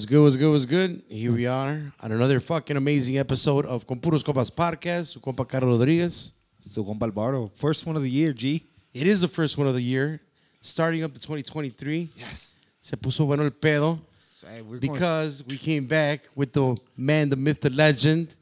What's good, what's good, what's good? Here we are on another fucking amazing episode of Con Copas Podcast, su compa Carlos Rodriguez. So compa Alvaro, first one of the year, G. It is the first one of the year, starting up the 2023. Yes. Se puso bueno el pedo Hey, we're going- because we came back with the man, the myth, the legend,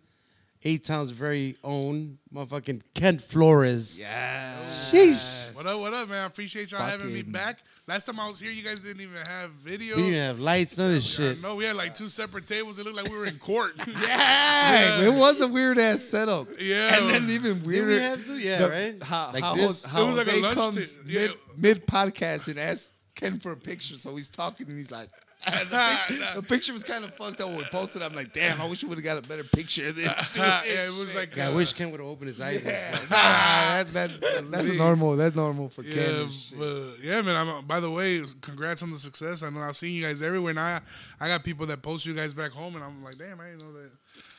eight Town's very own motherfucking Ken Flores. Yes. Sheesh. What up, what up, man? I appreciate y'all having me back. Last time I was here, you guys didn't even have video. We didn't have lights, none of this shit. No, we had like two separate tables. It looked like we were in court. Yeah, it was a weird ass setup. Yeah. and then even Did weirder. we have to? Yeah, the- right? How, like how, this? How It was like a Jose lunch comes ta- yeah. mid, mid podcast and asks Ken for a picture, so he's talking and he's like. And the, picture, the picture was kind of fucked up when we posted. I'm like, damn, I wish we would have got a better picture of this. dude. yeah, it was like. Yeah, I uh, wish Ken would have opened his eyes. Yeah, nah, that, that, that's normal. That's normal for Ken. Yeah, and shit. but yeah, man. I'm, by the way, congrats on the success. I know I've seen you guys everywhere. Now I, I got people that post you guys back home, and I'm like, damn, I didn't know that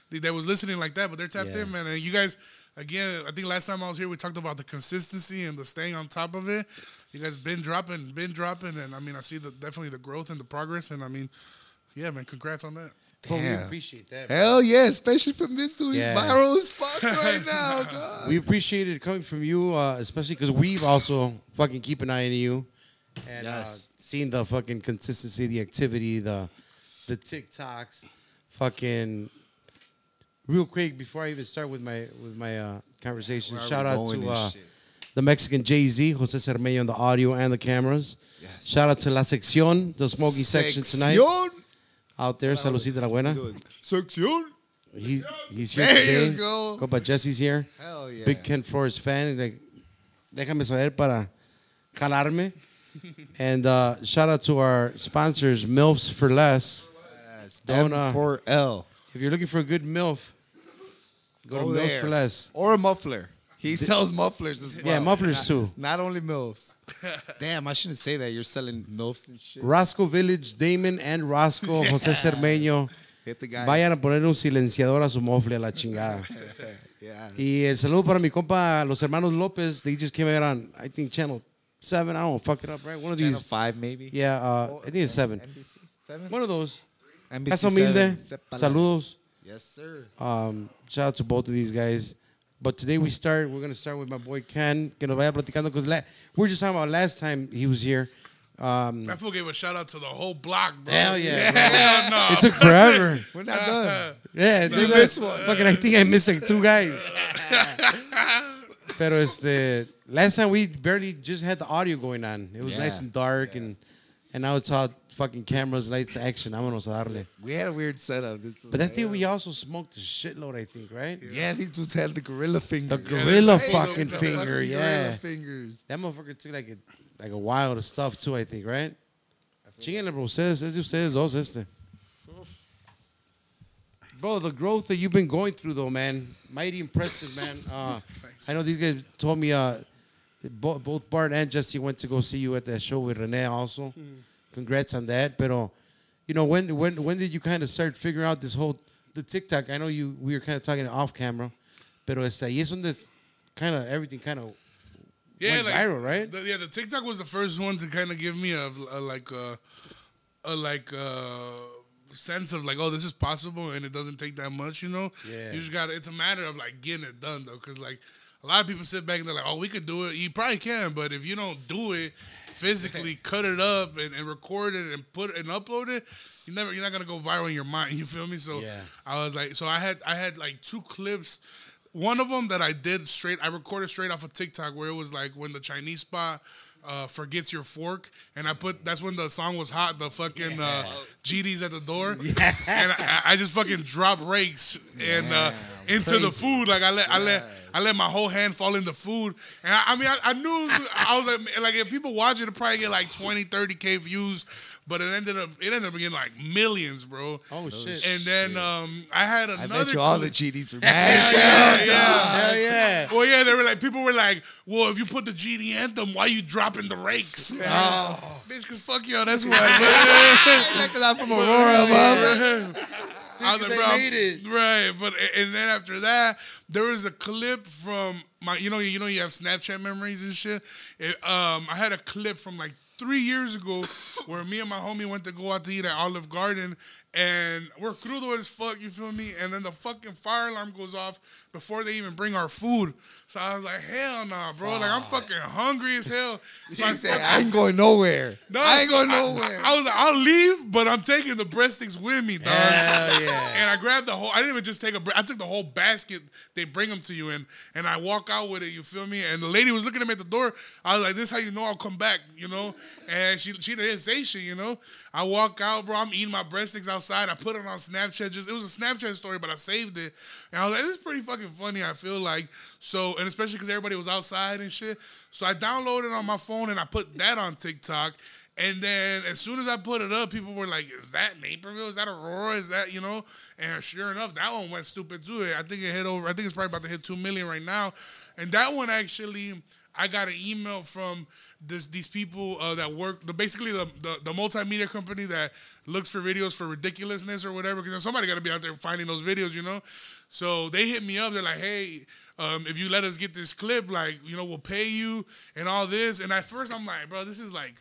they, they was listening like that. But they're tapped Yeah. in, man. And you guys, again, I think last time I was here, we talked about the consistency and the staying on top of it. You guys been dropping, been dropping, and I mean, I see the definitely the growth and the progress, and I mean, yeah, man. Congrats on that. Well, we Damn. appreciate that. Hell yeah, especially from this dude. Yeah. He's viral as fuck right now, dog. We appreciate it coming from you, uh, especially because we've also fucking keep an eye on you and Yes. uh, seeing the fucking consistency, the activity, the the TikToks, fucking. Real quick before I even start with my with my uh, conversation, Where shout out to uh, shit? The Mexican Jay Z, Jose Cermeño on the audio and the cameras. Yes. Shout out to La Sección, the smoking section tonight out there. Saludcita la buena. Sección. He, he's here There today. you go. Compa Jesse's here. Hell yeah. Big Ken Flores fan. and, like, déjame saber para jalarme. and uh, shout out to our sponsors, MILFs for Less. Yes, Don't, uh, M4L. If you're looking for a good MILF, go, Go to MILFs there. for Less. Or a muffler. He sells mufflers as well. Yeah, mufflers too. Not only MILFs. Damn, I shouldn't say that. You're selling MILFs and shit. Roscoe Village, Damon and Roscoe, Jose Cermeño. Hit the guy. Vayan a poner un silenciador a su mofle a la chingada. Yeah. Y el saludo para mi compa, los hermanos Lopez. They just came out on, I think, channel 7. I don't know, fuck it up, right? One of Channel these. 5 maybe. Yeah, uh, I think it's 7. NBC 7? One of those. NBC Casa humilde. 7. Saludos. Yes, sir. Um, shout out to both of these guys. But today we start. We're gonna start with my boy Ken. Que nos vaya platicando because la- we are just talking about last time he was here. Um, That fool gave a shout out to the whole block, bro. hell yeah, Hell no. it took forever. We're not done. Yeah, You dude, missed that- one. Fucking, I think I missed like two guys. Pero este, last time we barely just had the audio going on. It was Yeah. nice and dark, and and now it's all fucking cameras, lights, action. Vámonos a darle. We had a weird setup. But that thing we also smoked a shitload, I think, right? Yeah, these dudes had the gorilla finger. The gorilla Hey, fucking the finger, fucking yeah. Gorilla fingers. That motherfucker took like a like a while to stuff too, I think, right? Chinguenle, bro. Ustedes, es de ustedes dos este. Bro, the growth that you've been going through though, man, mighty impressive, man. Uh, I know these guys told me uh, both Bart and Jesse went to go see you at that show with Renee also. Congrats on that. Pero, uh, you know, when when when did you kind of start figuring out this whole the TikTok? I know you we were kind of talking off camera, pero este, ahí es donde kind of everything kind of yeah, went like, viral, right? The, yeah, the TikTok was the first one to kind of give me a, a like a, a like a sense of like, oh, this is possible, and it doesn't take that much, you know. Yeah. You just got to It's a matter of like getting it done though, because like a lot of people sit back and they're like, oh, we could do it. You probably can, but if you don't do it physically, cut it up and, and record it and put it and upload it, you never you're not gonna go viral in your mind. You feel me? So Yeah. I was like, so I had I had like two clips. One of them that I did straight, I recorded straight off of TikTok where it was like when the Chinese spot uh, forgets your fork, and I put that's when the song was hot, the fucking uh, GD's at the door, and I, I just fucking drop rakes and uh, into the food. Like I let I let I let my whole hand fall in the food, and I, I mean I, I knew I was like like if people watch it, it'll probably get like 20, 30 k views, but it ended up it ended up getting like millions, bro. Oh shit! And then um, I had another. I bet you all the clip- GDs were Hell mad. yeah, yeah. Hell yeah! Well, yeah, they were like, people were like, well, if you put the GD anthem, why you dropping the rakes? Oh. Bitch, cause fuck y'all, that's why. Because I'm from Aurora, mom. I was like, bro, made it. right? But and then after that, there was a clip from my, you know, you know, you have Snapchat memories and shit. It, um, I had a clip from like three years ago where me and my homie went to go out to eat at Olive Garden and we're crudo as fuck, you feel me? And then the fucking fire alarm goes off before they even bring our food. So I was like, hell nah, bro. Like I'm fucking hungry as hell. So He said, I ain't going nowhere. no, I ain't so going I- nowhere. I, was like, I'll leave, but I'm taking the breadsticks with me, dog. Hell yeah. And I grabbed the whole. I didn't even just take a. I took the whole basket. They bring them to you, and and I walk out with it. You feel me? And the lady was looking at me at the door. I was like, "This is how you know I'll come back," you know. And she she didn't say shit, you know. I walk out, bro. I'm eating my breadsticks outside. I put it on Snapchat. Just it was a Snapchat story, but I saved it. And I was like, "This is pretty fucking funny." I feel like so, and especially because everybody was outside and shit. So I downloaded on my phone and I put that on TikTok. And then as soon as I put it up, people were like, "Is that Naperville? Is that Aurora? Is that you know?" And sure enough, that one went stupid too. I think it hit over. I think it's probably about to hit two million right now. And that one actually, I got an email from this these people uh, that work the basically the, the the multimedia company that looks for videos for ridiculousness or whatever. Because somebody got to be out there finding those videos, you know. So they hit me up. They're like, "Hey." Um, if you let us get this clip, like, you know, we'll pay you and all this. And at first I'm like, bro, this is like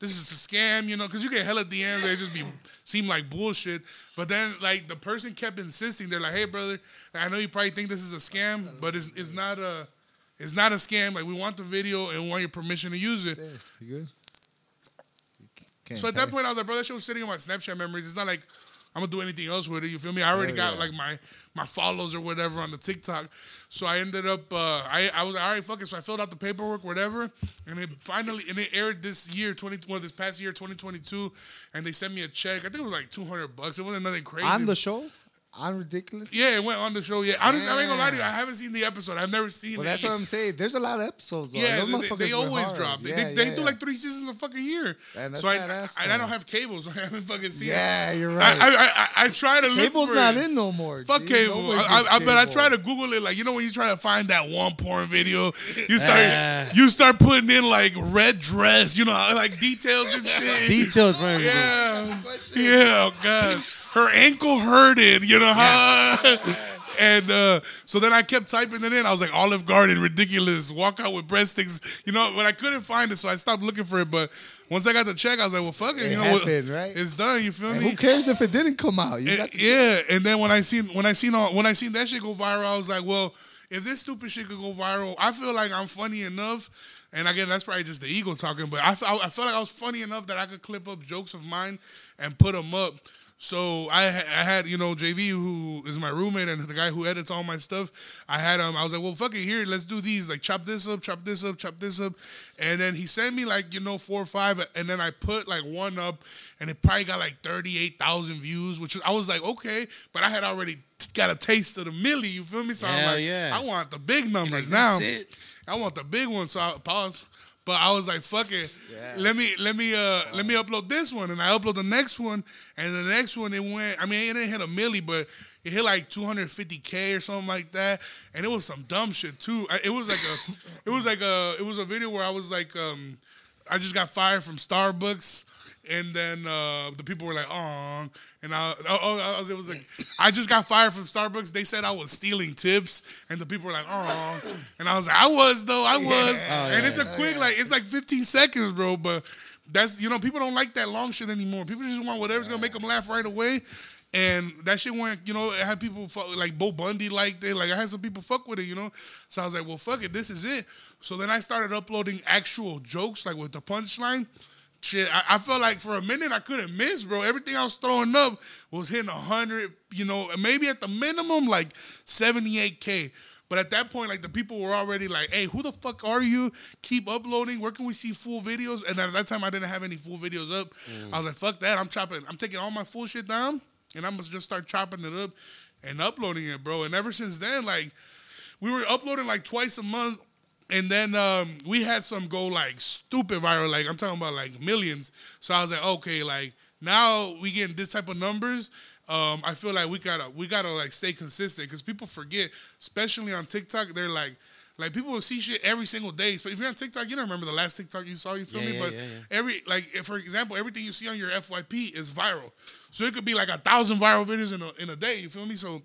this is a scam, you know, because you get hella DMs, they just be seem like bullshit. But then like the person kept insisting, they're like, hey brother, I know you probably think this is a scam, but it's it's not a it's not a scam. Like we want the video and we want your permission to use it. You good? Can't So at that point, I was like, bro, that shit was sitting on my Snapchat memories. It's not like I'm gonna do anything else with it. You feel me? I already Hell got yeah. like my my follows or whatever on the TikTok. So I ended up, uh, I I was like, all right, fuck it. So I filled out the paperwork, whatever, and it finally and it aired this year, twenty well, this past year, 2022, and they sent me a check. I think it was like 200 bucks. It wasn't nothing crazy. On the show? On Ridiculous? yeah, it went on the show. Yeah, honestly, I ain't gonna lie to you. I haven't seen the episode. I've never seen Well, it. that's what I'm saying. There's a lot of episodes. Though. Yeah, they, they always hard. drop. They, Yeah, they, they yeah, do yeah. like three seasons a fucking year. And that's so I, I, and I don't have cable, so I haven't fucking seen it. Yeah, you're right. I, I, I try to look Cable's for not it. in no more. Fuck G. cable. I, I, but I try to Google it. Like you know when you try to find that one porn video, you start you start putting in like red dress, you know, like details and shit. Details, man. Yeah, yeah, oh god, her ankle hurted, you know how. And uh, so then I kept typing it in. I was like, Olive Garden, ridiculous. Walk out with breadsticks, you know. But I couldn't find it, so I stopped looking for it. But once I got the check, I was like, well, fuck it, It you know, happened, right? it's done. You feel And me? who cares if it didn't come out? Eh, yeah, and then when I seen when I seen all, when I seen that shit go viral, I was like, well, if this stupid shit could go viral, I feel like I'm funny enough. And again, that's probably just the ego talking, but I, fe- I felt like I was funny enough that I could clip up jokes of mine and put them up. So I, I had, you know, JV, who is my roommate and the guy who edits all my stuff. I had him. I was like, well, fuck it, here, let's do these. Like, chop this up, chop this up, chop this up. And then he sent me like, you know, four or five. And then I put like one up, and it probably got like thirty-eight thousand views, which was, I was like, okay, but I had already got a taste of the milli. You feel me? So I'm like, yeah. I want the big numbers Like, now. that's it. I want the big one. So I pause. But I was like, fuck it. Yes. Let me let me uh let me upload this one. And I upload the next one. And the next one it went I mean it didn't hit a milli, but it hit like 250k or something like that. And it was some dumb shit too. I, it was like a it was like a it was a video where I was like um I just got fired from Starbucks. And then uh, the people were like, "Oh," and I, oh, oh, I was, it was like, I just got fired from Starbucks. They said I was stealing tips, and the people were like, "Oh," and I was like, "I was though, I was." Oh, and yeah. it's a quick, like, it's like 15 seconds, bro. But that's you know, people don't like that long shit anymore. People just want whatever's gonna make them laugh right away. And that shit went, you know, it had people fuck, like Bo Bundy liked it. Like I had some people fuck with it, you know. So I was like, well, fuck it, this is it. So then I started uploading actual jokes, like with the punchline. Shit, I, I felt like for a minute I couldn't miss, bro. Everything I was throwing up was hitting hundred, you know, maybe at the minimum like seventy eight k. But at that point, like the people were already like, "Hey, who the fuck are you? Keep uploading. Where can we see full videos?" And at that time, I didn't have any full videos up. Mm. I was like, "Fuck that! I'm chopping. I'm taking all my full shit down, and I'm gonna just start chopping it up and uploading it, bro." And ever since then, like we were uploading like twice a month, and then um, we had some go like stupid viral. Like I'm talking about like millions. So I was like, okay, like now we getting this type of numbers. Um, I feel like we gotta we gotta like stay consistent because people forget, especially on TikTok. They're like. Like people will see shit every single day. So if you're on TikTok, you don't remember the last TikTok you saw. You feel Yeah, me? yeah, but yeah, every like, if, for example, everything you see on your FYP is viral. So it could be like a thousand viral videos in a in a day. You feel me? So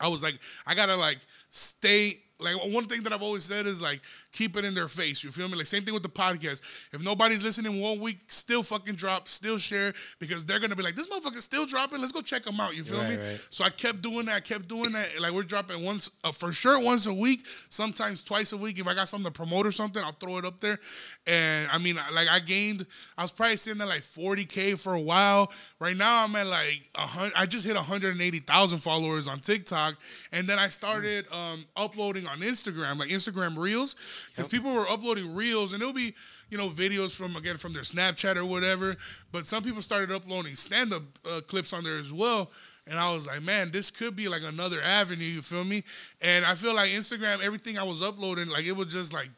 I was like, I gotta like stay like one thing that I've always said is like keep it in their face. You feel me? Like same thing with the podcast. If nobody's listening one week, still fucking drop, still share because they're gonna be like, this motherfucker's still dropping. Let's go check them out. You feel Right, me? right. So I kept doing that, kept doing that. Like we're dropping once uh, for sure once a week, sometimes twice a week. If I got something to promote or something, I'll throw it up there. And I mean, like I gained, I was probably sitting at like 40k for a while. Right now, I'm at like a hundred. I just hit 180,000 followers on TikTok, and then I started um, uploading on Instagram, like Instagram Reels, because people were uploading Reels, and it'll be you know videos from again from their Snapchat or whatever. But some people started uploading stand-up uh, clips on there as well. And I was like, man, this could be like another avenue. You feel me? And I feel like Instagram, everything I was uploading, like it was just like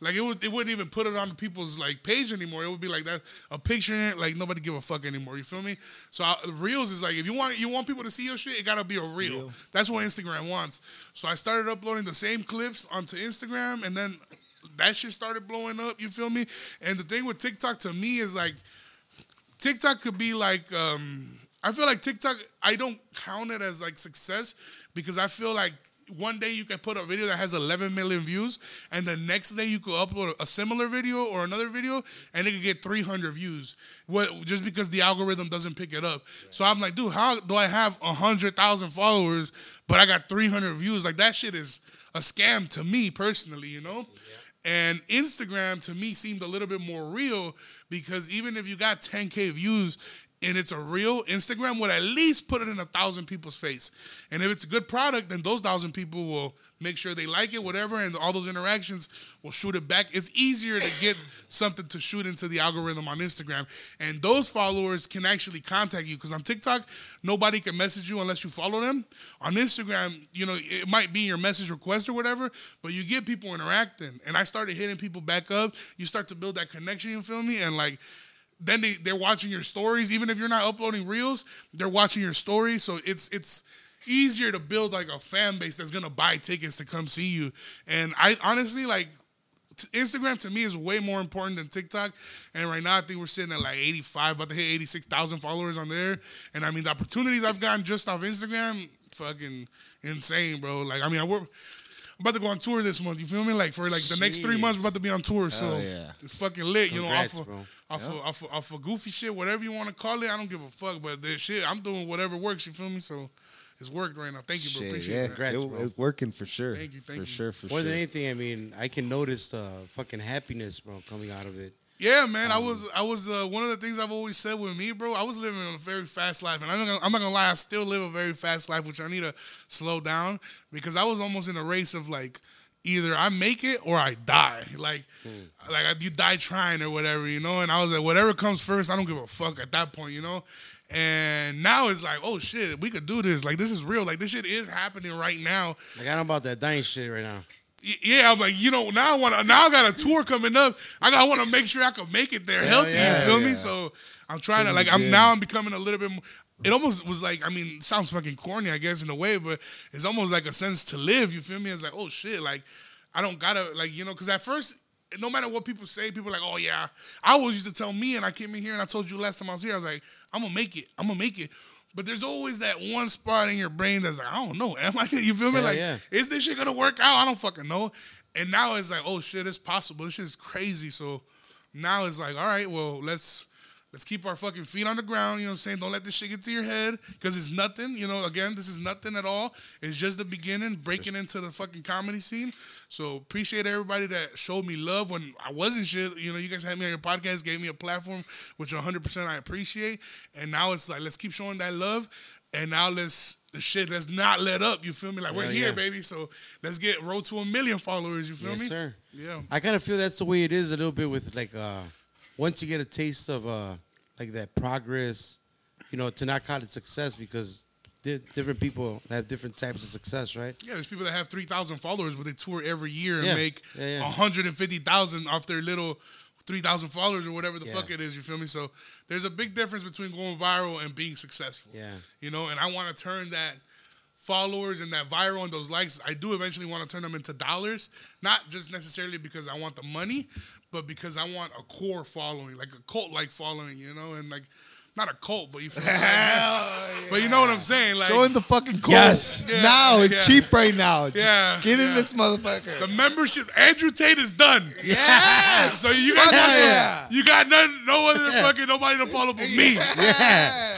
like it would, it wouldn't even put it on people's like page anymore. It would be like that a picture in like nobody give a fuck anymore. You feel me? So I, reels is like if you want you want people to see your shit, it gotta be a reel. That's what Instagram wants. So I started uploading the same clips onto Instagram, and then that shit started blowing up. You feel me? And the thing with TikTok to me is like TikTok could be like um I feel like TikTok I don't count it as like success because I feel like one day you can put a video that has 11 million views and the next day you could upload a similar video or another video and it could get 300 views. What just because the algorithm doesn't pick it up. So i'm like dude how do i have 100000 followers but i got 300 views? Like that shit is a scam to me personally you know? And Instagram to me seemed a little bit more real because even if you got 10k views and it's a real, Instagram would at least put it in a thousand people's face. And if it's a good product, then those thousand people will make sure they like it, whatever, and all those interactions will shoot it back. It's easier to get something to shoot into the algorithm on Instagram. And those followers can actually contact you because on TikTok, nobody can message you unless you follow them. On Instagram, you know, it might be your message request or whatever, but you get people interacting. And I started hitting people back up. You start to build that connection, you feel me? And like, then they, they're watching your stories. Even if you're not uploading reels, they're watching your stories. So it's it's easier to build like a fan base that's gonna buy tickets to come see you. And I honestly like t- Instagram to me is way more important than TikTok. And right now I think we're sitting at like 85, about to hit 86,000 followers on there. And I mean the opportunities I've gotten just off Instagram, fucking insane, bro. Like I mean I work. I'm about to go on tour this month. You feel me? Like for like the next three months, we're about to be on tour. So yeah. it's fucking lit. you know, Congrats, off bro. Of, off, of, off, of, off of goofy shit, whatever you want to call it. I don't give a fuck. But this shit, I'm doing whatever works. You feel me? So it's worked right now. Thank you, bro. Shit, Appreciate yeah, that. Congrats, it, bro. it's working for sure. Thank you, thank for you. sure, for More sure. than anything, I mean, I can notice the fucking happiness, bro, coming out of it. Yeah, man. Um, I was, I was. Uh, one of the things I've always said with me, bro. I was living a very fast life, and I'm not, gonna, I'm not gonna lie. I still live a very fast life, which I need to slow down because I was almost in a race of like, either I make it or I die. Like, Hmm. like you die trying or whatever, you know. And I was like, whatever comes first, I don't give a fuck at that point, you know. And now it's like, oh shit, we could do this. Like this is real. Like this shit is happening right now. Like I don't know about that dying shit right now. Yeah, I'm like, you know, now I want to. Now I got a tour coming up. I got want to make sure I can make it there healthy. yeah, you feel yeah. me? So I'm trying to like. I'm now. I'm becoming a little bit. more It almost was like. I mean, sounds fucking corny, I guess, in a way, but it's almost like a sense to live. You feel me? It's like, oh shit, like I don't gotta like you know, because at first. No matter what people say, people are like, oh yeah. I always used to tell me, and I came in here and I told you last time I was here, I was like, I'm gonna make it. I'm gonna make it. But there's always that one spot in your brain that's like, I don't know. Am I? You feel me? Yeah, like, yeah. is this shit gonna work out? I don't fucking know. And now it's like, oh shit, it's possible. This shit is crazy. So now it's like, all right, well, let's let's keep our fucking feet on the ground. You know what I'm saying? Don't let this shit get to your head because it's nothing. You know, again, this is nothing at all. It's just the beginning, breaking into the fucking comedy scene. So appreciate everybody that showed me love when I wasn't shit. You know, you guys had me on your podcast, gave me a platform, which 100% I appreciate. And now it's like, let's keep showing that love. And now let's the shit let's not let up. You feel me? Like we're Hell here, yeah. baby. So let's get road to a million followers. You feel Yes, me? sir. Yeah. I kind of feel that's the way it is a little bit with like uh once you get a taste of uh like that progress, you know, to not call it success because di- different people have different types of success, right? Yeah, there's people that have 3,000 followers, but they tour every year and Yeah. make Yeah, yeah. 150,000 off their little 3,000 followers or whatever the Yeah. fuck it is. You feel me? So there's a big difference between going viral and being successful. Yeah. You know, and I want to turn that followers and that viral and those likes, I do eventually want to turn them into dollars. Not just necessarily because I want the money, but because I want a core following, like a cult like following, you know, and like not a cult, but you feel me? But you know what I'm saying? Like Join the fucking cult. Yes. Yeah, now it's yeah. cheap right now. Yeah, Get in yeah. this motherfucker. the membership. Andrew Tate is done. yeah. So you got Fuck nothing- yeah. you got none, no other fucking nobody to follow but me. Yes.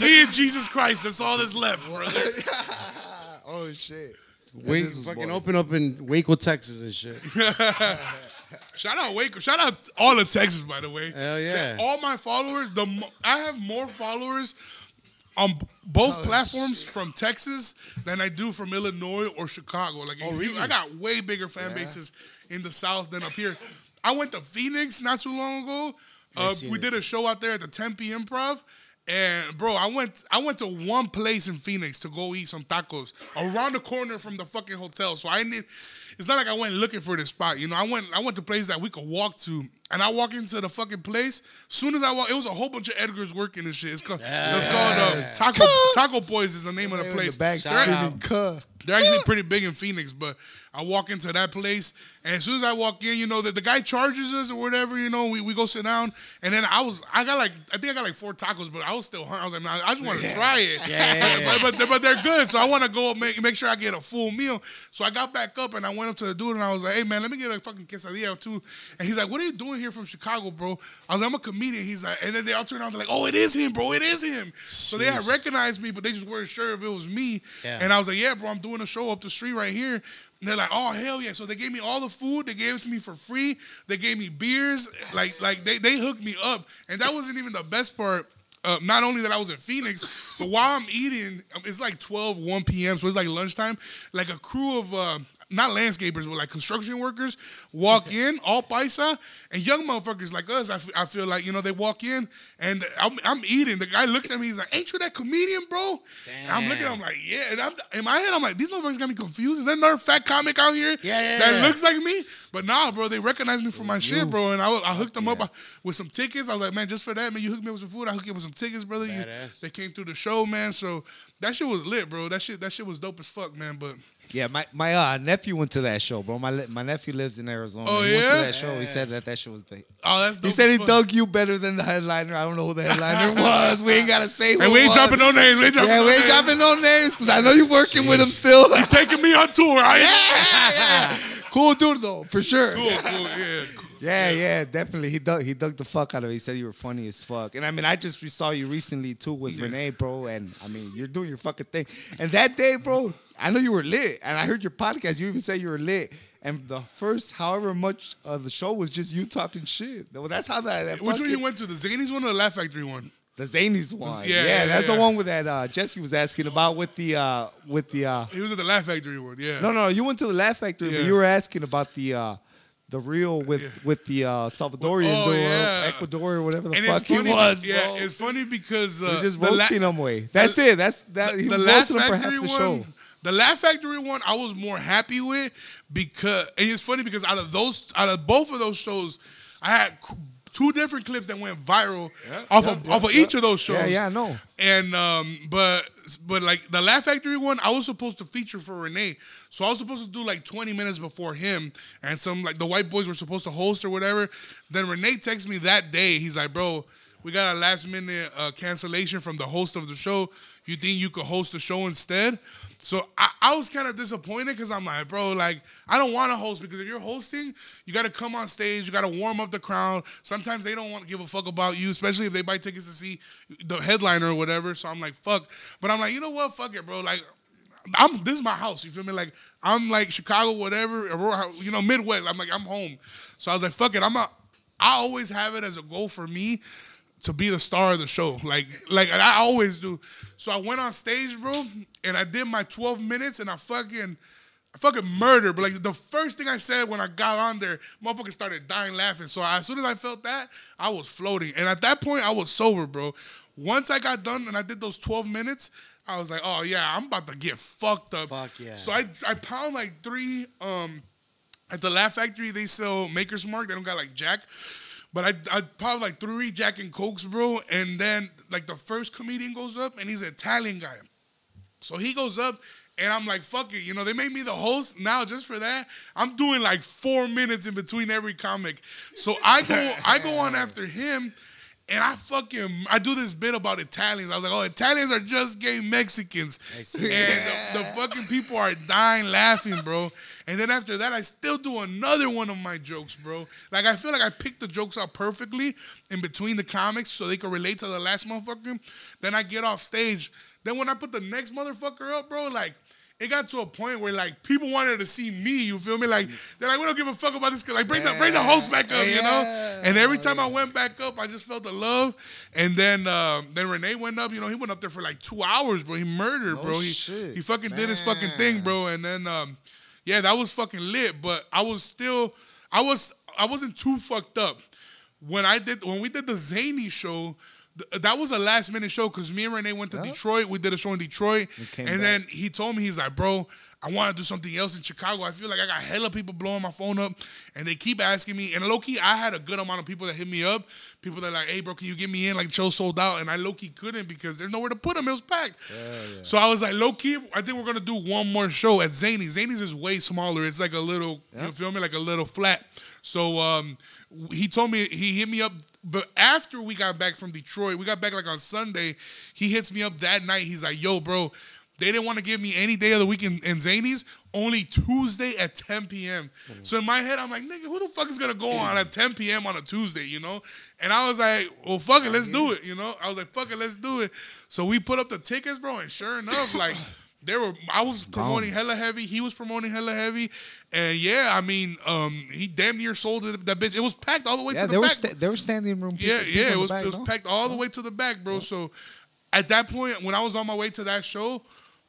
Me and Jesus Christ. That's all that's left, brother. oh shit. Wake, This fucking boy. open up in Waco, Texas and shit. Shout out Waco. Shout out all of Texas, by the way. Hell yeah. All my followers. The mo- I have more followers on b- both Oh, platforms from Texas than I do from Illinois or Chicago. Like, Oh, really? I got way bigger fan bases in the South than up here. I went to Phoenix not too long ago. Uh, we it. did a show out there at the Tempe Improv. And bro, I went I went to one place in Phoenix to go eat some tacos around the corner from the fucking hotel. So I need it's not like I went looking for this spot. You know, I went I went to places that we could walk to. And I walk into the fucking place. As soon as I walk, it was a whole bunch of Edgars working and shit. It's called, it was called uh, Taco Taco Boys is the name of the place. the back They're- out. screaming, "Cuh." they're actually pretty big in Phoenix, but I walk into that place, and as soon as I walk in, you know that the guy charges us or whatever, you know, we, we go sit down, and then I was I got like I think I got like four tacos, but I was still hungry. I was like, nah, I just want to try it. Yeah, yeah, yeah. but, but they're, but they're good, so I want to go make make sure I get a full meal. So I got back up and I went up to the dude and I was like, hey man, let me get a fucking quesadilla too. And he's like, what are you doing here from Chicago, bro? I was like, I'm a comedian. He's like, and then they all turned around, they're like, oh, it is him, bro, it is him. So they had recognized me, but they just weren't sure if it was me. Yeah. And I was like, yeah, bro, I'm doing a show up the street right here. And they're like, oh hell yeah! So they gave me all the food. They gave it to me for free. They gave me beers. Like like they they hooked me up. And that wasn't even the best part. Uh, not only that I was in Phoenix, but while I'm eating, um, it's like 12, 1 p.m. So it's like lunchtime. Like a crew of uh, not landscapers, but like construction workers walk in, all paisa, and young motherfuckers like us. I, f- I feel like you know they walk in and I'm, I'm eating. The guy looks at me. He's like, "Ain't you that comedian, bro?" I'm looking at him like, "Yeah." And I'm, in my head, I'm like, "These motherfuckers got me confused. Is there another fat comic out here Yeah, yeah, that yeah. looks like me?" But nah, bro, they recognize me for my shit, bro. And I, I hooked them up uh, with some tickets. I was like, "Man, just for that, man, you hooked me up with some food. I hooked you up with some tickets, brother. You, Badass. they came through the show, man. So that shit was lit, bro. That shit, that shit was dope as fuck, man. But Yeah, my my uh, nephew went to that show, bro. My my nephew lives in Arizona. Oh, he went to that show. He said that that show was big. oh, that's dope He said he dug you better than the headliner. I don't know who the headliner was. We ain't gotta say. Who And we ain't was. dropping no names. We ain't dropping Yeah, no we ain't names. dropping no names because I know you're working with him still. yeah, Taking me on tour. I yeah, yeah. Cool dude though, for sure. cool, cool, yeah. Cool. Yeah, yeah, definitely. He dug he dug the fuck out of it. He said you were funny as fuck. And I mean, I just saw you recently too with Renee, bro. And I mean, you're doing your fucking thing. And that day, bro, I know you were lit. And I heard your podcast. You even said you were lit. And the first, however much of the show was just you talking shit. Well, that's how that. that Which one you went to? The Zanies one or the Laugh Factory one? The Zanies one. yeah, Yeah, yeah, that's yeah. the one with that uh, Jesse was asking about with the uh, with the. Uh, He was at the Laugh Factory one. Yeah. no, no, you went to the Laugh Factory, Yeah. but you were asking about the. Uh, the real with with the uh, Salvadorian Oh, dude, yeah. Ecuador or whatever the and fuck funny. he was, yeah, bro. it's funny because uh, just the La- roasting him way. That's it. That's that. He the last roasting him for half Factory the one, show. the Laugh Factory one, I was more happy with because and it's funny because out of those, out of both of those shows, I had two different clips that went viral off yeah, of yeah, off of yeah. each of those shows. Yeah, yeah, I know. And um, but but like the Laugh Factory one, I was supposed to feature for Renee, so I was supposed to do like 20 minutes before him, and some like the white boys were supposed to host or whatever. Then Renee texts me that day. He's like, "Bro, we got a last minute uh, cancellation from the host of the show. You think you could host the show instead?" So I, I was kind of disappointed because I'm like, bro, like I don't want to host because if you're hosting, you got to come on stage, you got to warm up the crowd. Sometimes they don't want to give a fuck about you, especially if they buy tickets to see the headliner or whatever. So I'm like, fuck. But I'm like, you know what? Fuck it, bro. Like I'm this is my house. You feel me? Like I'm like Chicago, whatever, Aurora, you know, Midwest. I'm like I'm home. So I was like, fuck it. I'm a. I always have it as a goal for me to be the star of the show. Like like I always do. So I went on stage, bro, and I did my 12 minutes, and I fucking. I fucking murdered, but like the first thing I said when I got on there, motherfuckers started dying laughing. So as soon as I felt that, I was floating. And at that point, I was sober, bro. Once I got done and I did those 12 minutes, I was like, oh yeah, I'm about to get fucked up. Fuck yeah. So I I pound like three um at the Laugh Factory they sell Maker's Mark. They don't got like Jack. But I I pound like three Jack and Cokes, bro. And then like the first comedian goes up and he's an Italian guy. So he goes up and I'm like, fuck it. You know, they made me the host. Now, just for that, I'm doing like four minutes in between every comic. So I go, I go on after him, And I fucking I do this bit about Italians. I was like, oh, Italians are just gay Mexicans. see. And the, the fucking people are dying laughing, bro. And then after that, I still do another one of my jokes, bro. Like I feel like I picked the jokes out perfectly in between the comics so they could relate to the last motherfucker. Then I get off stage. Then when I put the next motherfucker up, bro, like it got to a point where like people wanted to see me. You feel me? Like they're like, we don't give a fuck about this. Like bring the bring the host back up, you know. And every time I went back up, I just felt the love. And then um, then Renee went up. You know, he went up there for like two hours, bro. He murdered, No bro. He shit. he fucking did his fucking thing, bro. And then um, yeah, that was fucking lit. But I was still, I was I wasn't too fucked up when I did when we did the Zany show. Th- That was a last minute show because me and Renee went to Yeah. Detroit. We did a show in Detroit, and back. then he told me he's like, "Bro, I want to do something else in Chicago. I feel like I got hella people blowing my phone up, and they keep asking me. And low key, I had a good amount of people that hit me up. People that like, "Hey, bro, can you get me in? Like, show sold out." And I low key couldn't because there's nowhere to put them. It was packed. So I was like, low key, I think we're gonna do one more show at Zany's. Zany's is way smaller. It's like a little, you feel me, like a little flat. So um, he told me he hit me up, but after we got back from Detroit, we got back like on Sunday. He hits me up that night. He's like, "Yo, bro." They didn't want to give me any day of the week in, in Zany's, only Tuesday at 10 p.m. Mm. So in my head, I'm like, nigga, who the fuck is gonna go on mm. at 10 p.m. on a Tuesday, you know? And I was like, well, fuck it, let's do mm-hmm. it, you know? I was like, fuck it, let's do it. So we put up the tickets, bro, and sure enough, like, they were I was promoting hella heavy, he was promoting hella heavy, and yeah, I mean, um, he damn near sold it, that bitch. It was packed all the way Yeah, to the there back. was sta- there was standing room. Yeah, people- people yeah, it was back, it was no? packed all the way to the back, bro. So at that point, when I was on my way to that show,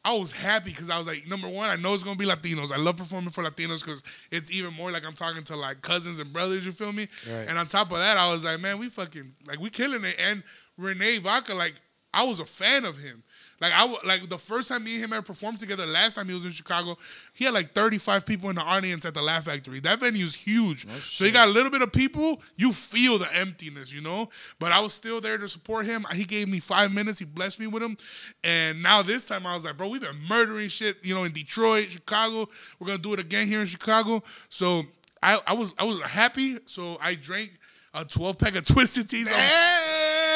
I was happy because I was like, number one, I know it's gonna be Latinos. I love performing for Latinos because it's even more like I'm talking to like cousins and brothers. You feel me? Right. And on top of that, I was like, man, we fucking like we killing it. And Renee Vaca, like I was a fan of him. Like I like the first time me and him ever performed together. Last time he was in Chicago, he had like 35 people in the audience at the Laugh Factory. That venue's huge. so you got a little bit of people, you feel the emptiness, you know. But I was still there to support him. He gave me five minutes. He blessed me with him. And now this time I was like, bro, we've been murdering shit, you know, in Detroit, Chicago. We're gonna do it again here in Chicago. So I, I was I was happy. So I drank a 12 pack of Twisted Teas.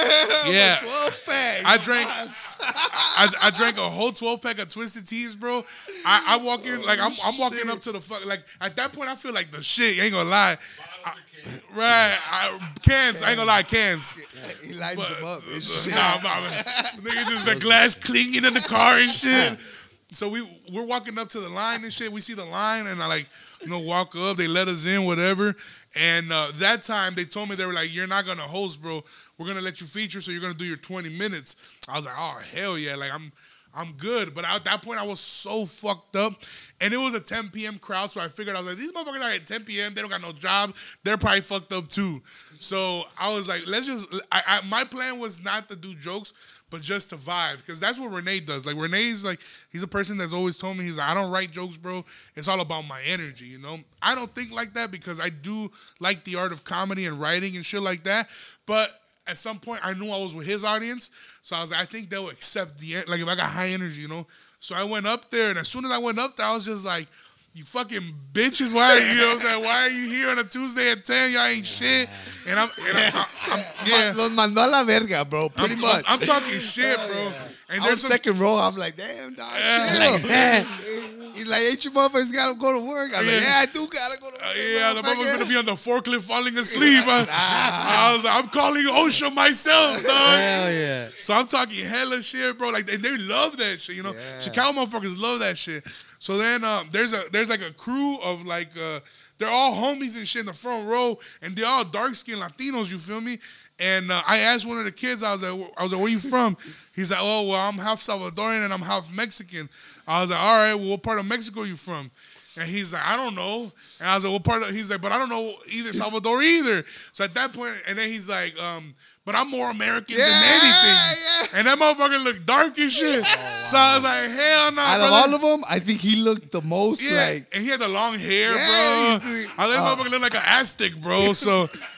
on- Yeah. 12 pack. I drank, I, I drank a whole twelve pack of Twisted Teas, bro. I, I walk in like I'm, I'm walking up to the fuck. Like at that point, I feel like the shit. Ain't gonna lie, I- right? I, cans. I ain't gonna lie, cans. He lines But, him up. It's shit. nah, nah, man. Nigga, just the glass clinging in the car and shit. So we we're walking up to the line and shit. We see the line and I like you know walk up. They let us in, whatever. And uh, that time they told me they were like, "You're not gonna host, bro. We're gonna let you feature, so you're gonna do your 20 minutes." I was like, "Oh hell yeah!" Like I'm. I'm good, but at that point I was so fucked up, and it was a 10 p.m. crowd, so I figured I was like, these motherfuckers are at 10 p.m. They don't got no job. They're probably fucked up too. So I was like, let's just. I, I my plan was not to do jokes, but just to vibe, because that's what Renee does. Like Renee's like he's a person that's always told me he's like I don't write jokes, bro. It's all about my energy, you know. I don't think like that because I do like the art of comedy and writing and shit like that, but. At some point, I knew I was with his audience, so I was like, I think they'll accept the like if I got high energy, you know. So I went up there, and as soon as I went up there, I was just like, "You fucking bitches! Why? You know what I'm saying? Why are you here on a Tuesday at ten? Y'all ain't shit." And I'm, and I'm, I'm, I'm yeah. Los mandó a la verga, bro. Pretty I'm, much. I'm, talking shit, bro. And I was there's some, second row. I'm like, damn, dog. Yeah. chill. He's like, ain't you motherfuckers gotta go to work? I'm Yeah. like, yeah, I do gotta go to work. Uh, yeah, the motherfucker's gonna be on the forklift falling asleep. I, I was like, I'm calling OSHA myself, dog. Hell yeah. So I'm talking hella shit, bro. Like they, they love that shit, you know. Yeah. Chicago motherfuckers love that shit. So then um, there's a there's like a crew of like uh, they're all homies and shit in the front row, and they're all dark skinned Latinos. You feel me? And uh, I asked one of the kids, I was like, I was like, where you from? He's like, oh well, I'm half Salvadorian and I'm half Mexican. I was like, all right, well, what part of Mexico you from? And he's like, I don't know. And I was like, what part of? He's like, but I don't know either Salvador either. So at that point, and then he's like, um, but I'm more American Yeah, than anything. yeah. And that motherfucker looked dark as shit. So I was like, hell no. Out of all of them, I think he looked the most yeah, like. and he had the long hair, Yeah, bro. I think uh, motherfucker looked like an Aztec, bro. So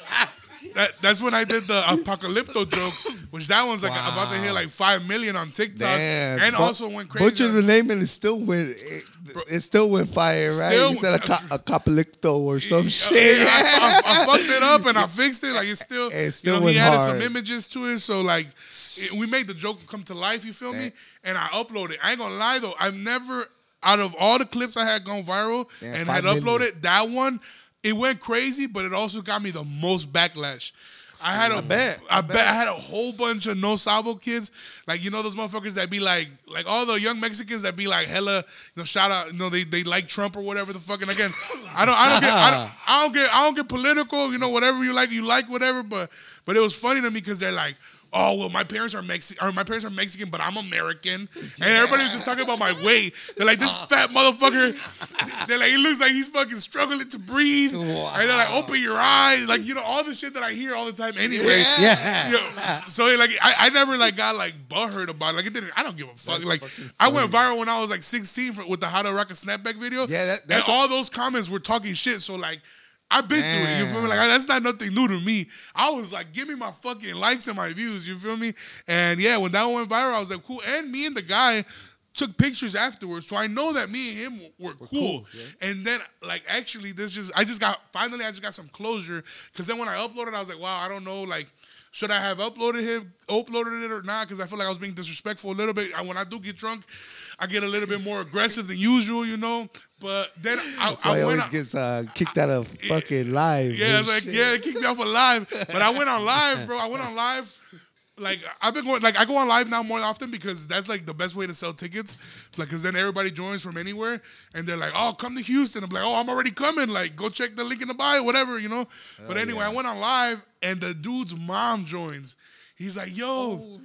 that, that's when I did the apocalypto joke, which that one's like about to hit like five million on TikTok, Damn. and Bu- also went crazy. Butcher the name and it still went. It, it still went fire, right? Still- you said a, a or some Yeah, shit. yeah, I, I- I fucked it up and I fixed it. Like it's still, It still you know, he added hard. some images to it, so like it, we made the joke come to life. You feel me? And I uploaded. I ain't gonna lie though, I've never out of all the clips I had gone viral Yeah, and had million. uploaded that one, it went crazy, but it also got me the most backlash. I had a, I bet, I bet. I had a whole bunch of no sabo kids, like you know those motherfuckers that be like, like all the young Mexicans that be like hella, you know, shout out, you know, they, they like Trump or whatever the fuck. And again, I don't, I don't get, I don't, I don't get, I don't get political, you know, whatever you like, you like whatever. But, but it was funny to me because they're like, oh well, my parents are Mexican, or my parents are Mexican, but I'm American, and everybody was just talking about my weight. They're like, this uh. fat motherfucker. They're like, he looks like he's fucking struggling to breathe. And they're like, open your eyes, like you know, all the shit that I hear all the time anyway. Yeah. Yo, so like I, I never like got like butthurt about it. Like it didn't. I don't give a fuck. like I went viral when I was like 16 for, with the How to Rock a Snapback video. Yeah, that- and that's all those comments were talking shit. So like. I've been through it. You feel me? Like that's not nothing new to me. I was like, give me my fucking likes and my views. You feel me? And yeah, when that one went viral, I was like, cool. And me and the guy took pictures afterwards, so I know that me and him were cool. And then, like, actually, this just I just got finally I just got some closure because then when I uploaded, I was like, wow, I don't know, like. Should I have uploaded him, uploaded it or not? Because I feel like I was being disrespectful a little bit. I, when I do get drunk, I get a little bit more aggressive than usual, you know. But then I, I went. always gets uh, kicked out of fucking live. Yeah, like shit. yeah, kicked me off of live. But I went on live, bro. I went on live. Like I've been going, like I go on live now more often because that's like the best way to sell tickets. Like, cause then everybody joins from anywhere, and they're like, "Oh, come to Houston." I'm like, "Oh, I'm already coming." Like, go check the link in the bio, whatever, you know. but anyway, I went on live, and the dude's mom joins. He's like, "Yo, Oh,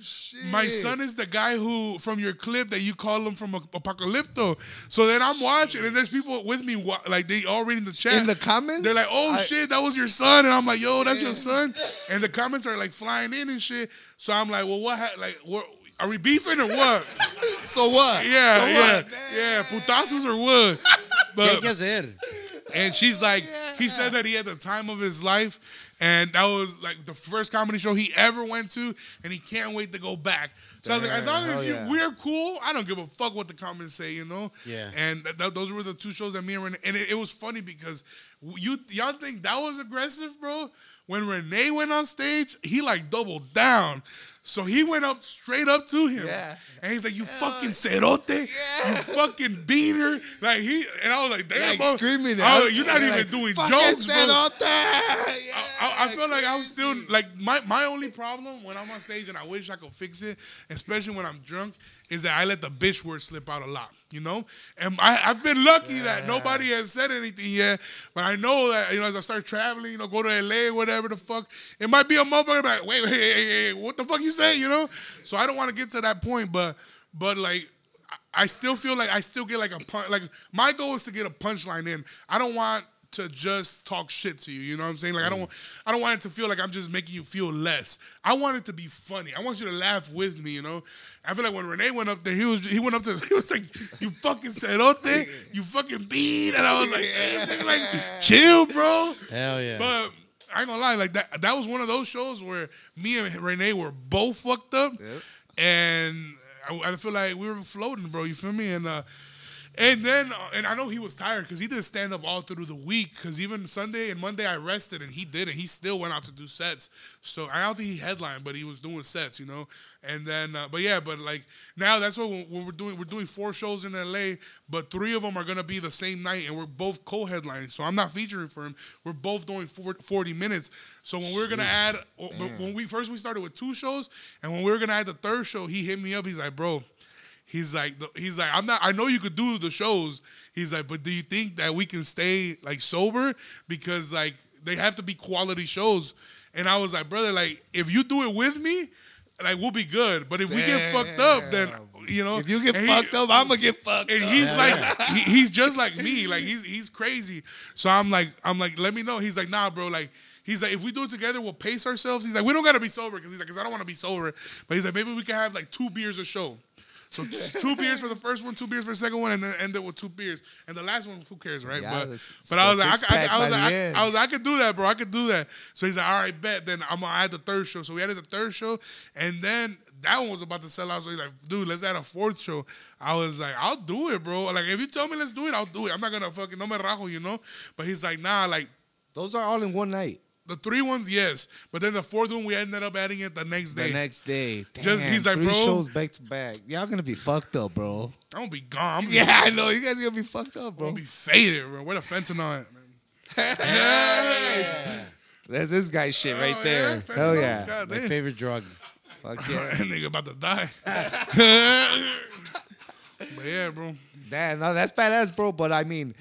my son is the guy who from your clip that you call him from Apocalypto." So then I'm watching, and there's people with me, like they all reading the chat In the comments? They're like, "Oh I- shit, that was your son," and I'm like, "Yo, that's your son," and the comments are like flying in and shit. So I'm like, "Well, what? Ha- like, what, are we beefing or what?" So what? Yeah, so yeah, what? yeah, putazos or what? But hay que hacer? and she's like, he said that he had the time of his life, and that was like the first comedy show he ever went to, and he can't wait to go back. So I was like, as long as you, yeah. we're cool, I don't give a fuck what the comments say, you know. Yeah. And th- th- those were the two shows that me and Renee, and it, it was funny because you y'all think that was aggressive, bro. When Renee went on stage, he like doubled down. So he went up straight up to him. Yeah. And he's like, You fucking cerote. You fucking beaner. Like he and I was like, damn, Like bro. screaming. At him. you're not even Like, doing jokes, bro. cerote." Yeah. I, I feel like I'm still mm. like my, my only problem when I'm on stage and I wish I could fix it, especially when I'm drunk, is that I let the bitch word slip out a lot, you know. And I, I've been lucky that nobody has said anything yet, but I know that you know as I start traveling, you know, go to LA, whatever the fuck, it might be a motherfucker like, wait, wait, hey, hey, hey, what the fuck you say, you know? So I don't want to get to that point, but but like. I- I still feel like I still get like a punch. Like my goal is to get a punchline in. I don't want to just talk shit to you. You know what I'm saying? Like I don't, I don't want it to feel like I'm just making you feel less. I want it to be funny. I want you to laugh with me. You know? I feel like when Renee went up there, he was he went up to he was like, "You fucking said thing, you fucking beat," and I was like, like, chill, bro. Hell yeah. But I ain't gonna lie, like that that was one of those shows where me and Renee were both fucked up, and I, I feel like we were floating, bro. You feel me? And uh, and then uh, and I know he was tired because he did stand up all through the week. Because even Sunday and Monday I rested, and he did it. He still went out to do sets. So I don't think he headlined, but he was doing sets, you know. And then, uh, but yeah, but like now that's what we're doing. We're doing four shows in LA, but three of them are gonna be the same night, and we're both co-headlining. So I'm not featuring for him. We're both doing 40 minutes. So when we're gonna add, when we first we started with two shows, and when we were gonna add the third show, he hit me up. He's like, bro. He's like, he's like, I'm not. I know you could do the shows. He's like, but do you think that we can stay like sober because like they have to be quality shows? And I was like, brother, like if you do it with me, like we'll be good. But if we get fucked up, then you know, If you get and he- fucked up, I'm gonna get fucked and up. he's like, he, he's just like me. Like he's he's crazy. So I'm like, I'm like, let me know. He's like, nah, bro. Like he's like, if we do it together, we'll pace ourselves. He's like, we don't gotta be sober because he's like, because I don't want to be sober. But he's like, maybe we can have like two beers a show. So two beers for the first one, two beers for the second one, and then end it with two beers. And the last one, who cares, right? Yeah, but it's- but I was like, I, I, I was like, I. I was like, I could do that, bro. I could do that. So he's like, all right, bet. Then I'm gonna add the third show. So we added the third show, and then that one was about to sell out. So he's like, dude, let's add a fourth show. I was like, I'll do it, bro. Like if you tell me let's do it, I'll do it. I'm not gonna fucking no me rajo, you know. But he's like, nah, like. Those are all in one night. The three ones, yes, but then the fourth one, we ended up adding it the next day. The next day. Damn, Just- he's like, three bro- shows back to back. Y'all gonna be fucked up, bro. I'm gonna be gone. Gonna Yeah, be, I know. You guys gonna be fucked up, bro. I'm gonna be faded, bro. Where the fentanyl at, man? That's this guy's shit right Oh, there. yeah? Hell yeah. God My damn. favorite drug. Fuck yeah. that nigga about to die. but yeah, bro. Damn, no, that's badass, bro. But I mean,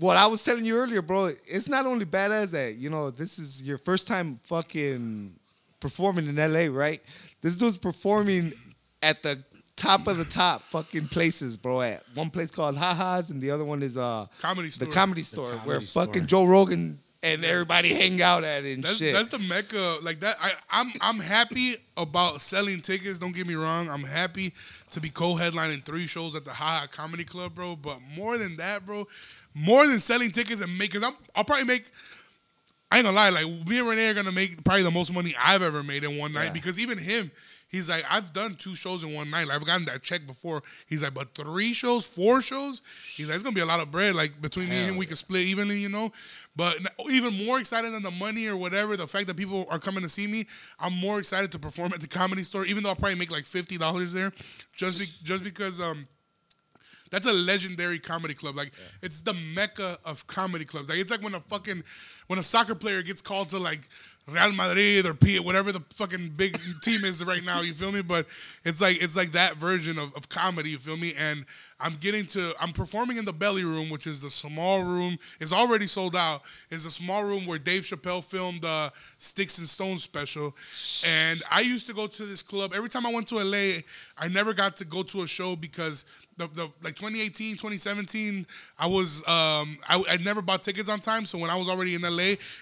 what I was telling you earlier, bro, it's not only badass that, you know, this is your first time fucking performing in LA, right? This dude's performing at the top of the top fucking places, bro. At one place called Haha's and the other one is uh Comedy Store. the store. comedy store Comedy where Store. fucking Joe Rogan and everybody hang out at and That's, shit. that's the mecca. Like that, I, I'm I'm happy about selling tickets. Don't get me wrong. I'm happy to be co-headlining three shows at the Haha Comedy Club, bro. But more than that, bro, more than selling tickets and making, I'm I'll probably make. I ain't gonna lie, like me and Renee are gonna make probably the most money I've ever made in one night Yeah. because even him, he's like, I've done two shows in one night. Like, I've gotten that check before. He's like, but three shows, four shows, he's like, it's gonna be a lot of bread. Like between me and him, we can split evenly, you know. But even more excited than the money or whatever, the fact that people are coming to see me, I'm more excited to perform at the comedy store, even though I'll probably make like fifty dollars there, just be, just because um that's a legendary comedy club. Like it's the mecca of comedy clubs. Like it's like when a fucking when a soccer player gets called to like Real Madrid or P whatever the fucking big team is right now. You feel me? But it's like it's like that version of, of comedy. You feel me? And I'm getting to I'm performing in the belly room, which is the small room. It's already sold out. It's a small room where Dave Chappelle filmed the Sticks and Stones special. And I used to go to this club every time I went to LA. I never got to go to a show because the, the like 2018 2017 i was um I, I never bought tickets on time. So when i was already in la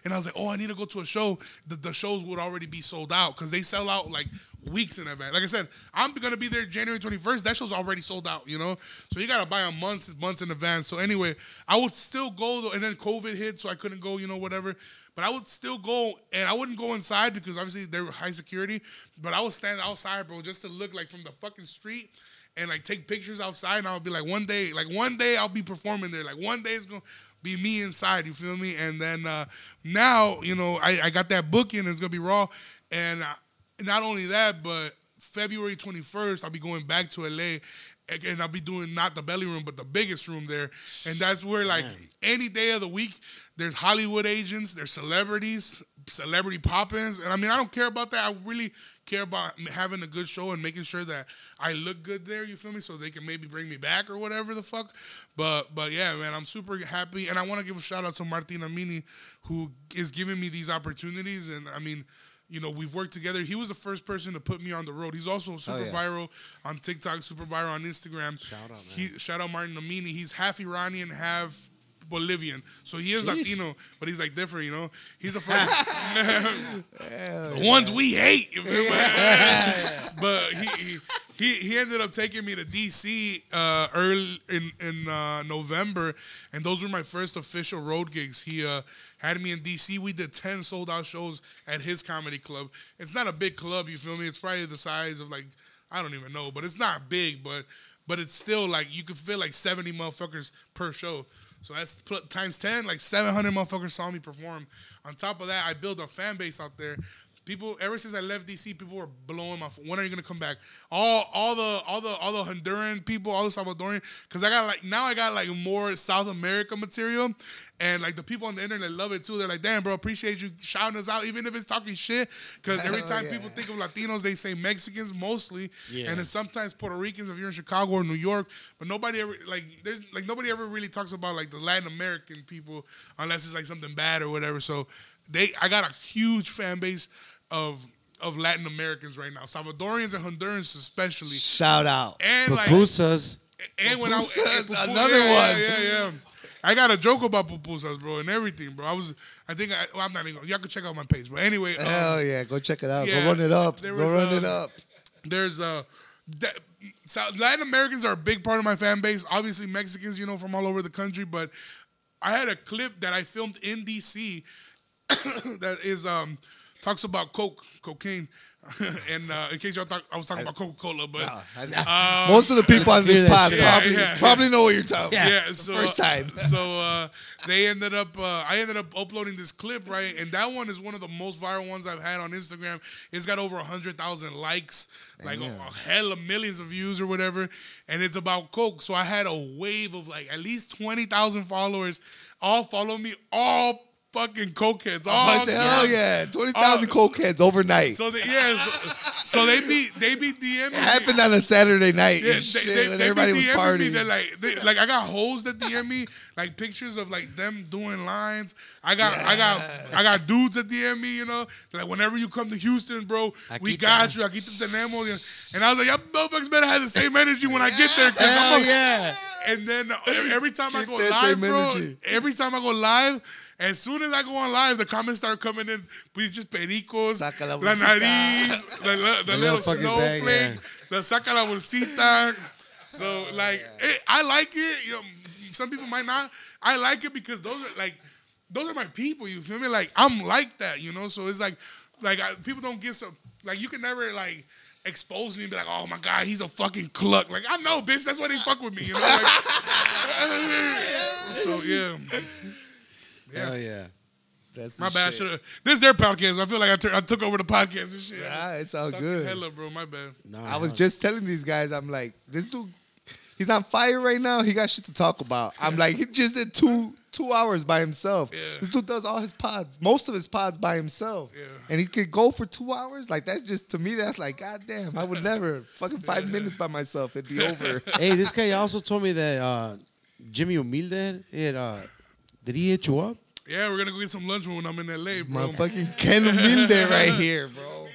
and i was like oh i need to go to a show the, the shows would already be sold out because they sell out like weeks in advance. Like i said i'm gonna be there january 21st that show's already sold out you know? So you gotta buy them months months in advance. So anyway i would still go and then covid hit so i couldn't go you know whatever. But I would still go, and I wouldn't go inside because obviously they were high security. But I would stand outside, bro, just to look like from the fucking street and like take pictures outside. And I'll be like, one day, like one day I'll be performing there. Like one day it's gonna be me inside. You feel me? And then uh, now, you know, I, I got that booking. It's gonna be raw, and uh, not only that, but February 21st, I'll be going back to LA. and- I'll be doing not the belly room, but the biggest room there. And that's where, like, any day of the week, there's Hollywood agents, there's celebrities, celebrity pop-ins, and I mean, I don't care about that. I really care about having a good show and making sure that I look good there. You feel me? So they can maybe bring me back or whatever the fuck. But but yeah, man, I'm super happy, and I want to give a shout out to Martin Amini, who is giving me these opportunities. And I mean. You know, we've worked together. He was the first person to put me on the road. He's also super yeah. viral on TikTok, super viral on Instagram. Shout out, man. He, shout out Martin Amini. He's half Iranian, half Bolivian. So he is Sheesh. Latino, but he's like different, you know. He's a fucking the ones we hate. You feel me? but he, he he he ended up taking me to DC uh, early in in uh, November, and those were my first official road gigs. He uh, had me in DC. We did ten sold out shows at his comedy club. It's not a big club, you feel me? It's probably the size of like I don't even know, but it's not big, but but it's still like you could feel like seventy motherfuckers per show. So that's times ten, like seven hundred motherfuckers saw me perform. On top of that, I built a fan base out there. People, ever since I left DC, people were blowing my. phone. When are you gonna come back? All, all the, all the, all the Honduran people, all the Salvadorian, because I got like now I got like more South America material, and like the people on the internet love it too. They're like, damn, bro, appreciate you shouting us out, even if it's talking shit. Because every oh, time yeah. people think of Latinos, they say Mexicans mostly, Yeah. and then sometimes Puerto Ricans if you're in Chicago or New York. But nobody ever like there's like nobody ever really talks about like the Latin American people unless it's like something bad or whatever. So they I got a huge fan base of of Latin Americans right now, Salvadorians and Hondurans especially, Shout out. and like Pupusas. and when I and pupu- another yeah, one. yeah, yeah, yeah. I got a joke about pupusas, bro, and everything, bro. I was, I think, I, well, I'm not even. Y'all can check out my page, but anyway, um, Hell yeah, go check it out. yeah, go run it up. Go was, run uh, it up. there's uh that, South, Latin Americans are a big part of my fan base. Obviously, Mexicans, you know, from all over the country. But I had a clip that I filmed in DC that is um talks about coke, cocaine, and uh, in case y'all thought I was talking about Coca Cola, but I- most of the people on this pod shit. probably, Yeah, yeah. probably know what you're talking about. yeah, The so first uh, time. so uh, they ended up. Uh, I ended up uploading this clip, right? And that one is one of the most viral ones I've had on Instagram. It's got over hundred thousand likes, like a, a hell of millions of views or whatever. And it's about coke. So I had a wave of like at least twenty thousand followers. All follow me. All fucking cokeheads. All But hell yeah, twenty thousand Oh, coke heads overnight. So they, yeah, so, so they be they be DMing. it me. happened on a Saturday night. Yeah, and they, shit, they, when they everybody was DMing me partying. that like they, like I got hoes that DM me like pictures of like them doing lines. I got I got I got dudes that DM me, you know, They're like whenever you come to Houston, bro, we got está. you. Aquí te tenemos. And I was like, y'all motherfuckers better have the same energy when I get there. Hell yeah. and then uh, every time I go live, bro, energy. every time I go live, as soon as I go on live, the comments start coming in. Please just pericos, Saca la la nariz, the, the, The little little fucking bag, snowflake, the saca la bolsita. So like, eh, I like it. You know, some people might not. I like it because those are like, those are my people. You feel me? Like I'm like that. You know. So it's like, like I, people don't get so like you can never like expose me and be like, oh my god, he's a fucking cluck. Like I know, bitch. That's why they fuck with me. You know. Like, so yeah. Yeah. Hell yeah. That's My bad. shit. Should have. This is their podcast. I feel like I, tur- I took over the podcast and shit. Ah, it's all Fucking good. Hello, bro. My bad. No, I was just telling these guys, I'm like, this dude, he's on fire right now. He got shit to talk about. I'm like, he just did two two hours by himself. Yeah. This dude does all his pods, most of his pods by himself. Yeah. And he could go for two hours. Like that's just to me, that's like, goddamn, I would never fucking five minutes by myself. It'd be over. Hey, this guy also told me that uh, Jimmy Humilde, it, uh, did he hit you up? Yeah, we're gonna go get some lunch when I'm in LA, bro. My fucking Ken Humilde right here, bro.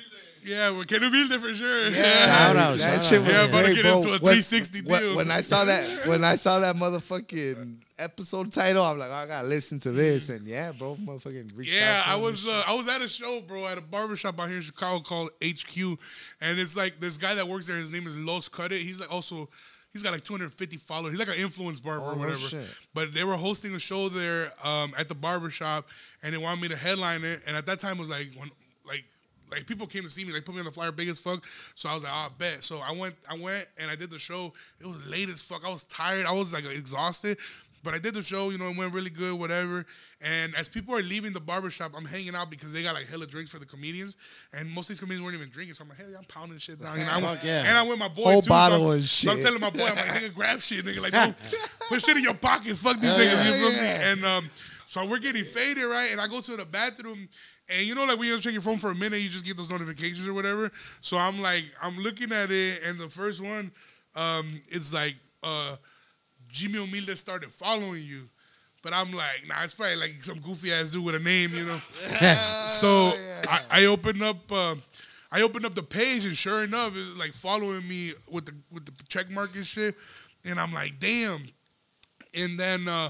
Yeah, we're Kenny Builder for sure. Yeah, Shout out, that shout shit out. was Yeah, about to great, get bro. into a When- 360 when, deal. When I saw that, when I saw that motherfucking episode title, I'm like, oh, I gotta listen to this, and yeah, bro, motherfucking. Yeah, I was uh, I was at a show, bro, at a barbershop out here in Chicago called HQ, and it's like this guy that works there. His name is Los Cut It. He's like also. He's got like 250 followers. He's like an influence barber Oh, or whatever. shit. But they were hosting a show there um, at the barbershop, and they wanted me to headline it. And at that time it was like when like like people came to see me. They put me on the flyer big as fuck. So I was like, oh, I bet. So I went I went and I did the show. It was late as fuck. I was tired. I was like exhausted. But I did the show, you know, it went really good, whatever. And as people are leaving the barbershop, I'm hanging out because they got like hella drinks for the comedians. And most of these comedians weren't even drinking. So I'm like, hey, I'm pounding shit down. Know, I went- yeah. And I went my boy Whole too. bottle so I'm, and so I'm telling my boy, I'm like, nigga, grab shit, nigga. Like, put shit in your pockets. Fuck these niggas. You feel yeah. me? And um, so we're getting faded, right? And I go to the bathroom, and you know, like when you check your phone for a minute, you just get those notifications or whatever. So I'm like, I'm looking at it, and the first one, um, it's like, uh, Jimmy Humilde started following you. But I'm like, nah, it's probably like some goofy ass dude with a name, you know. so I, I opened up, uh, I opened up the page, and sure enough, it's like following me with the with the check mark and shit. And I'm like, damn. And then uh,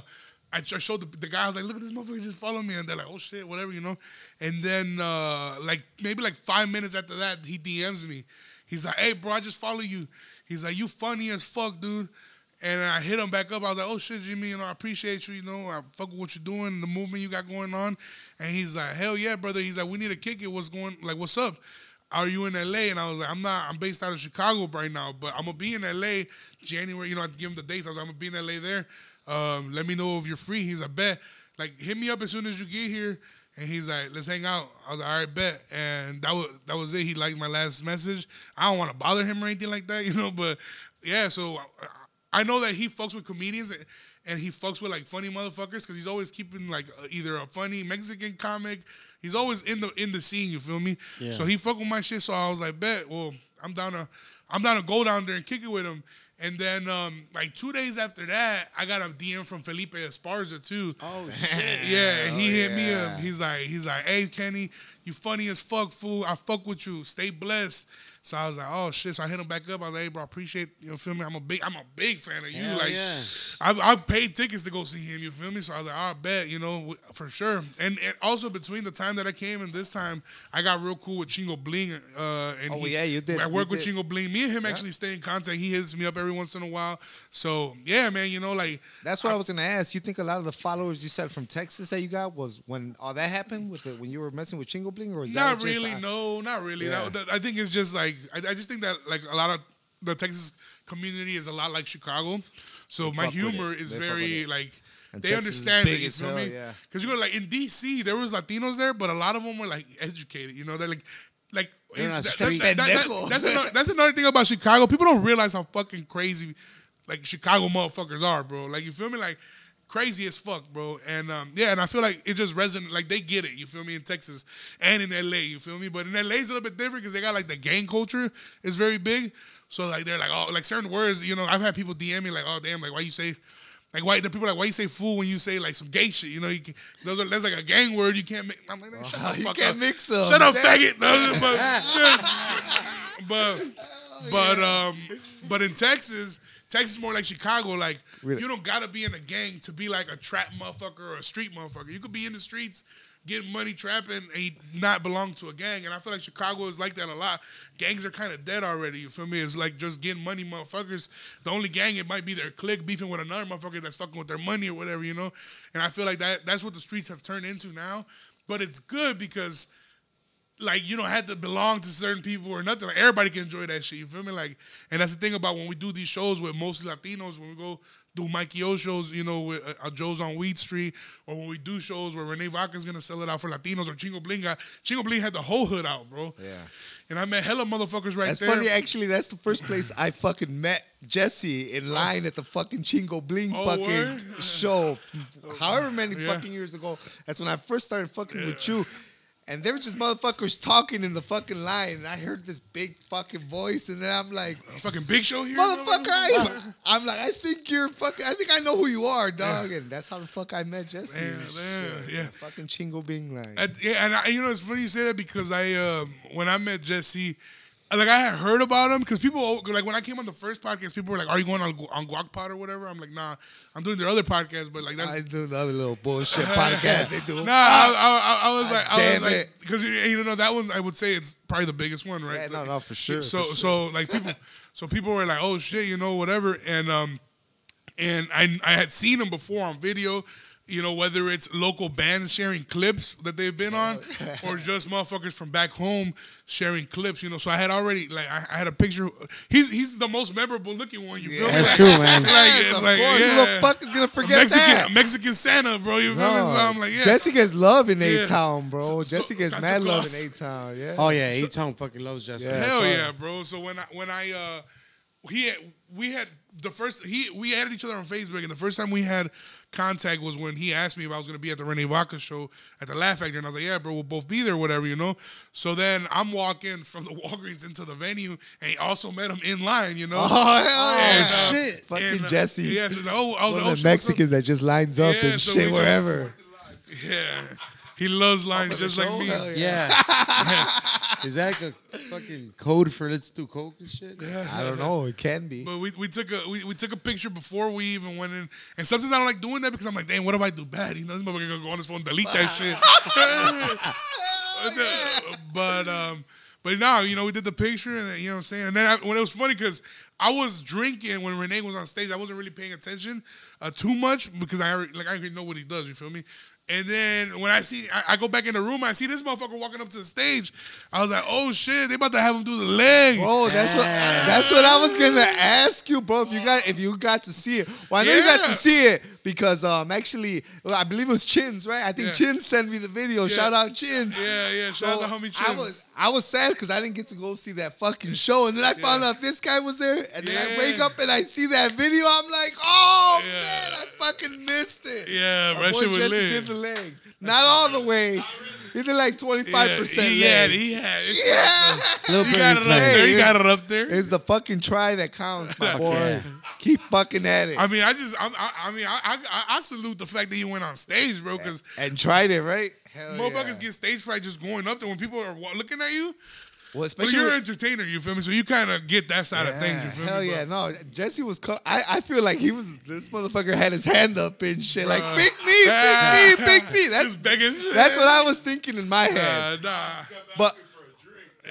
I, I showed the, the guy. I was like, "Look at this motherfucker just follow me," and they're like, "Oh shit, whatever," you know. And then uh, like maybe like five minutes after that, he DMs me. He's like, "Hey, bro, I just follow you." He's like, "You funny as fuck, dude." And I hit him back up. I was like, "Oh shit, Jimmy, you know, I appreciate you. You know, I fuck with what you're doing, the movement you got going on." And he's like, "Hell yeah, brother." He's like, "We need to kick it. What's going? Like, what's up?" Are you in LA? And I was like, I'm not. I'm based out of Chicago right now, but I'm gonna be in LA January. You know, I give him the dates. I was like, I'm gonna be in LA there. Um, let me know if you're free. He's like, bet. Like, hit me up as soon as you get here. And he's like, let's hang out. I was like, all right, bet. And that was that was it. He liked my last message. I don't want to bother him or anything like that, you know. But yeah, so I- know that he fucks with comedians and he fucks with like funny motherfuckers because he's always keeping like uh, either a funny Mexican comic. He's always in the in the scene. You feel me? Yeah. So he fuck with my shit. So I was like, bet. Well, I'm down to I'm down to go down there and kick it with him. And then um, like two days after that, I got a DM from Felipe Esparza too. Oh shit. Yeah, and he hit me up. He's like, he's like, hey Kenny, you You funny as fuck, fool. I fuck with you. Stay blessed. So I was like, oh shit. So I hit him back up. I was like, hey, bro, I appreciate you know, feel me. I'm a big, I'm a big fan of you. Hell like, yeah. I, I paid tickets to go see him. You feel me? So I was like, I bet, you know, for sure. And, and also between the time that I came and this time, I got real cool with Chingo Bling. Uh, and Oh, he- yeah, you did. I work with did. Chingo Bling. Me and him actually stay in contact. He hits me up every once in a while. So yeah, man, you know, like That's what I was gonna ask. You think a lot of the followers you said from Texas that you got was when all that happened with the, when you were messing with Chingo Bling, or is that Not just, really. uh, no, not really. Yeah. That, that- I think it's just like I, I just think that like a lot of the Texas community is a lot like Chicago. So my humor is They very like And they Texas understand it. You feel hell, me? yeah. Because you go like in DC, there was Latinos there, but a lot of them were like educated. You know, they're like like. They're not that- that- that- that- that's, another, that's another thing about Chicago. People don't realize how fucking crazy like Chicago motherfuckers are, bro. Like you feel me? Like crazy as fuck, bro. And um, yeah, and I feel like it just resonates. Like they get it. You feel me? In Texas and in LA, you feel me? But in LA, it's a little bit different because they got like the gang culture is very big. So like they're like oh like certain words. You know, I've had people DM me like oh damn like why you say. Like why the people like why you say fool when you say like some gay shit you know you can, those are that's like a gang word you can't make I'm like shut the you can't mix up. mix 'em. shut up faggot no, but, but but um, but in Texas, Texas is more like Chicago. Like? You don't gotta be in a gang to be like a trap motherfucker or a street motherfucker. You could be in the streets getting money trapping and not belong to a gang. And I feel like Chicago is like that a lot. Gangs are kind of dead already. You feel me? It's like just getting money motherfuckers. The only gang it might be their clique beefing with another motherfucker that's fucking with their money or whatever. You know. And I feel like that that's what the streets have turned into now. But it's good because like you don't have to belong to certain people or nothing. Like everybody can enjoy that shit. You feel me? Like, and that's the thing about when we do these shows with mostly Latinos. When we go do Mikey O shows, you know, with uh, uh, Joe's on Weed Street, or when we do shows where Renee Vaca's gonna sell it out for Latinos, or Chingo Bling got Chingo Bling had the whole hood out, bro. Yeah. And I met hella motherfuckers right That's there. funny, actually. That's the first place I fucking met Jesse in line at the fucking Chingo Bling Oh, fucking word? show. However many Yeah. fucking years ago. That's when I first started fucking with you. And there were just motherfuckers talking in the fucking line. And I heard this big fucking voice. And then I'm like, Fucking Big Show here, motherfucker, I, I'm like, I think you're fucking, I think I know who you are, dog. And that's how the fuck I met Jesse. Yeah, man, shit. yeah. Fucking Chingo Bling line. And, yeah, and I, you know, it's funny you say that because I, um, when I met Jesse, like I had heard about him because people like when I came on the first podcast, people were like, "Are you going on on Guac Pod or whatever?" I'm like, "Nah, I'm doing their other podcast." But like that's I do another little bullshit podcast they do. Nah, I, I, I was like, I damn was like, it. because you know that one, I would say it's probably the biggest one, right? Yeah, no, no, for sure, So, for so like people, so people were like, oh shit, you know, whatever, and um, and I I had seen them before on video. You know, whether it's local bands sharing clips that they've been on, or just motherfuckers from back home sharing clips. You know, so I had already like I, I had a picture. He's he's the most memorable looking one. You feel me? That's Like- true, man. Like, Yes, it's of like, course. yeah. Who the fuck is gonna forget Mexican that? Mexican Santa, bro. You feel me? So I'm like, yeah. Jesse gets love in Yeah. A Town, bro. So- Jesse gets Santa mad love in A Town. Yeah. Oh yeah, A Town fucking loves Jesse. Yeah. Hell sorry. yeah, bro. So when I when I uh he had, we had the first he we added each other on Facebook and the first time we had contact was when he asked me if I was gonna be at the Rene Vaca show at the Laugh Factory and I was like, Yeah, bro, we'll both be there, whatever, you know. So then I'm walking from the Walgreens into the venue and he also met him in line, you know. Oh, hell And, uh, shit. Fucking and, uh, Jesse. Yeah, so like, oh, I was One like, oh, of the? Mexicans that just lines up Yeah, and so shit we just- wherever. Yeah. He loves lines just like me. Hell Yeah. Is that like a fucking code for let's do coke and shit? I don't know. It can be. But we, we took a we, we took a picture before we even went in, and sometimes I don't like doing that because I'm like, damn, what if I do bad? You know, this motherfucker gonna go on his phone, and delete that shit. but um, but now you know we did the picture, and you know what I'm saying. And then I, when it was funny because I was drinking when Renee was on stage, I wasn't really paying attention uh, too much because I already, like I already know what he does. You feel me? And then when I see, I, I go back in the room, I see this motherfucker walking up to the stage. I was like, oh shit, they about to have him do the leg. Oh, that's what that's what I was gonna ask you, bro. If you got if you got to see it, well, I know you got to see it because um actually, well, I believe it was Chins, right? I think Yeah. Chins sent me the video. Shout out Chins. Yeah, yeah. Shout out to homie Chins. I was I was sad because I didn't get to go see that fucking show, and then I found out this guy was there, and then I wake up and I see that video. I'm like, oh Yeah. man, I fucking missed it. Yeah, My bro, that boy Jesse lit. did the leg, not all the way. He did like twenty five Yeah, percent. he had, he had. It's Yeah. Little You got it up there. You got it up there. It's the fucking try that counts, my boy. yeah. Keep fucking at it. I mean, I just, I'm, I, I mean, I, I, I salute the fact that he went on stage, bro, because and tried it, right? Hell motherfuckers yeah. get stage fright just going up there when people are looking at you. Well, But especially you're an entertainer, you feel me? So you kind of get that side of things, you feel hell me? yeah, no. Jesse was. Co- I I feel like he was. This motherfucker had his hand up and shit, like pick me, pick me, pick me. That's just begging. that's what I was thinking in my head. Uh, nah. But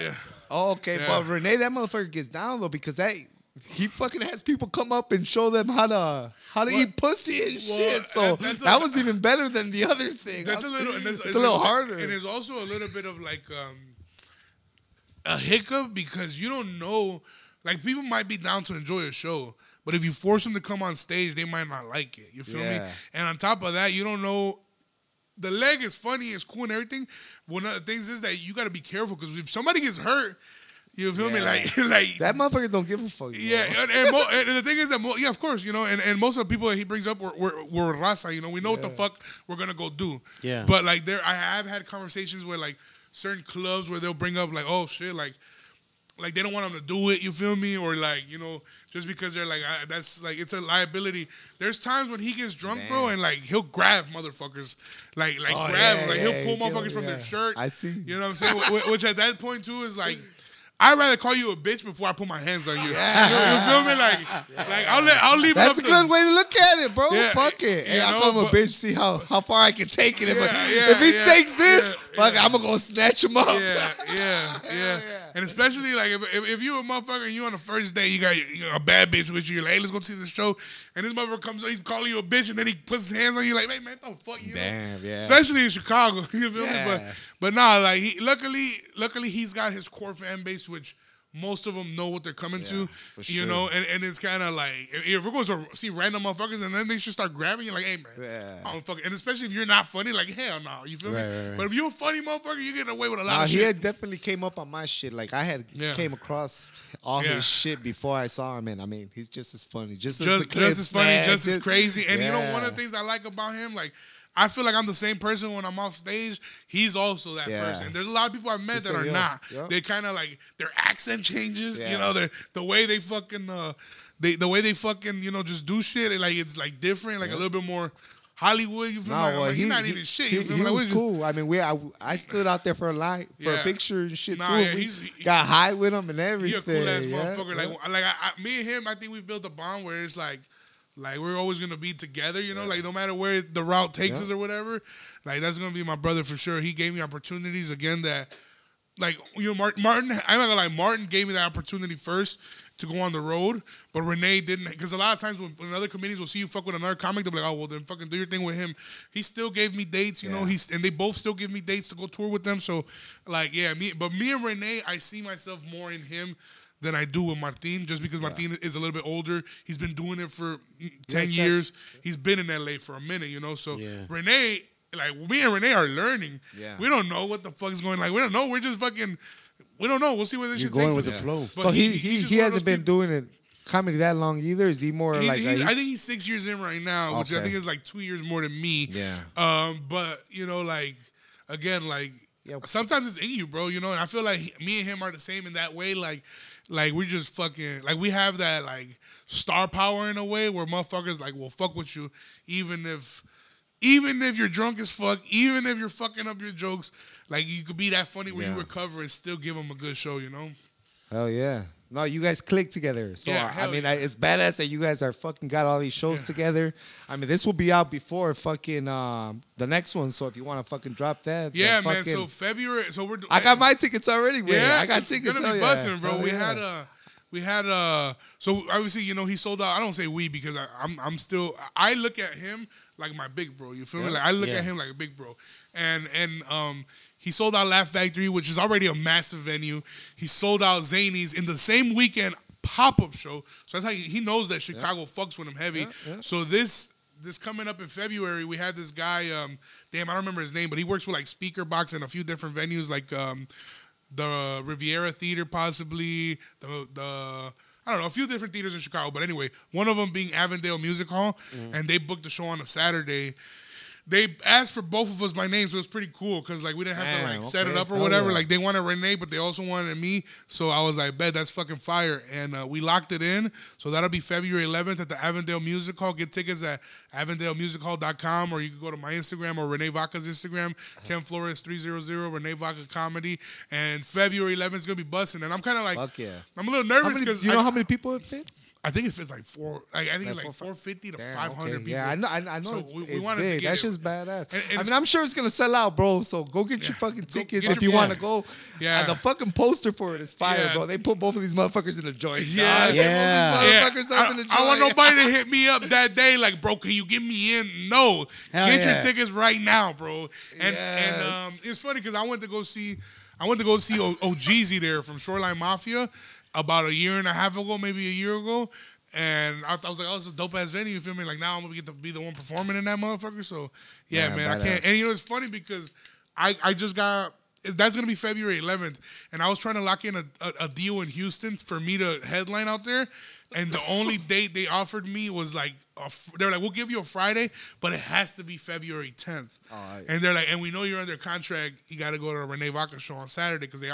Yeah. oh, okay, Yeah. but Renee, that motherfucker gets down though because that. He fucking has people come up and show them how to how to Well- eat pussy and well, shit. So that- a- was even better than the other thing. That's a little. And it's it's, a little harder. And it's also a little bit of like um, a hiccup because you don't know. Like people might be down to enjoy a show, but if you force them to come on stage, they might not like it. You feel me? And on top of that, you don't know. The leg is funny, it's cool and everything. One of the things is that you got to be careful because if somebody gets hurt, you feel me? Yeah. Like, like that motherfucker don't give a fuck. yeah, and, and, mo- and the thing is that mo- yeah, of course, you know, and, and most of the people that he brings up were were, were raza, you know, we know what the fuck we're gonna go do. Yeah. But like there, I have had conversations where like certain clubs where they'll bring up like, oh shit, like. Like they don't want them to do it, you feel me? Or like you know, just because they're like I, that's like it's a liability. There's times when he gets drunk, bro, and like he'll grab motherfuckers, like like Oh, grab, yeah, like yeah, he'll pull 'em, motherfuckers from their shirt. I see. You know what I'm saying? Wh- wh- Which at that point too is like, I'd rather call you a bitch before I put my hands on you. You, you feel me? Like, like I'll let I'll leave That's a it up to, good way to look at it, bro. Yeah, Fuck it. Hey, I'll call him a bitch, see how, how far I can take it. If, I- Yeah, yeah, if he yeah, takes this, yeah, fuck, yeah. I'm gonna go snatch him up. Yeah, yeah, yeah. And especially like if, if, if you a motherfucker and you on the first day, you got you a bad bitch with you, you're like, hey, let's go see this show. And this motherfucker comes, he's calling you a bitch, and then he puts his hands on you, like, hey man, don't fuck you. Damn, yeah. Especially in Chicago, you feel me? But but nah, like he luckily luckily he's got his core fan base, which most of them know what they're coming to, for you know, and, and it's kind of like if, we're going to see random motherfuckers and then they should start grabbing you, like, hey man, Yeah. I don't fucking, and especially if you're not funny, like hell no, you feel Right, me? right, right. But if you're a funny motherfucker, you get away with a lot Nah, of he shit. definitely came up on my shit. Like I had Yeah. came across all Yeah. his shit before I saw him, and I mean, he's just as funny, just, as the just, clips, just as funny, man. just as crazy. And you know, one of the things I like about him, like, I feel like I'm the same person when I'm off stage. He's also that Yeah. person. There's a lot of people I've met He that are not. yeah. They kind of like their accent changes. You Yeah. know, their the way they fucking uh, they the way they fucking you know just do shit. Like it's like different, like a little bit more Hollywood. You feel No, me? I'm well, like, he, you're not he- even shit. He, You feel he me? Like, was you- cool. I mean, we I, I stood out there for a light for Yeah. a picture and shit Nah, too. yeah, he's- he- got high with him and everything. He a cool ass yeah, motherfucker. Like, like I, I, me and him, I think we've built a bond where it's like, like we're always gonna be together. You know, like no matter where the route takes Yeah. us or whatever. Like that's gonna be my brother for sure. He gave me opportunities again that, like you know, Martin. Martin I'm not gonna lie. Martin gave me that opportunity first to go on the road, but Renee didn't. Because a lot of times when, when other comedians will see you fuck with another comic, they'll be like, oh well, then fucking do your thing with him. He still gave me dates. You know, he's and they both still give me dates to go tour with them. So, like, yeah, me. But me and Renee, I see myself more in him than I do with Martin, just because Martin is a little bit older. He's been doing it for mm, ten Yes, that- years. He's been in LA for a minute, you know. So Yeah. Renee, like me and Renee are learning. Yeah. We don't know what the fuck is going. Like we don't know. We're just fucking. We don't know. We'll see where this You're shit going takes with us. the flow. But so he he, just he hasn't those been doing it comedy that long either. Is he more He's- like? he's- a- I think he's six years in right now, which I think is like two years more than me. Yeah. Um, but you know, like again, like Yeah. sometimes it's in you, bro. You know, and I feel like he- me and him are the same in that way. Like, like we just fucking like we have that like star power in a way where motherfuckers like will fuck with you, even if. Even if you're drunk as fuck, even if you're fucking up your jokes, like you could be that funny when Yeah. you recover and still give them a good show, you know? Hell yeah. No, you guys click together. So Yeah, I mean, yeah. I, it's badass that you guys are fucking got all these shows together. I mean, this will be out before fucking um, the next one. So if you want to fucking drop that, Yeah, man. fucking- So February, so we're. I got my tickets already. Man. Yeah, I got tickets. Gonna be busting, bro. We yeah. had uh we had uh so obviously you know he sold out. I don't say we because I, I'm I'm still I look at him like my big bro. You feel me? Like I look Yeah. at him like a big bro, and and um he sold out Laugh Factory, which is already a massive venue. He sold out Zanies in the same weekend pop up show. So that's how he, he knows that Chicago fucks with him heavy. Yeah, yeah. So this this coming up in February, we had this guy. Um, damn, I don't remember his name, but he works with like Speaker Box and a few different venues, like um, the Riviera Theater, possibly the the. I don't know, a few different theaters in Chicago, but anyway, one of them being Avondale Music Hall, and they booked the show on a Saturday. They asked for both of us by name, so it was pretty cool because like we didn't have to Damn, like set it up or whatever. yeah. Like they wanted Renee, but they also wanted me. So I was like, bet that's fucking fire. And uh, we locked it in. So that'll be February 11th at the Avondale Music Hall. Get tickets at avondalemusichall.com or you can go to my Instagram or Renee Vaca's Instagram, Ken Flores 300, Renee Vaca Comedy. And February 11th is going to be busting. And I'm kind of like, Fuck yeah. I'm a little nervous because you know how many people it fits? I think it fits like four. Like, I think Like it's like 450 to 500 okay. people. Yeah, I know. I, I know. So it's, we- we it's wanted to big. get That's it. just badass. And- and I mean, I'm sure it's gonna sell out, bro. So go get your fucking tickets get if your- you want to go. Yeah. And the fucking poster for it is fire, Yeah. bro. They put both of these motherfuckers in a joint. Yeah. dog. They Yeah. put Yeah, these motherfuckers up in a I, joint. I want nobody to hit me up that day like, bro, can you get me in? No, Hell get yeah. your tickets right now, bro. And Yes. and um, it's funny because I went to go see, I went to go see o- OhGeesy there from Shoreline Mafia about a year and a half ago, maybe a year ago. And I, I was like, oh, it's a dope ass venue. You feel me? Like now I'm gonna get to be the one performing in that motherfucker. So yeah, Yeah, man, I can't. And you know, it's funny because I I just got. That's gonna be February 11th, and I was trying to lock in a, a, a deal in Houston for me to headline out there, and the only date they offered me was like they're like, we'll give you a Friday, but it has to be February 10th. Alright. And they're like, and we know you're under contract. You got to go to a Renee Vaca show on Saturday because they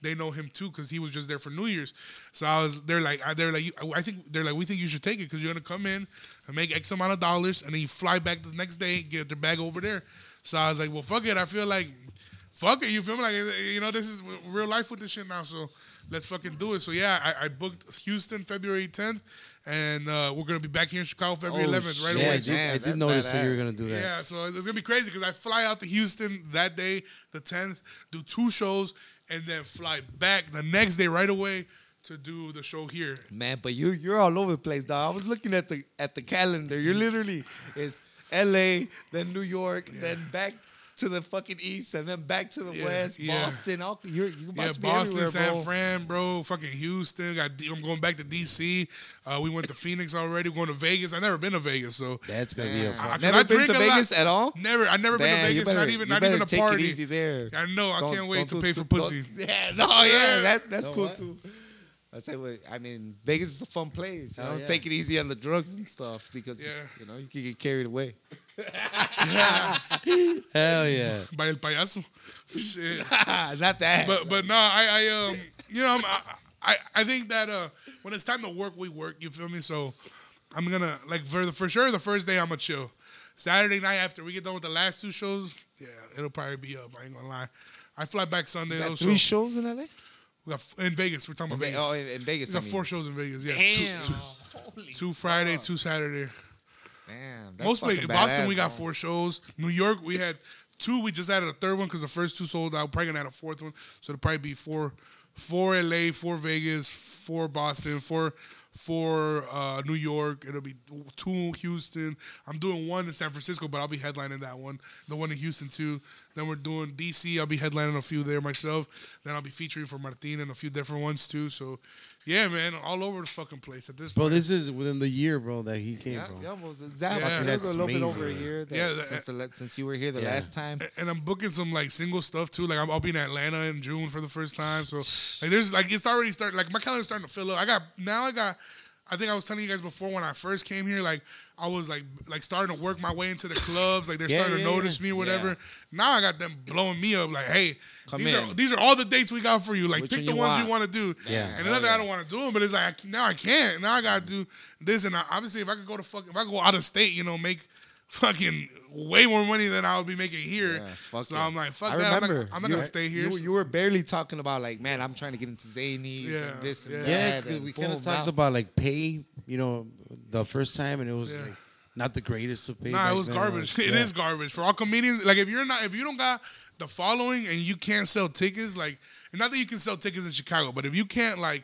they know him too because he was just there for New Year's. So I was they're like I- they're like I think they're like we think you should take it because you're gonna come in and make X amount of dollars and then you fly back the next day get their bag over there. So I was like, well, fuck it. I feel like fuck it. You feel me? Like you know, this is real life with this shit now. So let's fucking do it. So yeah, I, I booked Houston February 10th, and uh, we're gonna be back here in Chicago February Oh, 11th right shit. Yeah, away. I did, Man, I did notice that you were gonna do that. Yeah, so it's gonna be crazy because I fly out to Houston that day, the 10th, do two shows, and then fly back the next day right away to do the show here. Man, but you you're all over the place, dog. I was looking at the at the calendar. You're literally it's L.A., then New York, then back to the fucking east, and then back to the Yeah, west, yeah. Boston. All, you're you're about Yeah, to be Boston, everywhere, San bro. Fran, bro, fucking Houston. Got D- I'm going back to DC. Uh, we went to Phoenix already. We're going to Vegas. I've never been to Vegas, so That's gonna be a Yeah. fun. I- Never I been drink to a lot. Vegas at all. never. I never been to Vegas. better- not even not even a take party. it easy there. I know. I Don't- can't wait to pay for pussy. Yeah, no, yeah, Yeah. that that's No, cool what? too. I say, well, I mean, Vegas is a fun place. You Hell know, yeah. take it easy on the drugs and stuff because Yeah. you know you can get carried away. Hell yeah. By el payaso. Not that. but but no, I, I um you know I'm, I, I I think that uh when it's time to work, we work. You feel me? So I'm gonna like for the for sure the first day I'm gonna chill. Saturday night after we get done with the last two shows, yeah, it'll probably be up. I ain't gonna lie. I fly back Sunday You though. got So three shows in LA. We got in Vegas. We're talking about Ve- Vegas. Oh, in, in Vegas. we got I mean. four shows in Vegas. Yeah, Damn. two, Holy two Friday, two Saturday. Damn. That's Most places, Boston, we got bro. four shows. New York, we had two. We just added a third one because the first two sold out. Probably gonna add a fourth one, so it'll probably be four, four LA, four Vegas, four Boston, four, four uh, New York. It'll be two Houston. I'm doing one in San Francisco, but I'll be headlining that one. The one in Houston too. Then we're doing DC. I'll be headlining a few there myself. Then I'll be featuring for Martin and a few different ones too. So, yeah, man, all over the fucking place at this point. Bro, point. this is within the year, bro, that he came, Yeah, bro. yeah, well, exactly. Yeah. That's a little bit over a amazing. year. That, Yeah, that- since, the, since you were here the Yeah. last time. and I'm booking some like single stuff too. Like I'm, I'll be in Atlanta in June for the first time. So like there's like it's already starting. Like my calendar's starting to fill up. I got now. I got. I think I was telling you guys before when I first came here. Like I was like like starting to work my way into the clubs. Like they're Yeah, starting yeah, to notice yeah. me or whatever. Now I got them blowing me up. Like hey, Come these in. are these are all the dates we got for you. Like Which pick the you ones want? you want to do. Yeah. And another I don't want to do them, but it's like now I can't. Now I got to do this. And I, obviously if I could go to fuck, if I could go out of state, you know, make fucking way more money than I would be making here. Yeah, fuck so yeah. I'm like, fuck I that. I'm not, I'm not gonna stay here. You, you were barely talking about like, man, I'm trying to get into Zany Yeah, and this and yeah. Yeah, and we kind of talked now- about like pay, you know, the first time, and it was Yeah. like not the greatest of pay. Nah, it was then, garbage. like, It yeah. is garbage for all comedians. Like if you're not, if you don't got the following and you can't sell tickets, like, and not that you can sell tickets in Chicago, but if you can't like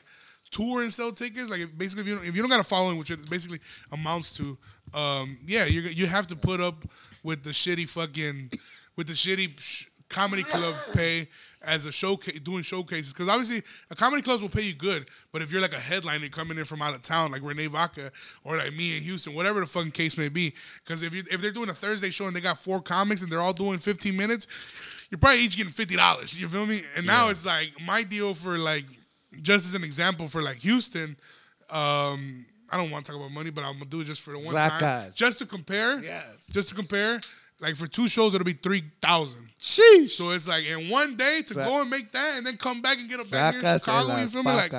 tour and sell tickets, like if, basically if you don't, if you don't got a following, which it basically amounts to, um, yeah, you you have to put up with the shitty fucking with the shitty sh- comedy club pay as a showcase doing showcases. Because obviously a comedy clubs will pay you good but if you're like a headliner coming in from out of town like Renee Vaca or like me in Houston whatever the fucking case may be because if you if they're doing a Thursday show and they got four comics and they're all doing 15 minutes you're probably each getting fifty dollars you feel me? And now it's like my deal for like just as an example for like Houston um I don't want to talk about money, but I'm gonna do it just for the one time, Vacas. just to compare. Yes. Just to compare, Like for two shows, it'll be three thousand. Sheesh. So it's like in one day to Fra- go and make that, and then come back and get a back here in Chicago. en You feel me? Like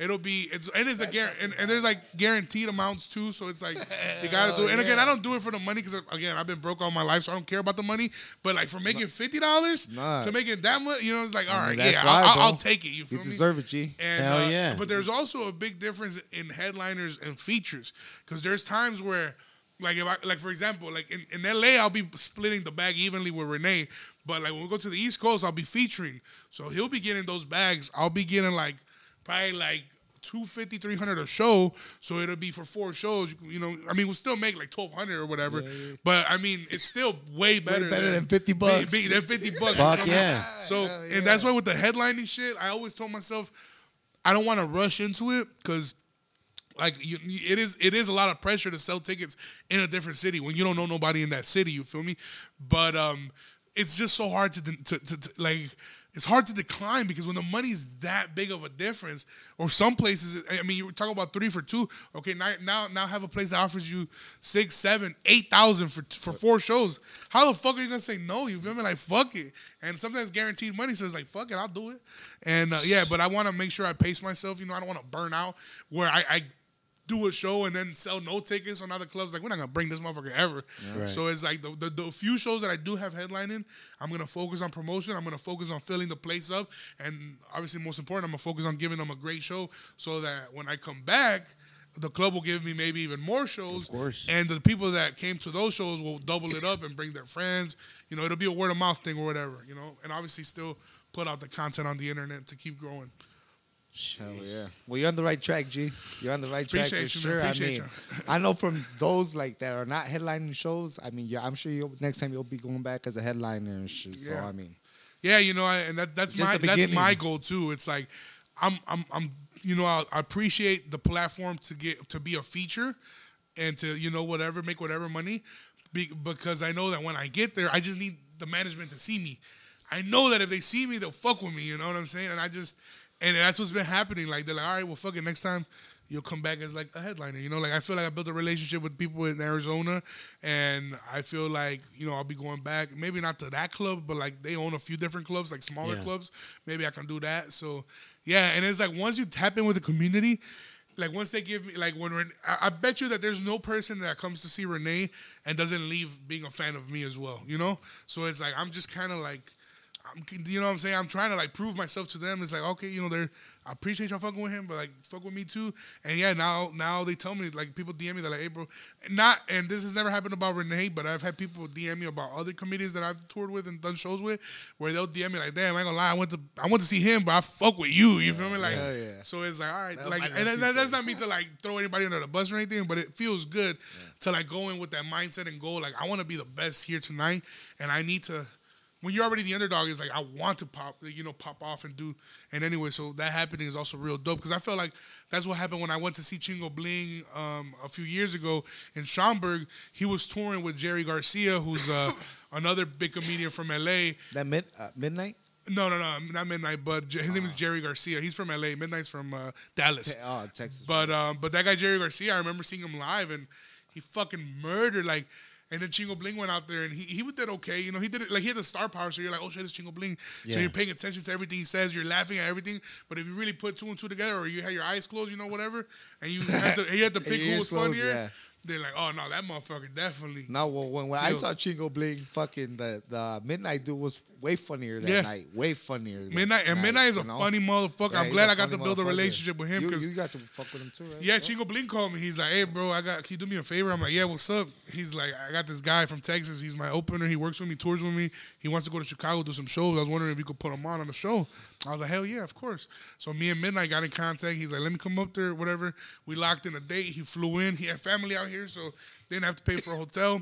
it'll be it's and it's a guar- and, and there's like guaranteed amounts too. So it's like you gotta do. it. And again, I don't do it for the money because again, I've been broke all my life, so I don't care about the money. But like for making fifty dollars Nah. to making that much, you know, it's like all right, I mean, yeah, right, I'll, I'll, take it. You You feel me? deserve it, G. And, Hell uh, yeah. But there's also a big difference in headliners and features because there's times where, like, if I, like for example, like in, in LA, I'll be splitting the bag evenly with Renee. But like when we go to the East Coast, I'll be featuring. So he'll be getting those bags. I'll be getting like probably like 250 300 a show so it'll be for four shows you, know i mean we'll still make like 1200 or whatever but i mean it's still way better, better than 50 bucks. Big- big- than 50 bucks Fuck you know what I yeah. so and that's why with the headlining shit i always told myself I don't want to rush into it because like you, it is it is a lot of pressure to sell tickets in a different city when you don't know nobody in that city. You feel me? But um, it's just so hard to, to, to, to like. It's hard to decline because when the money's that big of a difference, or some places, I mean, you were talking about three for two. Okay, now now now have a place that offers you six, seven, eight thousand for for four shows. How the fuck are you gonna say no? You feel me? Like fuck it. And sometimes guaranteed money, so it's like fuck it, I'll do it. And uh, yeah, but I want to make sure I pace myself. You know, I don't want to burn out where I, I do a show and then sell no tickets on other clubs. Like we're not gonna bring this motherfucker ever. Right. So it's like the, the the few shows that I do have headlining, I'm gonna focus on promotion. I'm gonna focus on filling the place up, and obviously most important, I'm gonna focus on giving them a great show so that when I come back. The club will give me maybe even more shows, Of course. and the people that came to those shows will double it up and bring their friends. You know, it'll be a word of mouth thing or whatever. You know, and obviously still put out the content on the internet to keep growing. Hell yeah. Well, you're on the right track, G. You're on the right track Appreciate for you, man. sure. I Appreciate mean, I know from those like that are not headlining shows. I mean, yeah, I'm sure you'll next time you'll be going back as a headliner and shit. So Yeah. I mean, Yeah, you know, I, and that, that's Just my the that's beginning. my goal too. It's like I'm I'm I'm you know I, I appreciate the platform to get to be a feature and to you know whatever make whatever money be, because I know that when I get there I just need the management to see me. I know that if they see me they'll fuck with me. You know what I'm saying? And I just and that's what's been happening. Like they're like, all right, well, fuck it. Next time you'll come back as like a headliner. You know, like I feel like I built a relationship with people in Arizona, and I feel like you know I'll be going back. Maybe not to that club, but like they own a few different clubs, like smaller Yeah. clubs. Maybe I can do that. So yeah, and it's like once you tap in with the community. Like once they give me like when Ren- I, I bet you that there's no person that comes to see Renee and doesn't leave being a fan of me as well, you know. So it's like I'm just kind of like I'm, you know what I'm saying? I'm trying to like prove myself to them. It's like, okay, you know, they're, I appreciate y'all fucking with him, but like, fuck with me too. And yeah, now, now they tell me, like, people DM me, they're like, hey, bro, not, and this has never happened about Renee, but I've had people DM me about other comedians that I've toured with and done shows with, where they'll DM me like, damn, I ain't gonna lie, I went to, I went to see him, but I fuck with you. You feel me? Like, Hell yeah. so it's like, all right, That'll like, and that, that's not me to like throw anybody under the bus or anything, but it feels good to like go in with that mindset and go like, I want to be the best here tonight, and I need to when you're already the underdog, it's like I want to pop, you know, pop off and do. And anyway, so that happening is also real dope because I felt like that's what happened when I went to see Chingo Bling um, a few years ago in Schaumburg. He was touring with Jerry Garcia, who's uh, another big comedian from LA. that mid uh, midnight. No, no, no, not Midnight, but his name is Jerry Garcia. He's from LA. Midnight's from uh, Dallas. Oh, Texas. But um, but that guy Jerry Garcia, I remember seeing him live, and he fucking murdered like. And then Chingo Bling went out there, and he he did okay. You know, he did it like he had the star power, so you're like, oh shit, this Chingo Bling. So you're paying attention to everything he says, you're laughing at everything. But if you really put two and two together, or you had your eyes closed, you know, whatever, and you had to, he had to pick who was closed, funnier, yeah. They're like, oh no, that motherfucker definitely. No, well, when, when I saw Chingo Bling, fucking the the midnight dude was way funnier that Yeah. night. Way funnier. Midnight and night, Midnight is a know? funny motherfucker. Yeah, I'm glad I got to build a relationship with him because you, got to fuck with him too, right? Yeah, Chingo Bling called me. He's like, "Hey, bro, I got. Can you do me a favor?" I'm like, "Yeah, what's up?" He's like, "I got this guy from Texas. He's my opener. He works with me, tours with me. He wants to go to Chicago do some shows. I was wondering if you could put him on on the show." I was like, "Hell yeah, of course." So me and Midnight got in contact. He's like, "Let me come up there, whatever." We locked in a date. He flew in. He had family out here, so they didn't have to pay for a hotel.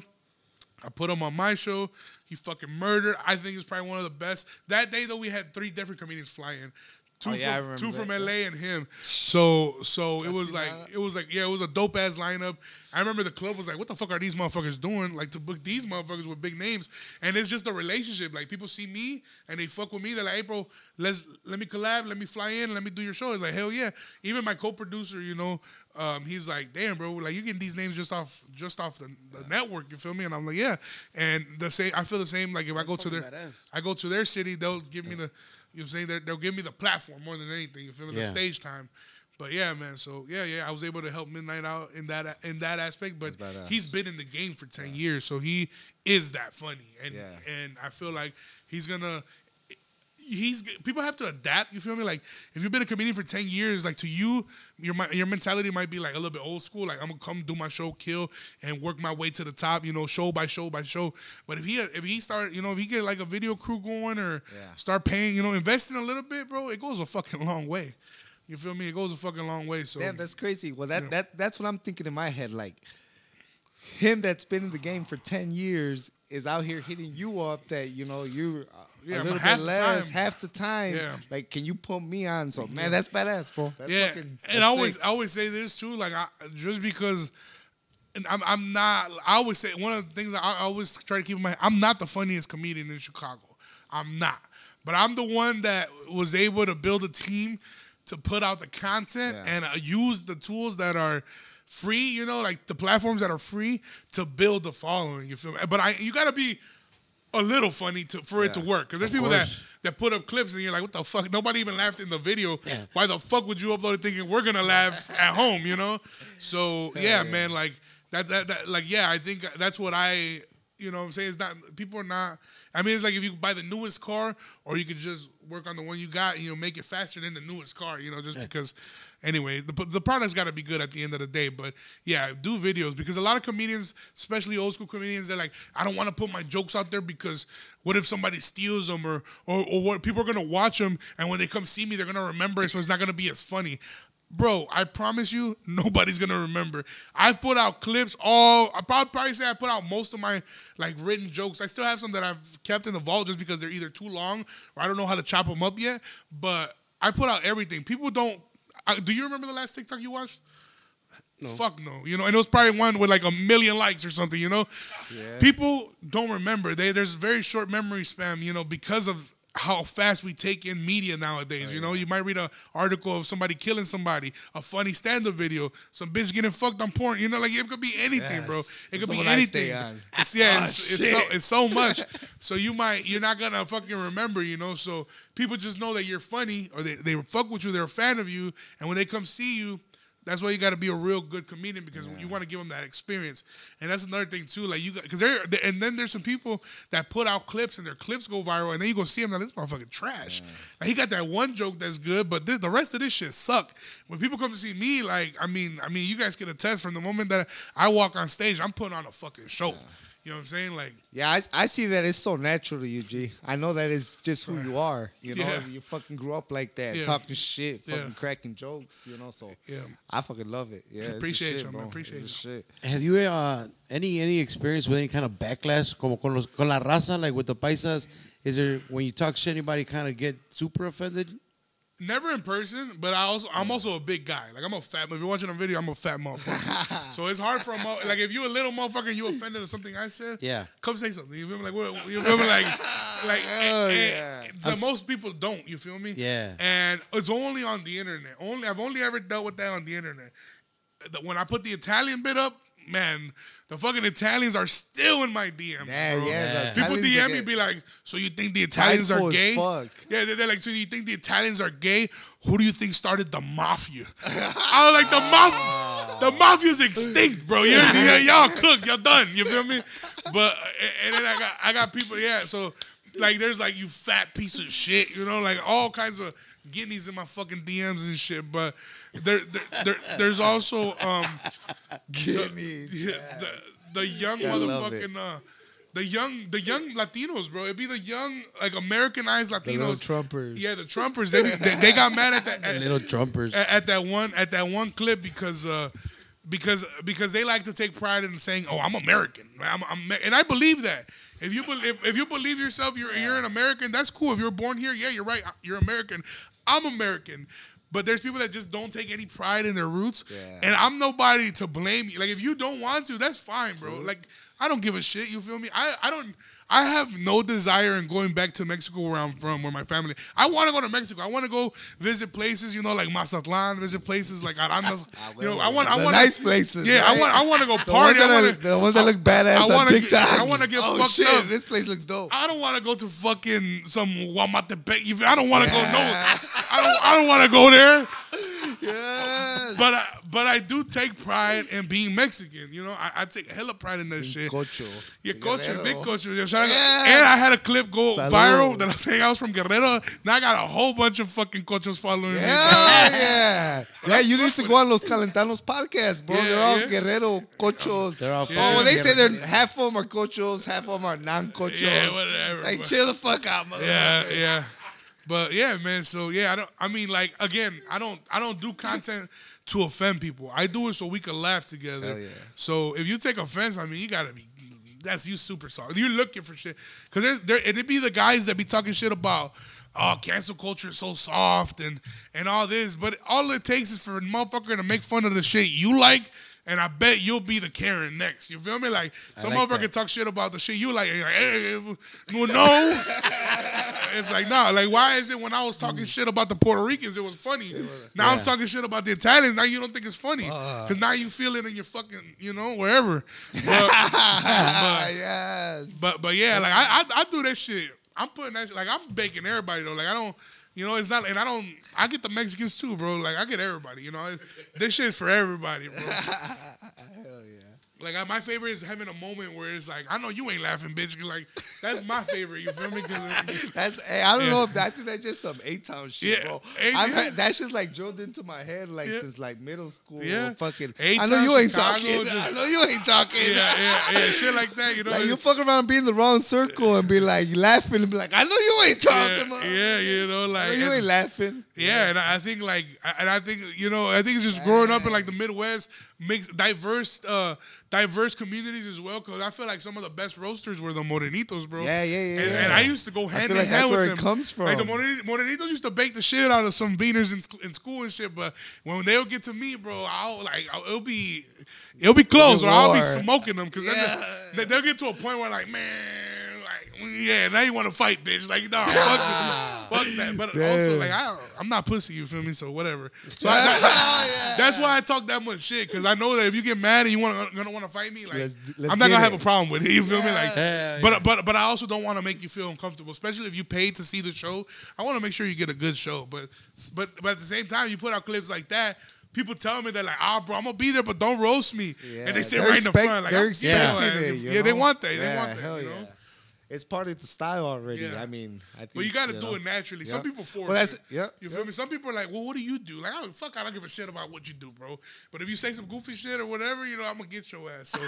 I put him on my show. He fucking murdered. I think it's probably one of the best. That day though, we had three different comedians fly in. Two Oh, yeah, from two from that. LA and him. So so it was like it was like yeah, it was a dope ass lineup. I remember the club was like, what the fuck are these motherfuckers doing? Like to book these motherfuckers with big names, and it's just a relationship. Like people see me and they fuck with me. They're like, hey bro, let's let me collab, let me fly in, let me do your show. It's like hell yeah. Even my co-producer, you know, um, he's like, damn bro, like you getting these names just off just off the, the network. You feel me? And I'm like, yeah. And the same, I feel the same. Like if I go to their, badass. I go to their city, they'll give me the, you know, what I'm saying They're- they'll give me the platform more than anything. You feel me? The stage time. But yeah, man. So yeah, yeah, I was able to help Midnight out in that in that aspect. But he's been in the game for ten years, so he is that funny, and Yeah. and I feel like he's gonna. He's people have to adapt. You feel me? Like if you've been a comedian for ten years, like to you, your your mentality might be like a little bit old school. Like I'm gonna come do my show, kill, and work my way to the top. You know, show by show by show. But if he if he start, you know, if he get like a video crew going or Yeah. start paying, you know, investing a little bit, bro, it goes a fucking long way. You feel me? It goes a fucking long way. So Damn, that's crazy. Well, that, Yeah. that that's what I'm thinking in my head. Like him that's been in the game for ten years is out here hitting you up that you know you're uh, Yeah, a little half bit the less, time. half the time. Yeah. Like, can you put me on? So man, that's badass, bro. That's yeah, fucking, and I always sick. I always say this too. Like I, just because. And I'm, I'm not. I always say one of the things I always try to keep in mind. I'm not the funniest comedian in Chicago. I'm not. But I'm the one that was able to build a team to put out the content Yeah. and uh, use the tools that are free. You know, like the platforms that are free to build the following. You feel me? But I, you got to be a little funny to for it to work. Because there's people that course. that put up clips and you're like, what the fuck? Nobody even laughed in the video. Yeah. Why the fuck would you upload it thinking we're gonna laugh at home? You know? So yeah, yeah. man, like that, that that like yeah, I think that's what I you know what I'm saying it's not people are not I mean it's like if you buy the newest car or you could just work on the one you got and you know make it faster than the newest car, you know, just because anyway, the the product's got to be good at the end of the day, but yeah, do videos because a lot of comedians, especially old school comedians, they're like I don't want to put my jokes out there because what if somebody steals them or or or what people are going to watch them and when they come see me they're going to remember it so it's not going to be as funny. Bro, I promise you, nobody's gonna remember. I put out clips. All I probably probably say I put out most of my like written jokes. I still have some that I've kept in the vault just because they're either too long or I don't know how to chop them up yet. But I put out everything. People don't. Do you remember the last TikTok you watched? No. Fuck no. You know, and it was probably one with like a million likes or something. You know, Yeah. people don't remember. They there's very short memory span. You know, because of how fast we take in media nowadays. you know, you might read an article of somebody killing somebody, a funny stand-up video, some bitch getting fucked on porn. You know, like it could be anything, bro. Yes. It could be anything. It's, yeah, Oh, it's, it's, so, it's so much. So you might you're not gonna fucking remember. You know, so people just know that you're funny or they they fuck with you. They're a fan of you, and when they come see you. That's why you got to be a real good comedian because you want to give them that experience, and that's another thing too. Like you, because they're and then there's some people that put out clips and their clips go viral, and then you go see them like this motherfucking trash. Like he got that one joke that's good, but this, the rest of this shit suck. When people come to see me, like I mean, I mean, you guys can attest from the moment that I walk on stage, I'm putting on a fucking show. You know what I'm saying? Like Yeah, I, I see that it's so natural to you, G. I know that it's just who you are. You know, Yeah. you fucking grew up like that, Yeah. talking shit, fucking Yeah. cracking jokes. You know, so Yeah. I fucking love it. Yeah, Appreciate shit, you, man. bro. Appreciate It's you. shit. Have you uh, any any experience with any kind of backlash, como con, los, con la raza, like with the paisas? Is there when you talk shit, anybody kind of get super offended? Never in person, but I also I'm also a big guy. Like I'm a fat. If you're watching a video, I'm a fat motherfucker. so it's hard for a mo- like if you're a little motherfucker and you offended or something I said. Yeah. Come say something. You feel me? Like what? You feel me? Like like Oh, and- yeah. and so most people don't. You feel me? Yeah. And it's only on the internet. Only I've only ever dealt with that on the internet. When I put the Italian bit up, man, the fucking Italians are still in my DMs. Yeah, bro. yeah. People Italians DM me get- be like, so you think the Italians are gay? fuck. Yeah, they're, they're like, so you think the Italians are gay? Who do you think started the mafia? I was like, the mafia, the mafia's extinct, bro. You're, you're, y'all cooked, y'all done. You feel me? But and then I got I got people, yeah. So like, there's like you fat piece of shit, you know, like all kinds of guineas in my fucking DMs and shit. But there, there, there there's also um Give me. yeah, the the young love motherfucking uh, the young the young Latinos, bro. It'd be the young like Americanized Latinos. little Trumpers. Yeah, the Trumpers. They, be, they they got mad at that at, Little trumpers. at, at that one at that one clip because uh because because they like to take pride in saying, "Oh, I'm American," I'm, I'm, and I believe that. If you believe if you believe yourself, you're you're an American. That's cool. If you're born here, yeah, you're right. You're American. I'm American. But there's people that just don't take any pride in their roots, Yeah. and I'm nobody to blame you. Like if you don't want to, that's fine, bro. Like I don't give a shit. You feel me? I, I don't. I have no desire in going back to Mexico where I'm from, where my family. I want to go to Mexico. I want to go visit places, you know, like Mazatlan. Visit places like Arandas. Ah, you know, I want. I want nice places. Yeah, I want. I want to go The ones, party. I that want are, the ones that look badass I on wanna get- TikTok. I wanna get oh, fucked shit, up. This place looks dope. I don't want to go to fucking some Guamatepec. I don't want to go. No, I don't. I don't want to go there. Yes. But I, but I do take pride in being Mexican. You know, I, I take hella pride in that shit. Cocho. Yeah, coach, Guerrero. big coach. You know, shout out- Yeah. And I had a clip go Salud. viral that I was saying I was from Guerrero. Now I got a whole bunch of fucking coaches following me. Hell yeah. Yeah, you need to go on Los Calentanos podcast, bro. Yeah, they're all yeah. Guerrero cochos. They're all Oh, well, they say they're half of them are cochos, half of them are non-cochos. Yeah, whatever, Like, but- chill the fuck out, motherfucker. Yeah, yeah. But yeah, man. So yeah, I don't. I mean, like again, I don't. I don't do content to offend people. I do it so we can laugh together. Yeah. So if you take offense, I mean, you gotta be. That's you super sorry. You're looking for shit because there's there. And it be the guys that be talking shit about. Oh, cancel culture is so soft and and all this, but all it takes is for a motherfucker to make fun of the shit you like, and I bet you'll be the Karen next. You feel me? Like some like motherfucker that. talk shit about the shit you like, like, hey, no. It's like, nah, like, why is it when I was talking shit about the Puerto Ricans, it was funny? now I'm talking shit about the Italians, now you don't think it's funny. Because now you feel it in your fucking, you know, wherever. But, Ah, yes. but, but yeah, like, I, I, I do that shit. I'm putting that shit, like, I'm baking everybody, though. Like, I don't, you know, it's not, and I don't, I get the Mexicans too, bro. Like, I get everybody, you know. This shit's for everybody, bro. Hell yeah. Like I, my favorite is having a moment where it's like, I know you ain't laughing, bitch. Like that's my favorite. You feel me? That's hey, I don't Yeah. know if that, I think that's just some A-Town shit, Yeah. bro. I've had, that shit's like drilled into my head like Yeah. since like middle school. Yeah. Fucking I A-Town, know you ain't Chicago, talking. just- I know you ain't talking. yeah, yeah, yeah, shit like that. You know, Like you fuck around be in the wrong circle and be like laughing and be like, I know you ain't talking, yeah, yeah, you know, like you and- ain't laughing. yeah, and I I think like, and I think you know, I think it's just growing up in like the Midwest makes diverse, uh, diverse communities as well. Because I feel like some of the best roasters were the Morenitos, bro. Yeah, yeah, yeah, And, yeah. and I used to go hand in like hand that's with where them. it comes Like the from. Moreni- Morenitos used to bake the shit out of some beaners in, in school and shit. But when they'll get to me, bro, I'll like I'll, it'll be it'll be close, or I'll be smoking them because Yeah. they, they'll get to a point where like, man, yeah, now you want to fight, bitch. Like, nah, fuck, fuck that. But also, like, I, I'm not pussy. You feel me? So whatever. So I, that- that's why I talk that much shit because I know that if you get mad and you want gonna want to fight me, like, Let's- let's I'm not gonna have a problem with it. You feel me? Like, Yeah, but but but I also don't want to make you feel uncomfortable, especially if you paid to see the show. I want to make sure you get a good show. But but but at the same time, you put out clips like that. People tell me they're like, ah, bro, I'm gonna be there, but don't roast me. Yeah, and they sit they're right in the expect- front, like, expecting yeah, it, you yeah, they want that. They want that. hell you know? Yeah. It's part of the style already. Yeah. I mean, I think. But you got to know. do it naturally. Some people force Well, that's it. yeah. You feel me? Some people are like, well, what do you do? Like, I don't, fuck, I don't give a shit about what you do, bro. But if you say some goofy shit or whatever, you know, I'm gonna get your ass. So,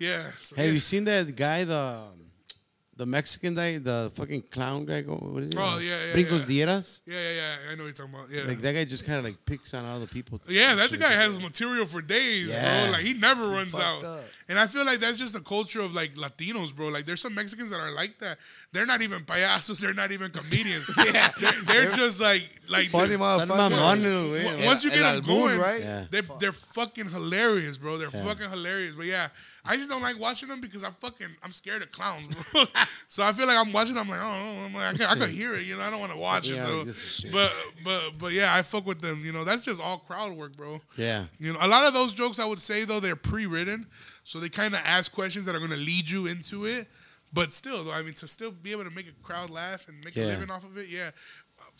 yeah. So, Have yeah. you seen that guy, the the Mexican guy, the fucking clown guy? go- What is it? Oh, yeah, yeah, Brincos yeah. Dieras. yeah, yeah, yeah. I know what you're talking about. Yeah. Like that guy just kind of like picks on other people. Yeah, that Shit. guy has material for days, Yeah. bro. Like he never runs out. up. And I feel like that's just a culture of like Latinos, bro. Like there's some Mexicans that are like that. They're not even payasos. They're not even comedians. Yeah. they're, they're just like like Funny they're- motherfucker. Once- Once you El get them going, right? Yeah. they're they're fucking hilarious, bro. They're fucking hilarious. But yeah, I just don't like watching them because I'm fucking I'm scared of clowns, bro. so I feel like I'm watching. them, I'm like, oh, oh, I'm like, I, can, I hear it, you know. I don't want to watch Yeah, it though. this is shit. But but but yeah, I fuck with them. You know, that's just all crowd work, bro. Yeah. You know, a lot of those jokes I would say though they're pre-written, so they kind of ask questions that are going to lead you into it. But still, though, I mean, to still be able to make a crowd laugh and make a living off of it, yeah.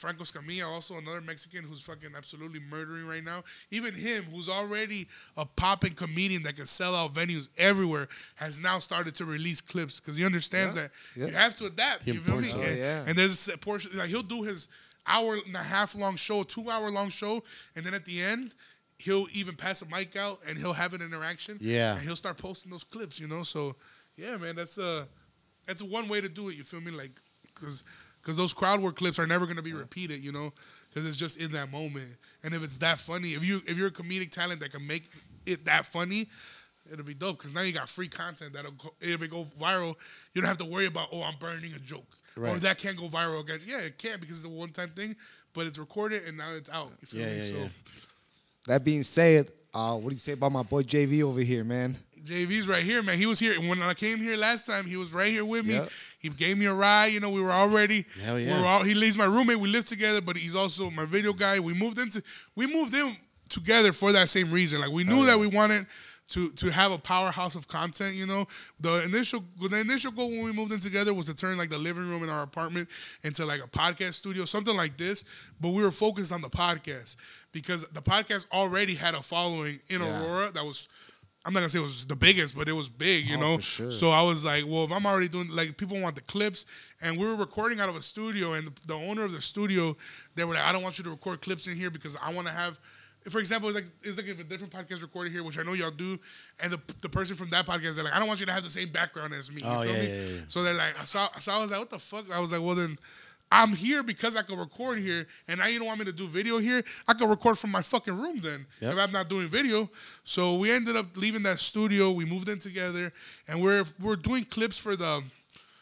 Uh, Franco Escamilla, also another Mexican who's fucking absolutely murdering right now. Even him, who's already a popping comedian that can sell out venues everywhere, has now started to release clips because he understands Yeah. that Yeah. you have to adapt. The you feel me? importance and, Oh, yeah. and there's a portion like he'll do his hour and a half long show, two hour long show, and then at the end he'll even pass a mic out and he'll have an interaction. Yeah. and he'll start posting those clips. You know, so yeah, man, that's a that's one way to do it. You feel me? Like because because those crowd work clips are never gonna be repeated. You know, because it's just in that moment. And if it's that funny, if you if you're a comedic talent that can make it that funny. It'll be dope because now you got free content that'll go, if it go viral, you don't have to worry about oh I'm burning a joke. or that can't go viral again. Yeah, it can because it's a one time thing, but it's recorded and now it's out. You feel Yeah, me? yeah, so yeah. That being said, uh, what do you say about my boy JV over here, man? JV's right here, man. He was here when I came here last time. He was right here with me. Yep. He gave me a ride. You know, we were already. Hell We yeah. were all, he leaves my roommate. We live together, but he's also my video guy. We moved into. We moved in together for that same reason. Like we knew that we wanted to to have a powerhouse of content. You know, the initial the initial goal when we moved in together was to turn like the living room in our apartment into like a podcast studio, something like this. But we were focused on the podcast because the podcast already had a following in Yeah. Aurora that was. I'm not gonna say it was the biggest, but it was big, you Oh, know. sure. So I was like, well, if I'm already doing like people want the clips, and we were recording out of a studio, and the, the owner of the studio, they were like, I don't want you to record clips in here because I want to have. For example, it's like it's like if a different podcast recorded here, which I know y'all do, and the, the person from that podcast, they're like, I don't want you to have the same background as me. You Oh, feel yeah, me? yeah, yeah. So they're like, so, so I was like, what the fuck? I was like, well then. I'm here because I can record here, and now you don't want me to do video here. I can record from my fucking room then Yep. if I'm not doing video. So we ended up leaving that studio. We moved in together, and we're we're doing clips for the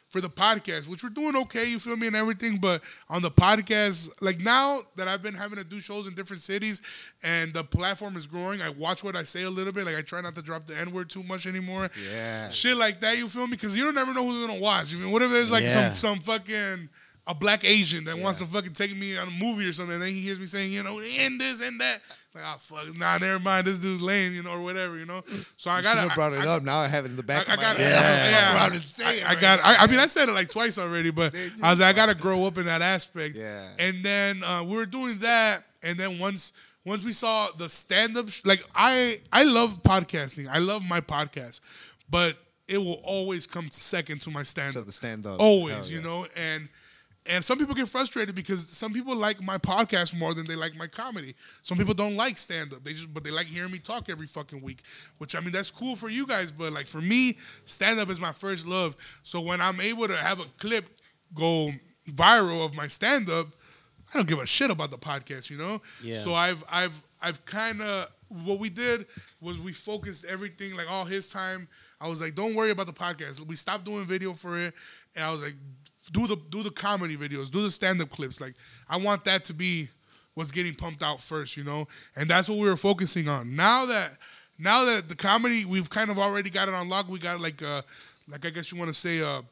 for the podcast, which we're doing okay. You feel me and everything, but on the podcast, like now that I've been having to do shows in different cities, and the platform is growing, I watch what I say a little bit. Like I try not to drop the N word too much anymore. Yeah. shit like that. You feel me? Because you don't never know who's gonna watch. I mean, what if there's like Yeah. some some fucking a black Asian that wants to fucking take me on a movie or something, and then he hears me saying, you know, and this and that. Like, oh fuck, nah, never mind. This dude's lame, you know, or whatever, you know. So I got brought it I, up. Now I have it in the back I of my got, yeah, yeah. around and say it I, I got. I, I mean, I said it like twice already, but I was like, I gotta grow up in that aspect. Yeah. And then uh, we were doing that, and then once once we saw the stand up, sh- like I I love podcasting. I love my podcast, but it will always come second to my stand To up. the stand-up. Always, Hell you know, and. And some people get frustrated because some people like my podcast more than they like my comedy. Some people don't like stand up. They just but they like hearing me talk every fucking week. Which I mean that's cool for you guys, but like for me, stand up is my first love. So when I'm able to have a clip go viral of my stand up, I don't give a shit about the podcast, you know? Yeah. So I've I've I've kind of what we did was we focused everything like all his time. I was like, don't worry about the podcast. We stopped doing video for it, and I was like, do the do the comedy videos, do the stand up clips. Like I want that to be what's getting pumped out first, you know. And that's what we were focusing on. Now that now that the comedy we've kind of already got it on lock. We got like uh like I guess you want to say uh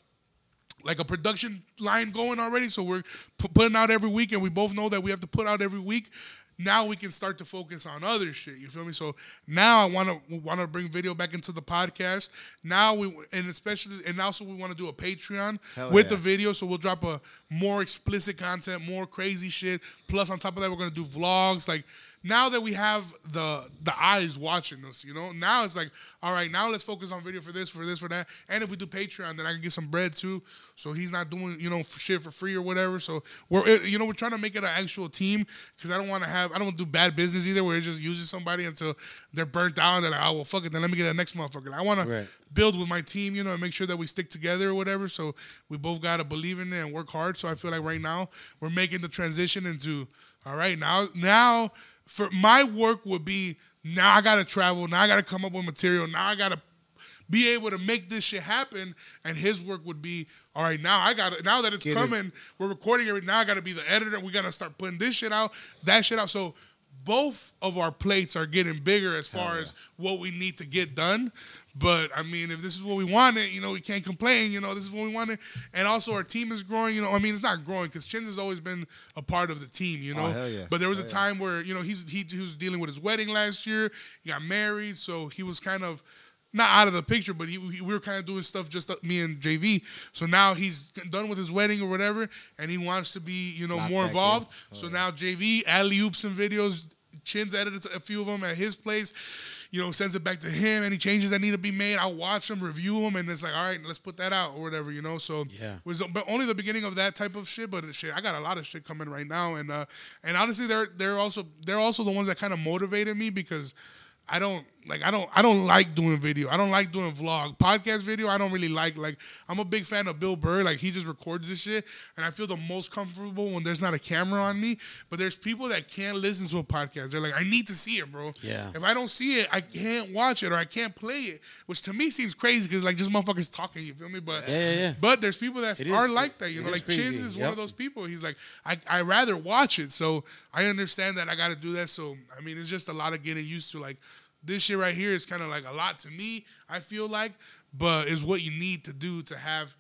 like a production line going already. So we're pu- putting out every week, and we both know that we have to put out every week. Now we can start to focus on other shit. You feel me? So now I want to want to bring video back into the podcast. Now we and especially and also we want to do a Patreon Hell with yeah. the video. So we'll drop a more explicit content, more crazy shit. Plus on top of that, we're gonna do vlogs. Like now that we have the the eyes watching us, you know, now it's like, all right, now let's focus on video for this, for this, for that. And if we do Patreon, then I can get some bread too. So he's not doing, you know, shit for free or whatever. So we're, you know, we're trying to make it an actual team because I don't want to have, I don't want to do bad business either where it just uses somebody until they're burnt out. And they're like, oh well, fuck it, then let me get the next motherfucker. I want Right. to build with my team, you know, and make sure that we stick together or whatever. So we both got to believe in it and work hard. So I feel like right now we're making the transition into all right now. Now for my work would be now I got to travel. Now I got to come up with material. Now I got to be able to make this shit happen. And his work would be all right. Now I got to now that it's Get it. coming, we're recording it. Now I got to be the editor. We got to start putting this shit out, that shit out. So both of our plates are getting bigger as far as what we need to get done. But I mean, if this is what we wanted, you know, we can't complain. You know, this is what we wanted, and also our team is growing. You know, I mean, it's not growing because Chins has always been a part of the team. You know, Oh, hell yeah. but there was Hell a yeah. time where you know he's he, he was dealing with his wedding last year. He got married, so he was kind of not out of the picture, but he, he- we were kind of doing stuff just uh, me and JV. So now he's done with his wedding or whatever, and he wants to be you know Lock more involved. So now JV alley oops some videos. Chin's edited a few of them at his place. You know, sends it back to him. Any changes that need to be made, I'll watch them, review them, and it's like, all right, let's put that out or whatever. You know, so Yeah. was but only the beginning of that type of shit. But shit, I got a lot of shit coming right now, and uh, and honestly, they're they're also they're also the ones that kind of motivated me because I don't like I don't I don't like doing video. I don't like doing vlog. Podcast video I don't really like. Like I'm a big fan of Bill Burr. Like he just records this shit and I feel the most comfortable when there's not a camera on me. But there's people that can't listen to a podcast. They're like, I need to see it, bro. Yeah. If I don't see it, I can't watch it or I can't play it. Which to me seems crazy because like just motherfuckers talking, you feel me? But Yeah, yeah, yeah. but there's people that It is- are like that, you know, like crazy. Chins is one of those people. He's like, I I rather watch it. So I understand that I got to do that. So I mean, it's just a lot of getting used to. Like this shit right here is kind of like a lot to me. I feel like, but is what you need to do to have.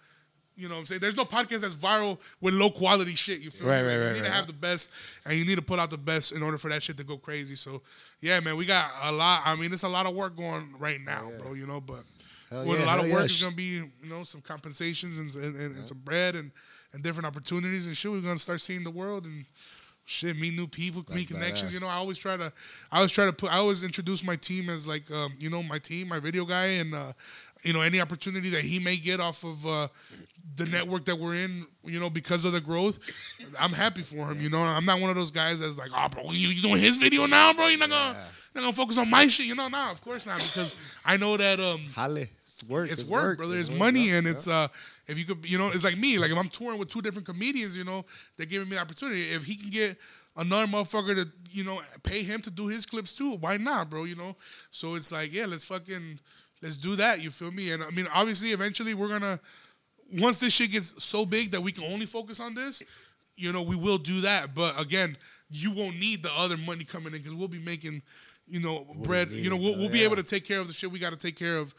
You know what I'm saying? There's no podcast that's viral with low quality shit. You feel Right, me? right, you right, need to right. have the best and you need to put out the best in order for that shit to go crazy. So yeah, man, we got a lot. I mean, it's a lot of work going right now, bro. You know, but Hell with yeah, a lot of work yeah. is gonna be, you know, some compensations and, and, and, and some bread and, and different opportunities and shit. We're gonna start seeing the world and shit, meet new people, meet connections. badass. You know, I always try to, I always try to put, I always introduce my team as like, um, you know, my team, my video guy, and uh, you know, any opportunity that he may get off of uh, the network that we're in, you know, because of the growth, I'm happy for him. You know, I'm not one of those guys that's like, oh, bro, you, you doing his video now, bro? You're not gonna, not gonna focus on my shit. You know, nah, of course not, because I know that. um Hale. It's work. it's, work, brother. It's work, money, yeah, and yeah. it's uh, if you could, you know, it's like me. Like if I'm touring with two different comedians, you know, they're giving me the opportunity. If he can get another motherfucker to, you know, pay him to do his clips too, why not, bro? You know, so it's like, yeah, let's fucking, let's do that. You feel me? And I mean, obviously, eventually, we're gonna, once this shit gets so big that we can only focus on this, you know, we will do that. But again, you won't need the other money coming in because we'll be making, you know, bread. You know, we'll, we'll be able to take care of the shit we got to take care of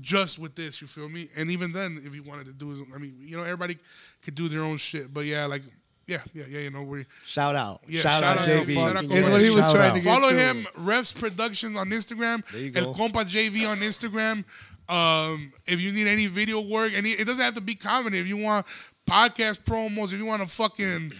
just with this. You feel me? And even then, if you wanted to do, I mean, you know, everybody could do their own shit. But yeah, like, yeah, yeah, yeah. You know, we Shout out. Yeah, shout, shout out, out, JV. shout out, Is what he was Shout trying out. to get follow to. him, Refs Productions on Instagram. There you El go. Compa JV on Instagram. Um, if you need any video work, and it doesn't have to be comedy. If you want podcast promos, if you want to fucking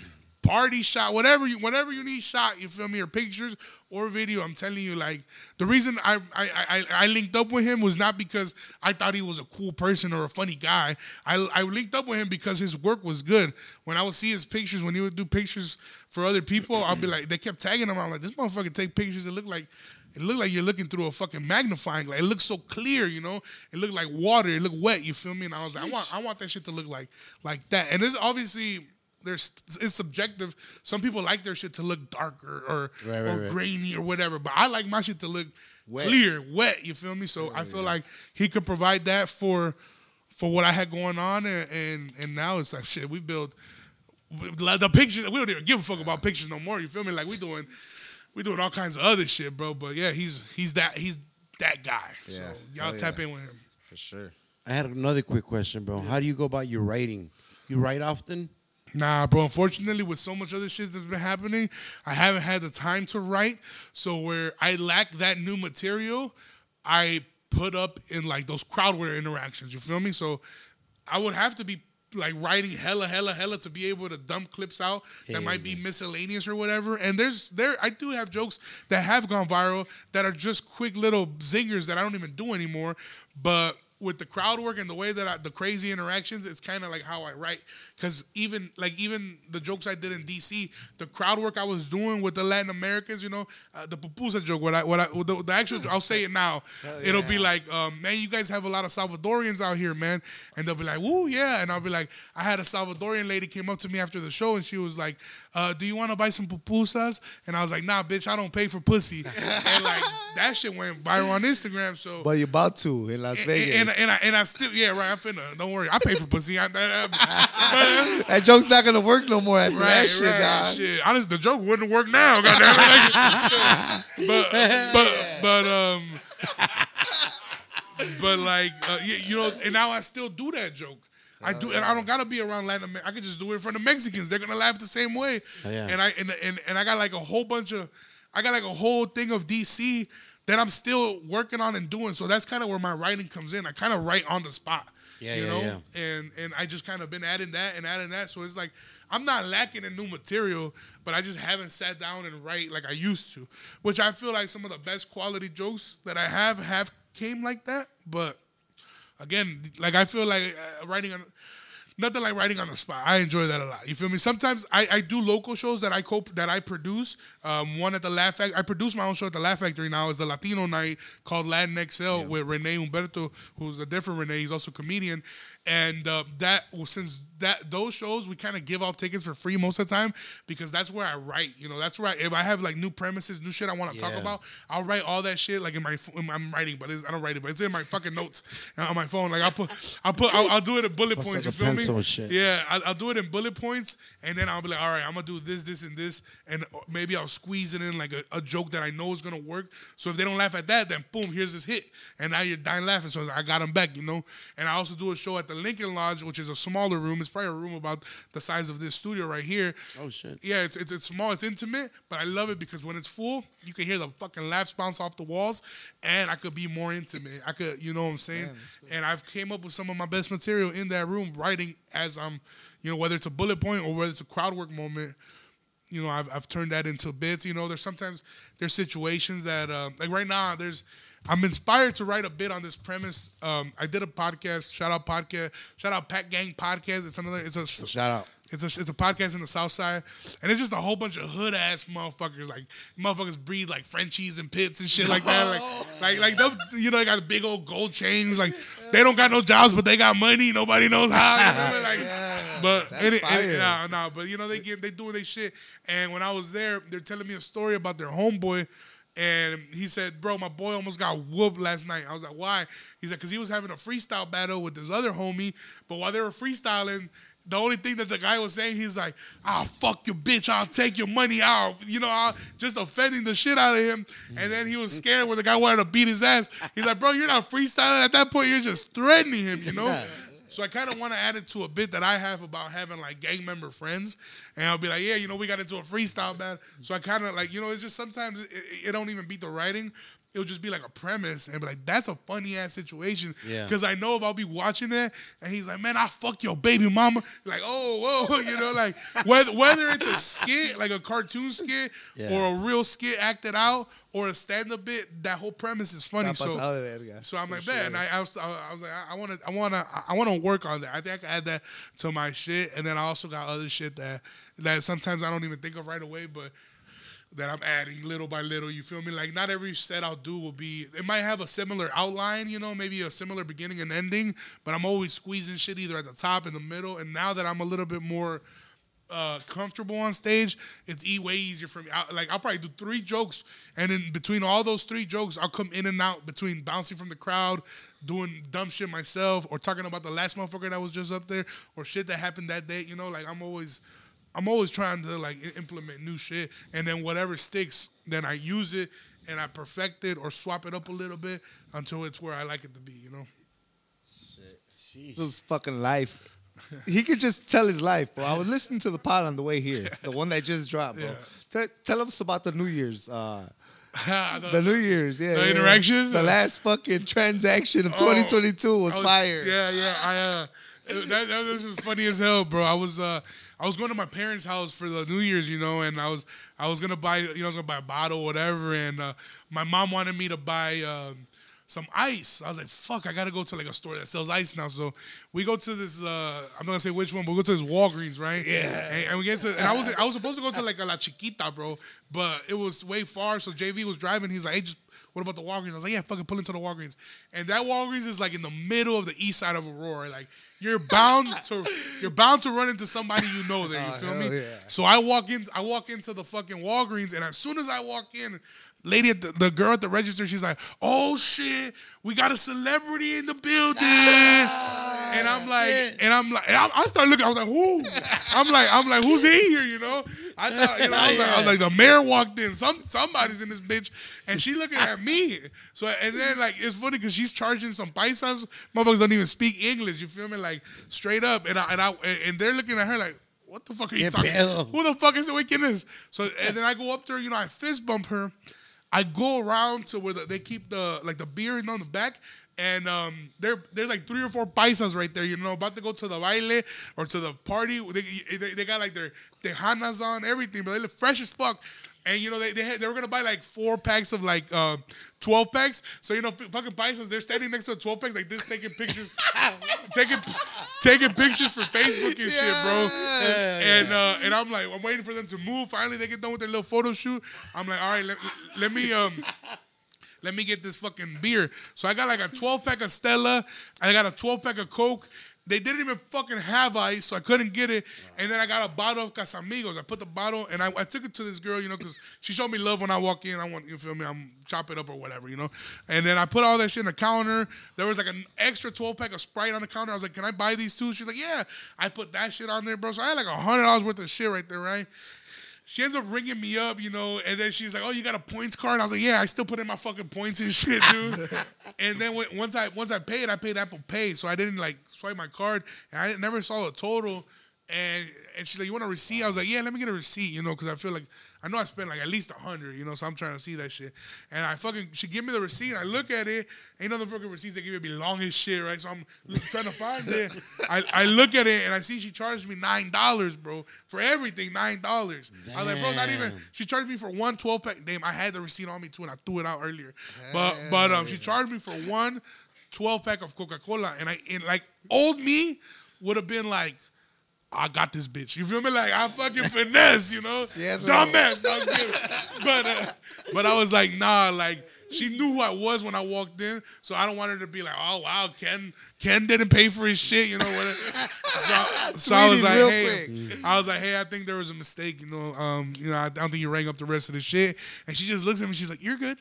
party shot, whatever you whatever you need shot, you feel me, or pictures or video. I'm telling you, like the reason I I, I, I linked up with him was not because I thought he was a cool person or a funny guy. I I linked up with him because his work was good. When I would see his pictures, when he would do pictures for other people, I'd be like, they kept tagging him. I'm like, this motherfucker take pictures that look like it looked like you're looking through a fucking magnifying glass. It looks so clear, you know. It looked like water. It looked wet. You feel me? And I was like, I want, I want that shit to look like, like that. And it's obviously there's, it's subjective. Some people like their shit to look darker or Right, or right. grainy or whatever. But I like my shit to look Wet. clear, wet. You feel me? So I feel like he could provide that for, for what I had going on, and and, and now it's like shit. We built the pictures. We don't even give a fuck about pictures no more. You feel me? Like we doing, we doing all kinds of other shit, bro. But yeah, he's he's that he's that guy. Yeah. So y'all tap yeah. in with him. For sure. I had another quick question, bro. How do you go about your writing? You write often? Nah, bro. Unfortunately, with so much other shit that's been happening, I haven't had the time to write. So where I lack that new material, I put up in like those crowd work interactions. You feel me? So I would have to be like writing hella, hella, hella to be able to dump clips out that Yeah, might be miscellaneous or whatever. And there's there I do have jokes that have gone viral that are just quick little zingers that I don't even do anymore. But with the crowd work and the way that I, the crazy interactions, it's kind of like how I write. Because even like even the jokes I did in DC, the crowd work I was doing with the Latin Americans, you know, uh, the pupusa joke. What I what I the, the actual I'll say it now. It'll be like, um, man, you guys have a lot of Salvadorians out here, man, and they'll be like, woo, yeah, and I'll be like, I had a Salvadorian lady came up to me after the show and she was like, uh, do you want to buy some pupusas? And I was like, nah, bitch, I don't pay for pussy. and like that shit went viral on Instagram. So But you're about to in Las and, Vegas. and, and I and I still yeah right. I'm finna. Don't worry. I pay for pussy. I, I, that joke's not gonna work no more after right, that shit, right, dog. shit. Honest, the joke wouldn't work now. Goddamn it. but but but um. But like uh, you, you know, and now I still do that joke. I do, and I don't gotta be around Latin America. I can just do it in front of Mexicans. They're gonna laugh the same way. Oh, yeah. And I and, and and I got like a whole bunch of, I got like a whole thing of DC that I'm still working on and doing. So that's kind of where my writing comes in. I kind of write on the spot. Yeah, you yeah, know, yeah. and and I just kind of been adding that and adding that. So it's like I'm not lacking in new material, but I just haven't sat down and write like I used to. Which I feel like some of the best quality jokes that I have have came like that. But again, like I feel like uh, writing on nothing like writing on the spot. I enjoy that a lot. You feel me? Sometimes I, I do local shows that I co that I produce. Um, one at the Laugh Factory. I produce my own show at the Laugh Factory now. It's the Latino night called Latin XL with Rene Humberto, who's a different Rene. He's also a comedian. And uh, that well, since that those shows we kind of give out tickets for free most of the time because that's where I write. You know, that's where I, if I have like new premises, new shit I want to talk about, I'll write all that shit like in my. ph- I'm writing, but it's, I don't write it, but it's in my fucking notes uh, on my phone. Like I'll put, I'll put, I'll, I'll do it in bullet Looks points. like you feel me? shit. Yeah, I'll, I'll do it in bullet points, and then I'll be like, all right, I'm gonna do this, this, and this, and uh, maybe I'll squeeze it in like a, a joke that I know is gonna work. So if they don't laugh at that, then boom, here's this hit, and now you're dying laughing. So I got them back, you know. And I also do a show at the Lincoln Lodge, which is a smaller room. It's probably a room about the size of this studio right here. Oh shit. Yeah, it's, it's it's small, it's intimate, but I love it because when it's full, you can hear the fucking laughs bounce off the walls, and I could be more intimate. I could, you know what I'm saying? and I've came up with some of my best material in that room, writing as I'm, you know, whether it's a bullet point or whether it's a crowd work moment. You know, I've I've turned that into bits. You know, there's sometimes there's situations that uh, like right now there's. I'm inspired to write a bit on this premise. Um, I did a podcast. Shout out podcast. Shout out Pat Gang podcast. It's another. It's a Shout out. it's a it's a podcast in the South Side, and it's just a whole bunch of hood ass motherfuckers. Like motherfuckers breed like Frenchies and pits and shit like that. Like like like them, you know, they got the big old gold chains. Like they don't got no jobs, but they got money. Nobody knows how. You know, like, but that's any, nah, nah, but you know they get they doing their shit. And when I was there, they're telling me a story about their homeboy. And he said, "Bro, my boy almost got whooped last night." I was like, "Why?" He said, "Cause he was having a freestyle battle with this other homie, but while they were freestyling, the only thing that the guy was saying, he's like, "I'll fuck your bitch. I'll take your money. I'll, you know, I'll, just offending the shit out of him." And then he was mm. scared when the guy wanted to beat his ass. He's like, "Bro, you're not freestyling at that point. You're just threatening him, you know." So I kind of want to add it to a bit that I have about having like gang member friends, and I'll be like, yeah, you know, we got into a freestyle battle. So I kind of like, you know, it's just sometimes it, it, don't even beat the writing. It'll just be like a premise, and be like, that's a funny ass situation. Yeah. Because I know if I'll be watching that, and he's like, man, I fuck your baby mama. Like, oh, whoa, you know, like whether whether it's a skit, like a cartoon skit, Yeah. or a real skit acted out, or a stand up bit, that whole premise is funny. So pasado de verga. so I'm like, man. I, I was, I was like, I want to, I want to, I want to work on that. I think I can add that to my shit, and then I also got other shit that that sometimes I don't even think of right away, but that I'm adding little by little. You feel me? Like not every set I'll do will be. It might have a similar outline, you know, maybe a similar beginning and ending, but I'm always squeezing shit either at the top, in the middle, and now that I'm a little bit more uh, comfortable on stage, it's e way easier for me. I, like I'll probably do three jokes, and in between all those three jokes, I'll come in and out between bouncing from the crowd, doing dumb shit myself, or talking about the last motherfucker that was just up there, or shit that happened that day. You know, like I'm always. I'm always trying to like implement new shit, and then whatever sticks, then I use it and I perfect it or swap it up a little bit until it's where I like it to be. You know. His fucking life. He could just tell his life, bro. I was listening to the pod on the way here, the one that just dropped, bro. Yeah. Tell, tell us about the New Year's. Uh, The- the New Year's, yeah. The yeah. interaction? The last fucking transaction of 2022 was, I fire. Yeah, yeah. I uh, that, that this was funny as hell, bro. I was uh, I was going to my parents' house for the New Year's, you know, and I was I was gonna buy, you know, I was gonna buy a bottle, or whatever, and uh, my mom wanted me to buy. Um, some ice. I was like, fuck, I gotta go to like a store that sells ice now. So we go to this uh I'm not gonna say which one, but we go to this Walgreens, right? Yeah. And, and we get to and I was I was supposed to go to like a La Chiquita, bro, but it was way far. So JV was driving, he's like, hey, just what about the Walgreens? I was like, yeah, fucking pull into the Walgreens. And that Walgreens is like in the middle of the east side of Aurora. Like you're bound to you're bound to run into somebody you know there. You feel me? yeah. So I walk in, I walk into the fucking Walgreens, and as soon as I walk in, lady at the, the girl at the register, she's like, "Oh shit, we got a celebrity in the building," ah, and I'm like, and I'm like, and I, I start looking, I was like, "Who?" I'm like, I'm like, "Who's in here?" You know, I thought, you know, I was, like, I was like, the mayor walked in, some somebody's in this bitch, and she looking at me. So and then like it's funny because she's charging some paisas, motherfuckers don't even speak English. You feel me? Like straight up, and I and I and they're looking at her like. What the fuck are you talking? pedo? Who the fuck is the weekend is? So and then I go up to her, you know, I fist bump her. I go around to where the, they keep the like the beer on the back, and um, there there's like three or four paisas right there, you know, about to go to the baile or to the party. They, they, they got like their hanas on, everything, but they look fresh as fuck. And you know they they, had, they were gonna buy like four packs of like uh, twelve packs. So you know f- fucking Bisons, they're standing next to a twelve pack like this, taking pictures, taking taking pictures for Facebook and shit, bro. And uh, and I'm like, I'm waiting for them to move. Finally, they get done with their little photo shoot. I'm like, all right, let, let me um let me get this fucking beer. So I got like a 12 pack of Stella. And I got a 12 pack of Coke. They didn't even fucking have ice, so I couldn't get it. And then I got a bottle of Casamigos. I put the bottle and I, I took it to this girl, you know, because she showed me love when I walk in. I want, you feel me? I'm chop it up or whatever, you know. And then I put all that shit in the counter. There was like an extra 12 pack of Sprite on the counter. I was like, can I buy these two? She's like, yeah. I put that shit on there, bro. So I had like a hundred dollars worth of shit right there, right? She ends up ringing me up, you know, and then she's like, "Oh, you got a points card?" I was like, "Yeah, I still put in my fucking points and shit, dude." and then when, once I once I paid, I paid Apple Pay, so I didn't like swipe my card, and I never saw the total. And and she's like, "You want a receipt?" I was like, "Yeah, let me get a receipt," you know, because I feel like I know I spent like at least a hundred, you know, so I'm trying to see that shit. And I fucking she give me the receipt, I look at it, ain't no fucking receipts they give me be long as shit, right? So I'm trying to find it. I, I look at it and I see she charged me nine dollars, bro, for everything, nine dollars. I was like, bro, not even. She charged me for one 12 pack. Damn, I had the receipt on me too, and I threw it out earlier. But but um, she charged me for one 12 pack of Coca Cola, and I and like old me would have been like. I got this bitch. You feel me? Like I fucking finesse, you know? Yeah, right. Dumbass. But uh, but I was like, nah, like she knew who I was when I walked in, so I don't want her to be like, oh wow, Ken Ken didn't pay for his shit, you know what? So, so I was like, hey, quick. I was like, hey, I think there was a mistake, you know. Um, you know, I don't think you rang up the rest of the shit. And she just looks at me, she's like, you're good.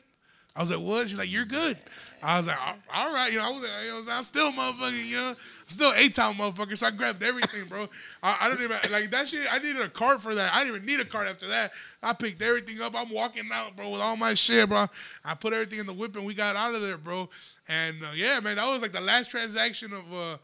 I was like, what? She's like, you're good. I was like, all- right, you know, I was like, I'm still motherfucking, you know, still A-Town motherfucker. So I grabbed everything, bro. I, I don't even like that shit. I needed a cart for that. I didn't even need a cart after that. I picked everything up. I'm walking out, bro, with all my shit, bro. I put everything in the whip and we got out of there, bro. And uh, yeah, man, that was like the last transaction of uh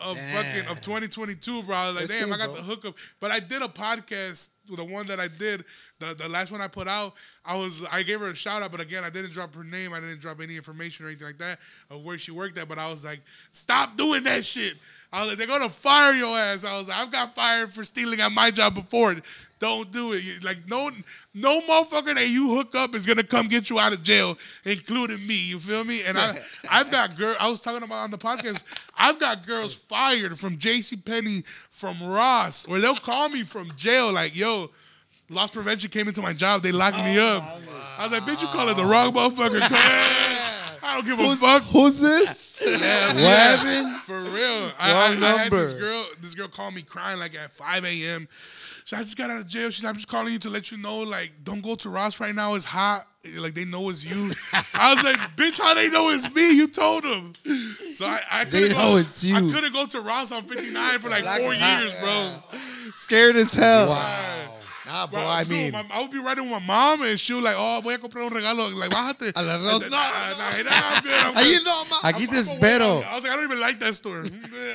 of fucking of 2022, bro. I was like, That's damn, it, I got bro. the hookup. But I did a podcast, the one that I did, the, the last one I put out. I was I gave her a shout out, but again, I didn't drop her name. I didn't drop any information or anything like that of where she worked at. But I was like, stop doing that shit. I was like, they're gonna fire your ass. I was like, I've got fired for stealing at my job before. Don't do it. Like no, no motherfucker that you hook up is gonna come get you out of jail, including me. You feel me? And I, I've got girl. I was talking about on the podcast. I've got girls fired from J.C. Penney, from Ross, where they'll call me from jail. Like, yo, loss prevention came into my job. They locked me oh up. I was like, bitch, you calling the wrong motherfucker. I don't give a Who's, fuck. who's this? Yeah, What happened? For real. I, I, I had this girl, this girl called me crying like at 5 a.m. So I just got out of jail. She's like, I'm just calling you to let you know, like, don't go to Ross right now. It's hot. Like, they know it's you. I was like, bitch, how they know it's me? You told them. So I, I They couldn't know go, it's you. I couldn't go to Ross on 59 for like four years, bro. Scared as hell. Wow. Nah, bro. Bro, I dude, mean, my- I would be riding with my mom and she was like, oh, voy a comprar un regalo. Like, bájate. A las dos, no, I'm. I'm you know, ma- Aquí I'm- I'm espero. I was like, I don't even like that store.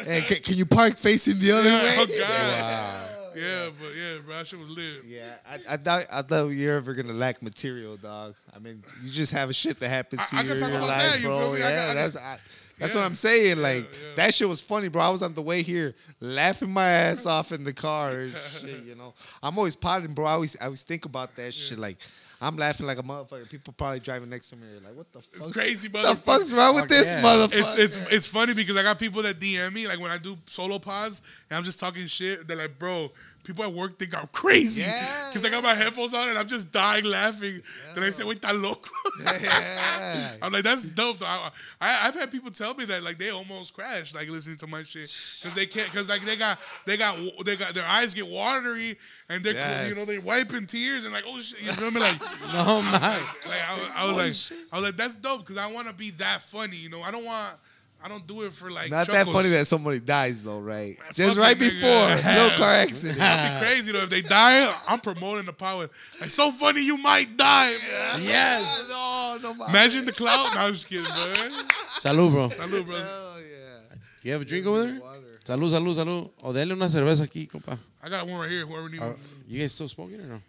Hey, can, can you park facing the other way? oh, God. Yeah, but yeah, bro, that shit was lit. Yeah, I, I doubt I doubt you're ever gonna lack material, dog. I mean, you just have a shit that happens to I- you can in talk your about life, that, you bro. me? I Yeah, got- I that's I, that's Yeah. what I'm saying. Like yeah. that shit was funny, bro. I was on the way here laughing my ass off in the car and shit. You know, I'm always potting, bro. I always I always think about that shit. Like I'm laughing like a motherfucker. People probably driving next to me are like, "What the fuck? crazy, What the fuck's wrong with this yeah. motherfucker?" It's, it's it's funny because I got people that DM me like when I do solo pods and I'm just talking shit. They're like, bro, people at work think I'm crazy Yeah, because I got my headphones on and I'm just dying laughing. Then I say, "Wait, that loco." yeah. I'm like, that's dope. Though. I, I, I've had people tell me that like they almost crashed like listening to my shit because they can't because like they got they got they got their eyes get watery and they're you know they're wiping tears and like oh shit you feel me like No, man. like I, was- I was like shit. I was like that's dope because I want to be that funny you know I don't want I don't do it for like Not that funny that somebody dies though, right? fuck Just right before, no car accident. That'd be crazy though if they die I'm promoting the power like so funny you might die man. Yes. no, no, my imagine the cloud no I'm just kidding man Salud, bro. salute bro Hell yeah. You have a drink over there? Water. Salud, salud, salud. Oh, o dele una cerveza aquí, compa. I got one right here whoever needs Are uh, one. you guys still smoking or no?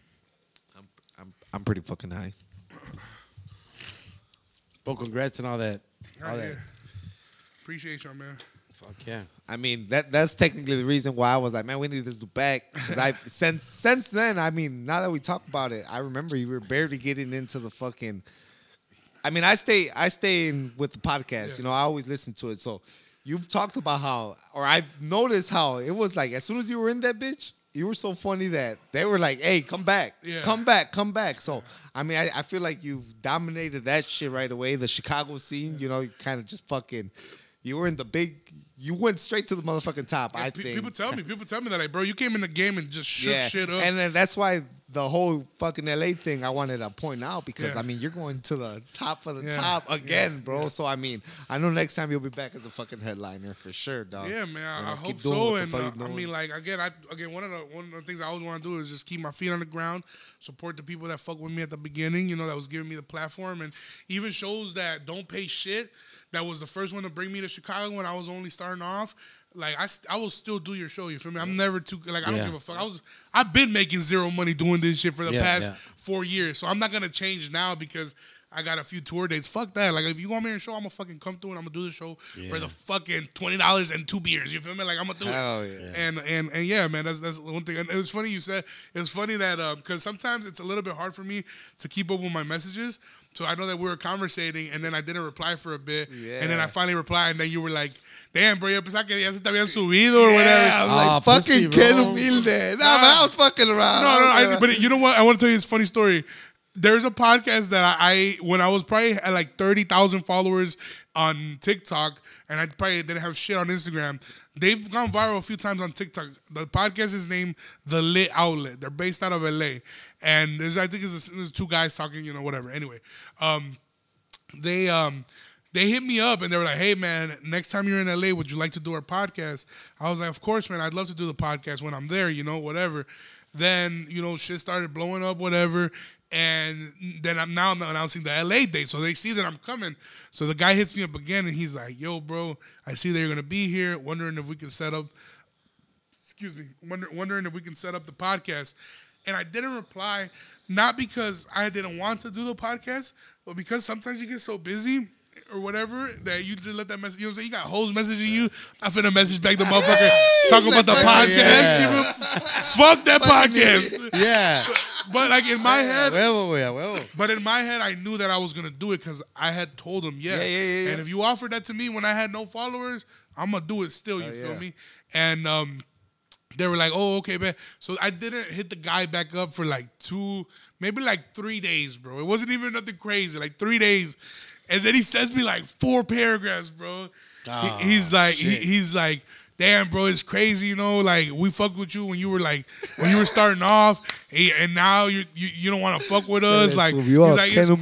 I'm I'm I'm pretty fucking high. Well, congrats and all that. All yeah. that. Appreciate y'all, man. Fuck yeah. I mean, that that's technically the reason why I was like, man, we need this back. 'Cause I since since then, I mean, now that we talk about it, I remember you were barely getting into the fucking. I mean, I stay I stay in with the podcast. Yeah. You know, I always listen to it. So you've talked about how, or I noticed how it was like as soon as you were in that bitch, you were so funny that they were like, "Hey, come back, Yeah. come back, come back." So I mean, I, I feel like you've dominated that shit right away. The Chicago scene, you know, you kind of just fucking. You were in the big. You went straight to the motherfucking top. Yeah, I pe- think people tell me, people tell me that like, bro, you came in the game and just shook shit up. and then that's why the whole fucking LA thing I wanted to point out because Yeah. I mean you're going to the top of the Yeah. top again, Yeah. bro. So I mean I know next time you'll be back as a fucking headliner for sure, dog. Yeah, man, You I, know, I keep hope so. And uh, I mean, like again, I again one of the one of the things I always want to do is just keep my feet on the ground, support the people that fuck with me at the beginning. You know, that was giving me the platform, and even shows that don't pay shit. That was the first one to bring me to Chicago when I was only starting off. Like I, st- I will still do your show. You feel me? I'm never too like I don't Yeah. give a fuck. I was I've been making zero money doing this shit for the Yeah, past yeah. four years, so I'm not gonna change now because. I got a few tour dates. Fuck that. Like, if you want me to show, I'm gonna fucking come through and I'm gonna do the show for the fucking twenty dollars and two beers. You feel me? Like, I'm gonna do it. Hell yeah. And and and yeah, man, that's that's one thing. And it was funny you said. It was funny that uh, because sometimes it's a little bit hard for me to keep up with my messages. So I know that we were conversating, and then I didn't reply for a bit, and then I finally replied, and then you were like, "Damn, bro, yo pensaba que ya se te habían subido or Yeah, whatever." I was Ah, like, fucking Ken bro. Humilde. Nah, but I was fucking around. No, no, no. I was I, but you know what? I want to tell you this funny story. There's a podcast that I, I when I was probably at like thirty thousand followers on TikTok, and I probably didn't have shit on Instagram. They've gone viral a few times on TikTok. The podcast is named The Lit Outlet. They're based out of LA, and there's I think it's two guys talking. You know, whatever. Anyway, um, they um they hit me up and they were like, "Hey man, next time you're in LA, would you like to do our podcast?" I was like, "Of course, man. I'd love to do the podcast when I'm there. You know, whatever." Then you know, shit started blowing up, whatever. And then I'm now announcing the LA date, so they see that I'm coming. So the guy hits me up again, and he's like, "Yo, bro, I see that you're gonna be here. Wondering if we can set up excuse me, wonder, wondering if we can set up the podcast. And I didn't reply, not because I didn't want to do the podcast, but because sometimes you get so busy or whatever that you just let that message. You know what I'm saying? You got hoes messaging you. I finna message back the motherfucker, talk about the podcast. Yeah. You know? Fuck that podcast. Yeah. But like in my head, Huevo, huevo. but in my head, I knew that I was gonna do it because I had told him, yeah. Yeah, yeah, yeah, yeah. And if you offered that to me when I had no followers, I'm gonna do it still. You Oh, feel yeah. me? And um, they were like, "Oh, okay, man." So I didn't hit the guy back up for like two, maybe like three days, bro. It wasn't even nothing crazy, like three days. And then he sends me like four paragraphs, bro. He- Ah, he's like, he, he's like, damn, bro, it's crazy, you know. Like we fucked with you when you were like when you were starting off, and now you you, you don't want to fuck with us. Like he's like, Ken it's cool.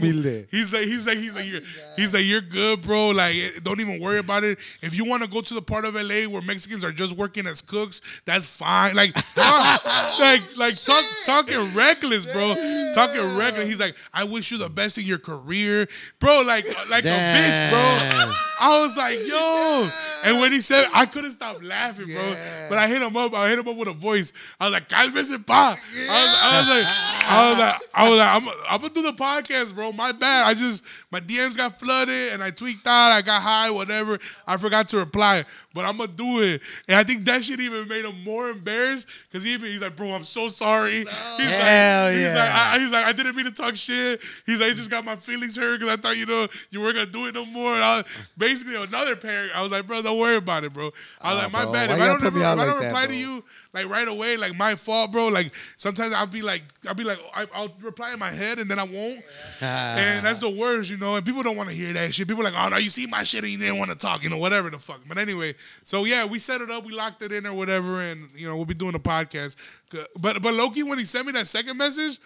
He's like, he's like, he's like, you're, he's like, you're good, bro. Like, eh, don't even worry about it. If you want to go to the part of LA where Mexicans are just working as cooks, that's fine. Like, talk, like, like talk, talking reckless, bro. Talking reckless. He's like, I wish you the best in your career, bro. Like, like a bitch, bro. I was like, yo. And when he said, I couldn't stop laughing, bro. Yeah. But I hit him up. I hit him up with a voice. I was like, cálmese, pa. I was, I was like, I was like, I was like, I'm, I'm gonna do the podcast, bro. My bad. I just my DMs got flooded and I tweaked out. I got high, whatever. I forgot to reply, but I'm gonna do it. And I think that shit even made him more embarrassed because he even he's like, bro, I'm so sorry. He's Hell like, he's yeah. like, I, he's like, I didn't mean to talk shit. He's like, it just got my feelings hurt because I thought you know you weren't gonna do it no more. And I was, basically another parent. I was like, bro, don't worry about it, bro. I was Oh, like, my bro, bad. If I don't, ever, if I don't that, reply to you like right away, like my fault, bro. Like sometimes I'll be like, I'll be like, I'll reply in my head and then I won't. Ah. And that's the worst, you know. And people don't want to hear that shit. People are like, oh no, you see my shit and you didn't want to talk, you know, whatever the fuck. But anyway, so yeah, we set it up, we locked it in or whatever, and you know, we'll be doing a podcast. But but Loki, when he sent me that second message.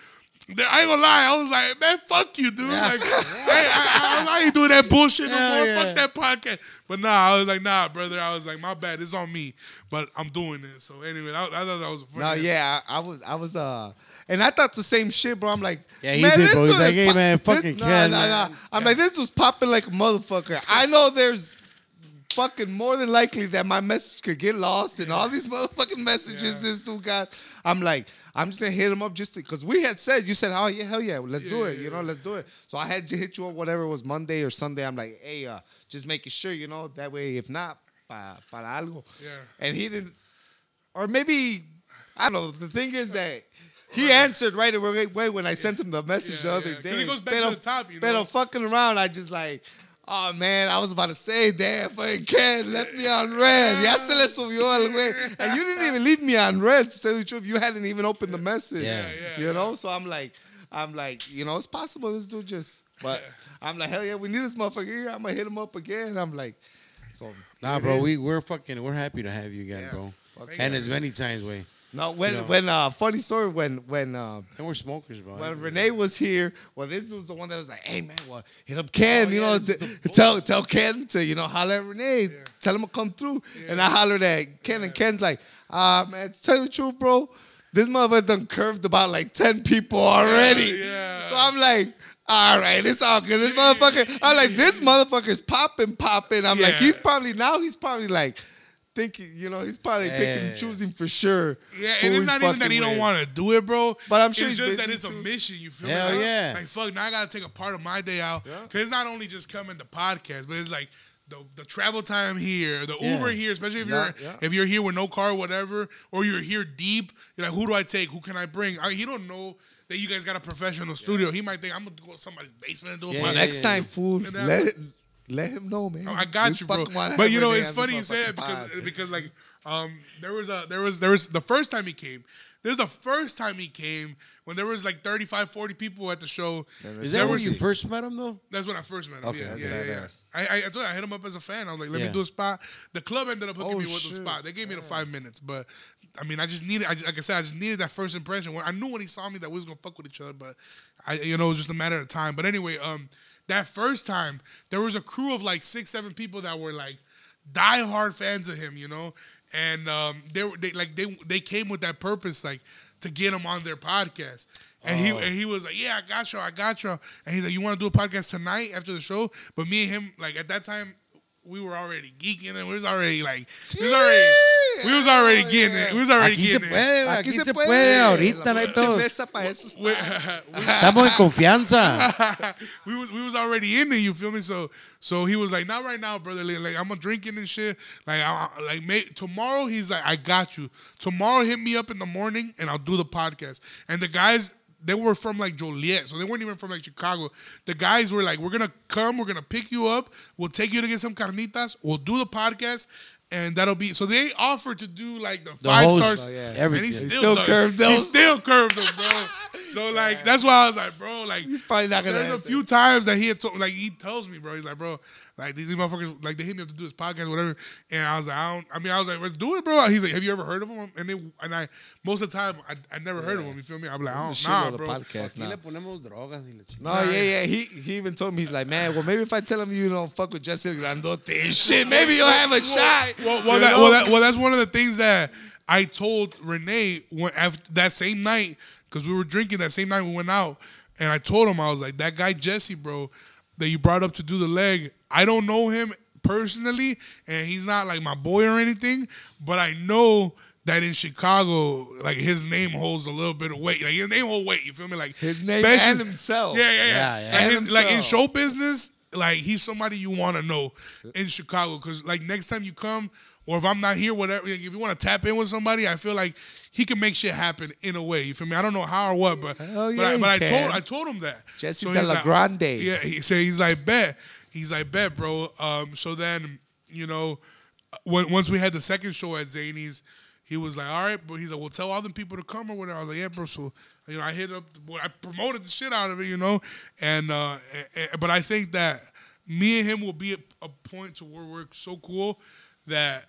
There- I ain't gonna lie, I was like, man, fuck you, dude. Like, I, I, I, I ain't doing that bullshit no Hell more. yeah. Fuck that podcast. But nah, I was like, nah, brother. I was like, my bad. It's on me. But I'm doing it. So anyway, I, I thought that was funny. No, yeah, I, I was, I was, uh, and I thought the same shit, bro. I'm like, Yeah, he man, did, this bro. He's like, is hey, pop- man, this- fucking nah, nah, man. nah. I'm like, this was popping like a motherfucker. I know there's fucking more than likely that my message could get lost and all these motherfucking messages Yeah. this dude got. I'm like, I'm just gonna hit him up just because we had said you said, oh yeah, hell yeah, let's do it. yeah, You know, let's do it. So I had to hit you up whatever it was Monday or Sunday. I'm like, hey, uh, just making sure, you know, that way if not. pa, para algo. Yeah. And he didn't, or maybe, I don't know. The thing is that he answered right away when I sent him the message Yeah, the other yeah. day. he goes back to the top, you know? Fucking around, I just like, oh man, I was about to say, damn, fucking Ken left me on read. Ya se le subió al güey. And you didn't even leave me on read, to tell the truth. You hadn't even opened the message. Yeah. Yeah, You know? So I'm like, I'm like, you know, it's possible this dude just, but I'm like, hell yeah, we need this motherfucker here. I'm gonna hit him up again. I'm like, so. Nah, bro, we we're fucking we're happy to have you again, Yeah. bro. Fuck And yeah. as many times, way. No, when You know. when uh funny story when when uh And we're smokers, bro. when Renee was here, well this was the one that was like, hey man, well hit up Ken, Oh, you yeah, know, this is t- the tell tell Ken to you know holler at Renee, tell him to come through, and I hollered at Ken, and Ken's like, ah man, to tell you the truth, bro, this motherfucker done curved about like ten people already, yeah. so I'm like. All right, it's all good. This motherfucker, I'm like, this motherfucker's popping, popping. I'm like, he's probably now he's probably like thinking, you know, he's probably picking and choosing for sure. Yeah, and it's not even that he fucking don't want to do it, bro. But I'm sure it's he's just that it's a mission. You feel Hell me? Like, yeah. Like fuck, now I gotta take a part of my day out Yeah. because it's not only just coming to podcast, but it's like the the travel time here, the Yeah. Uber here, especially if Yeah, you're yeah. if you're here with no car, or whatever, or you're here deep. You're like, who do I take? Who can I bring? I, he don't know that you guys got a professional studio. He might think I'm gonna go to somebody's basement and do a Yeah, podcast. yeah, Next yeah. time, fool, let let him know, man. Oh, I got We you, bro. But you know, it's funny you say it because pod. because like um there was a there was there was the first time he came. There's the first time he came when there was like 35, 40 people at the show. Is that where was- you first met him though? That's when I first met him. Okay, yeah, that's yeah, yeah, yeah. I, I, I told you, I hit him up as a fan. I was like, let Yeah. me do a spot. The club ended up hooking Oh, me with the shit. spot. They gave me the five minutes, but I mean, I just needed, I, like I said, I just needed that first impression. When I knew when he saw me that we was gonna fuck with each other, but I, you know, it was just a matter of time. But anyway, um, that first time there was a crew of like six, seven people that were like diehard fans of him, you know, and um, they were they like they they came with that purpose, like to get him on their podcast. And he Oh. and he was like, "Yeah, I got you, I got you." And he's like, "You want to do a podcast tonight after the show?" But me and him, like at that time, we were already geeking and we was already like, we was already, we was already getting it. We was already Aquí se getting it. puede, aquí, se, puede, ahorita no hay La pedo. eso está. We, Estamos en confianza. we was we was already in it. You feel me? So so he was like, not right now, brother. Like, like, I'm a drinking and shit. Like I, I- like may, tomorrow, he's like, I got you. Tomorrow, hit me up in the morning and I'll do the podcast. And the guys. They were from like Joliet, so they weren't even from like Chicago. The guys were like, "We're gonna come, we're gonna pick you up, we'll take you to get some carnitas, we'll do the podcast, and that'll be." So they offered to do like the, The five host, stars, Oh, yeah. and everything. he still, still curved He still curved them, bro. So like that's why I was like, bro, like He's probably not gonna there's a few times that he had told, like he tells me, bro. He's like, bro, like these motherfuckers, like they hit me up to do this podcast, whatever. And I was like, I don't. I mean, I was like, let's do it, bro. He's like, have you ever heard of him? And they, and I, most of the time, I, I never heard of him. You feel me? I'm like, oh, I don't, nah, bro. podcasts Aquí now. le ponemos drogas y la chingada. No, yeah, yeah. He he even told me he's like, man, well, maybe if I tell him you don't fuck with Jesse Grandote and shit, maybe you'll have a shot. Well, well, You that, well, that, well, that's one of the things that I told Renee when after that same night because we were drinking that same night we went out, and I told him I was like that guy Jesse, bro, that you brought up to do the leg. I don't know him personally, and he's not like my boy or anything, but I know. That in Chicago, like his name holds a little bit of weight. Like his name holds weight. You feel me? Like His name especially- and himself. yeah, yeah, yeah. Yeah, yeah. Like, his- like in show business, like he's somebody you want to know in Chicago. Because like next time you come, or if I'm not here, whatever. Like, if you want to tap in with somebody, I feel like he can make shit happen in a way. You feel me? I don't know how or what, but Hell but, I, but I told I told him that. Jesse he's de la like- Grande. Yeah, he said he's like bet. He's like bet, bro. Um, so then you know, when, once we had the second show at Zanies, he was like, all right, but he's like, well, tell all them people to come or whatever. I was like, yeah, bro. So you know, I hit up, well, I promoted the shit out of it, you know, and uh, eh, but I think that me and him will be at a point to where we're so cool that.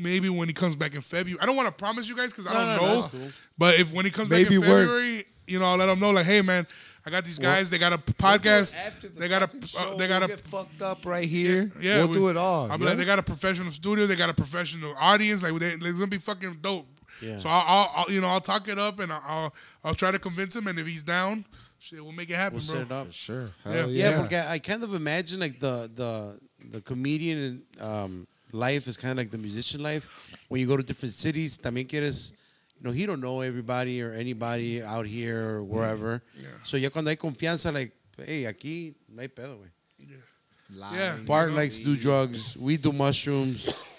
Maybe when he comes back in February, I don't want to promise you guys because I don't no, know. that's cool. But if when he comes Maybe back in works. February, you know, I'll let them know like, hey man, I got these guys. they got a podcast. After the they got a. fucking Uh, show, they got we'll a. get fucked up right here. Yeah, we'll we- do it all. I'm yeah? like, they got a professional studio. They got a professional audience. Like, they, they're gonna be fucking dope. Yeah. So I'll, I'll, I'll, you know, I'll talk it up and I'll, I'll, I'll try to convince him. And if he's down, shit, we'll make it happen, We'll bro. set it up. sure. Yeah. Hell Yeah, yeah. porque I kind of imagine like the the the comedian and um, life is kind of like the musician life. When you go to different cities, también quieres, you know, he don't know everybody or anybody out here or mm, wherever. Yeah. So ya cuando hay confianza, like, hey, aquí no hay pedo, güey. Yeah. Bart likes to do drugs. We do mushrooms.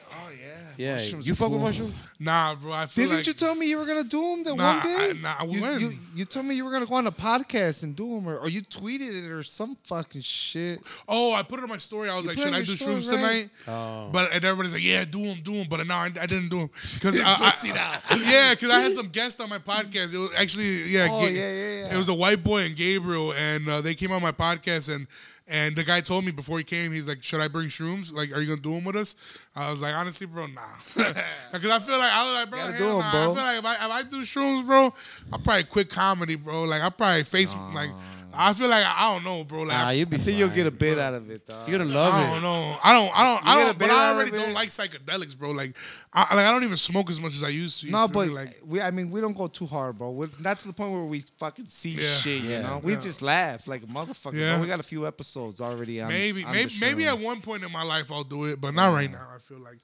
Yeah. Yeah, Mushrooms you are fuck with mushrooms? Nah, bro. I feel Didn't like you tell me you were gonna do them that Nah, one day? I- nah, you, when? You, you told me you were gonna go on a podcast and do them, or, or you tweeted it or some fucking shit. Oh, I put it on my story. I was You like, should I do your story, shrooms right? tonight? Oh. But and everybody's like, yeah, do them, do them. But no, I, I didn't do them because I, Pussy I, yeah, because I had some guests on my podcast. It was actually yeah, Oh, Ga- yeah, yeah, yeah. It was a white boy and Gabriel, and uh, they came on my podcast and. And the guy told me before he came, he's like, "Should I bring shrooms? Like, are you gonna do them with us?" I was like, "Honestly, bro, nah." Because I feel like I was like, "Bro, hell do 'em, nah. bro. I feel like if I, if I do shrooms, bro, I'll probably quit comedy, bro. Like, I'll probably face like, I feel like I don't know, bro. Like, Nah, I- you be I think fine. you'll get a bit out of it, dog. You're gonna love I it. don't know. I don't. I don't. You I don't. But I already don't like psychedelics, bro. Like, I like I don't even smoke as much as I used to. No, but me? like, we, I mean, we don't go too hard, bro. We're, not to the point where we fucking see Yeah. shit, you Yeah. know? We Yeah. just laugh like a motherfucker. Yeah. bro. We got a few episodes already on maybe, on maybe, maybe at one point in my life I'll do it, but not right now. I feel like.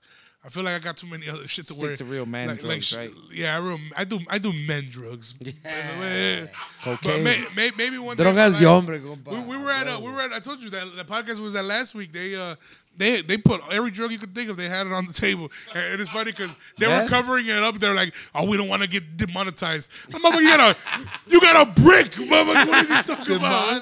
I feel like I got too many other shit to Stick worry. to real man like, drugs, sh- right? Yeah, I, real, I do. I do men drugs. Yeah. Cocaine. may, may, maybe one day. in my Drogas de hombre, compa. We, we were at a, we were at I told you that the podcast was at last week. They uh they they put every drug you could think of. They had it on the table, and it is funny because they were covering it up. They're like, "Oh, we don't want to get demonetized." I'm like, "You got a you got a brick, motherfucker. What are you talking about?"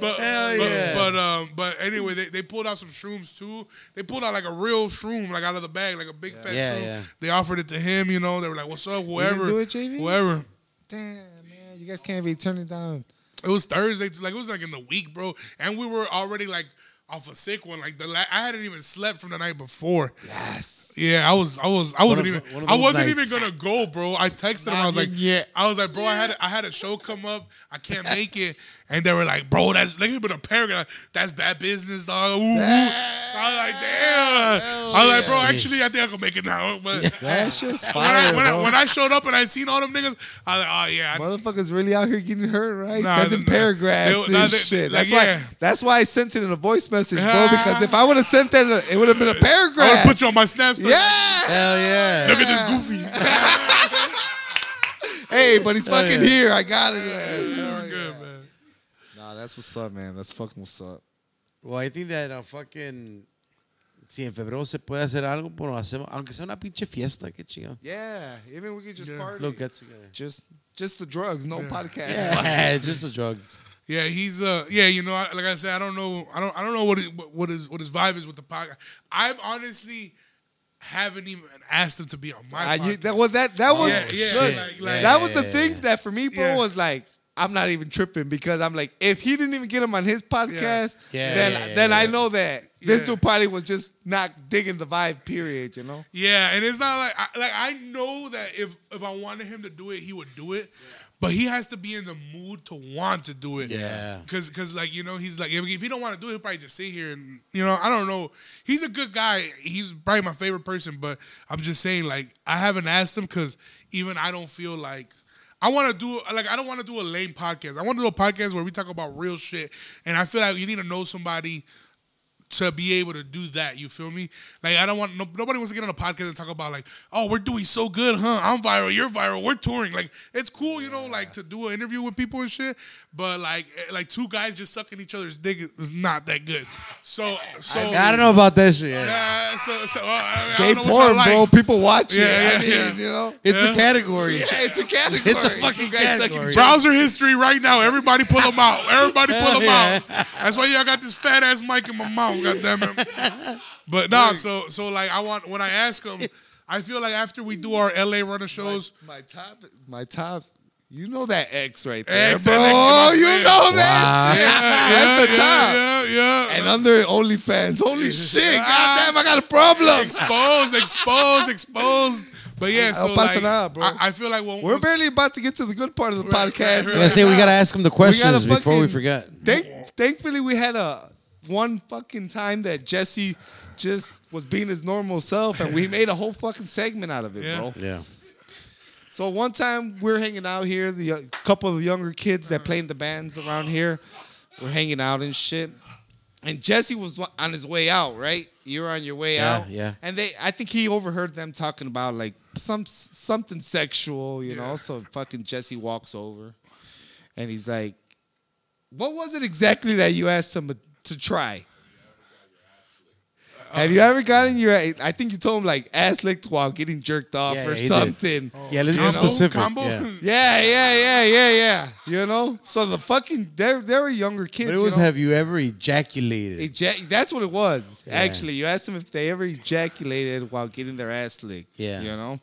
But, Hell but, yeah. but um but anyway, they, they pulled out some shrooms too. They pulled out like a real shroom, like out of the bag, like a big fat Yeah, shroom. yeah. They offered it to him. You know, they were like, "What's up, whoever, do it, JV? whoever." Damn, man. You guys can't be turning down. It was Thursday, like it was like in the week, bro, and we were already like off a sick one. Like the la- I hadn't even slept from the night before. Yes. Yeah, I was, I was, I wasn't of- even, I wasn't nights. even gonna go, bro. I texted him. I was like, yet. I was like, bro, I had, I had a show come up. I can't make it, and they were like, bro, that's like been a paragraph. That's bad business, dog. Ooh, ooh. I was like, damn. I was like, bro, actually, I think I can make it now. But That's just when I, fire, when, I, bro. when I showed up and I seen all them niggas, I was like, oh yeah, Motherfuckers really out here getting hurt, right? Nah, Sending nah. paragraphs They- nah, and they- shit. like, That's yeah. why. That's why I sent it in a voice message, bro. Because if I would have sent that, it would have been a I would paragraph. put you on my snap. story. yeah. Hell yeah. Look at this goofy. Hey, but he's fucking yeah. here. I got it. We're good, man. Nah, that's what's up, man. That's fucking what's up. Well, I think that uh, fucking. Si en febrero se puede hacer algo, pues lo hacemos. Aunque sea una pinche fiesta, qué chingado. Yeah, even we could just Yeah. party. Look, get together. just, just the drugs, no podcast. Yeah, just the drugs. Yeah, he's uh yeah, you know, I- like I said, I don't know, I don't, I don't know what his, what his what his vibe is with the podcast. I've honestly haven't even asked him to be on my Ah, podcast. you, that was that. That was yeah, yeah, look, like, like, that was the Yeah. thing that for me, bro, Yeah. was like. I'm not even tripping because I'm like, if he didn't even get him on his podcast, Yeah, then yeah, yeah, then I know that this dude probably was just not digging the vibe. Period. You know. Yeah, and it's not like I, like I know that if if I wanted him to do it, he would do it. But he has to be in the mood to want to do it. Yeah. Cause, cause like you know, he's like if, if he don't want to do it, he'll probably just sit here and you know, I don't know. He's a good guy. He's probably my favorite person. But I'm just saying, like I haven't asked him because even I don't feel like. I want to do like I don't want to do a lame podcast. I want to do a podcast where we talk about real shit, and I feel like you need to know somebody to be able to do that. You feel me? Like I don't want no, nobody wants to get on a podcast and talk about like, oh, we're doing so good, huh? I'm viral, you're viral, we're touring. Like it's cool, you know, like to do an interview with people and shit. But like eh, like two guys just sucking each other's dick is not that good. So so I don't know about that shit. Yeah. Yeah, so so uh, I I Gay don't know what y'all porn, like. bro. People watch it. Yeah, I mean, yeah. you know. It's Yeah. a category. Yeah, it's a category. It's a fucking guys sucking category. Browser history right now. Everybody pull them out. Everybody pull them Yeah. out. That's why y'all got this fat ass mic in my mouth. God damn it. But nah, so so like I want when I ask him, I feel like after we do our LA runner shows, My top, my top. You know that X right there, X, bro. X, you friend. know that. shit. That's the top. yeah, yeah, yeah. And under OnlyFans, holy shit! Ah. Goddamn, I got a problem. exposed, exposed, exposed. But yeah, so I'll pass like, it out, bro. I, I feel like when We're barely about to get to the good part of the Right, podcast. right, I say we gotta ask him the questions gotta before we forget. Thank, thankfully, we had a one fucking time that Jesse just was being his normal self, and we made a whole fucking segment out of it, Yeah. bro. Yeah. So one time we're hanging out here, the uh, couple of younger kids that play in the bands around here, we're hanging out and shit. And Jesse was on his way out, right? You're on your way Yeah, out, yeah. And they, I think he overheard them talking about like some something sexual, you know. So fucking Jesse walks over, and he's like, "What was it exactly that you asked him to try?" Have you ever gotten your? I think you told him like ass licked while getting jerked off Yeah, or yeah, he did. something. Oh. Yeah, let's be Combo? specific. Combo? Yeah. Yeah, yeah, yeah, yeah, yeah. You know, so the fucking they they were younger kids. But it you was know? have you ever ejaculated? Ejac- that's what it was. Yeah. Actually, you asked them if they ever ejaculated while getting their ass licked. Yeah. You know?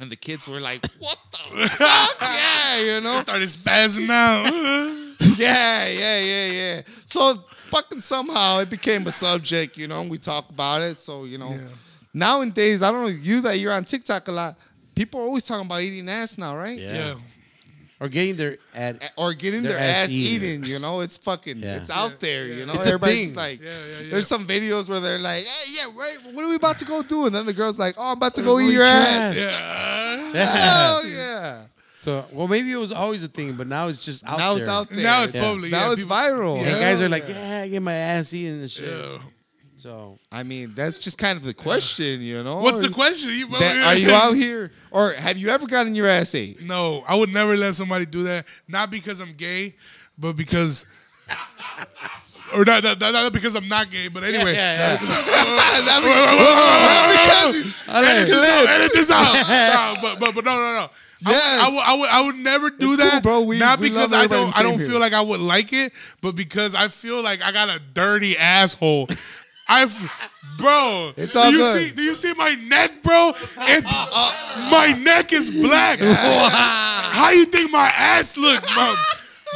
And the kids were like, what the fuck? Yeah, you know? Started spazzing out. Yeah, yeah, yeah, yeah. So fucking somehow it became a subject, you know, and we talk about it. So, you know, Yeah. nowadays, I don't know, you that you're on TikTok a lot, people are always talking about eating ass now, right? Yeah. yeah. Or getting their ad. Or getting Their their, ass ass, eaten. you know, it's fucking, Yeah. it's out there, you know. It's a Everybody's thing. like, Yeah, yeah, yeah. there's some videos where they're like, hey, yeah, right, what are we about to go do? And then the girl's like, oh, I'm about to go eat your ass. Yeah. Hell yeah. So, well, maybe it was always a thing, but now it's just out there. now there. it's out there. Now it's Yeah. public. Now yeah, it's people- viral. And guys are like, yeah, I get my ass eaten and shit. Yeah. So, I mean, that's just kind of the question, you know. What's the Or- question? You- that- are you out here, or have you ever gotten your ass ate? No, I would never let somebody do that. Not because I'm gay, but because. Or not, not, not because I'm not gay, but anyway. yeah, edit this out. Edit this out. No, but, but, but no, no, no. I, would, Yes. I, would, I would I would never do It's that, cool, bro. We- not we because I don't I don't feel here. like I would like it, but because I feel like I got a dirty asshole. I've, bro. It's do all you good. see? Do you see my neck, bro? It's my neck is black. How you think my ass look, bro?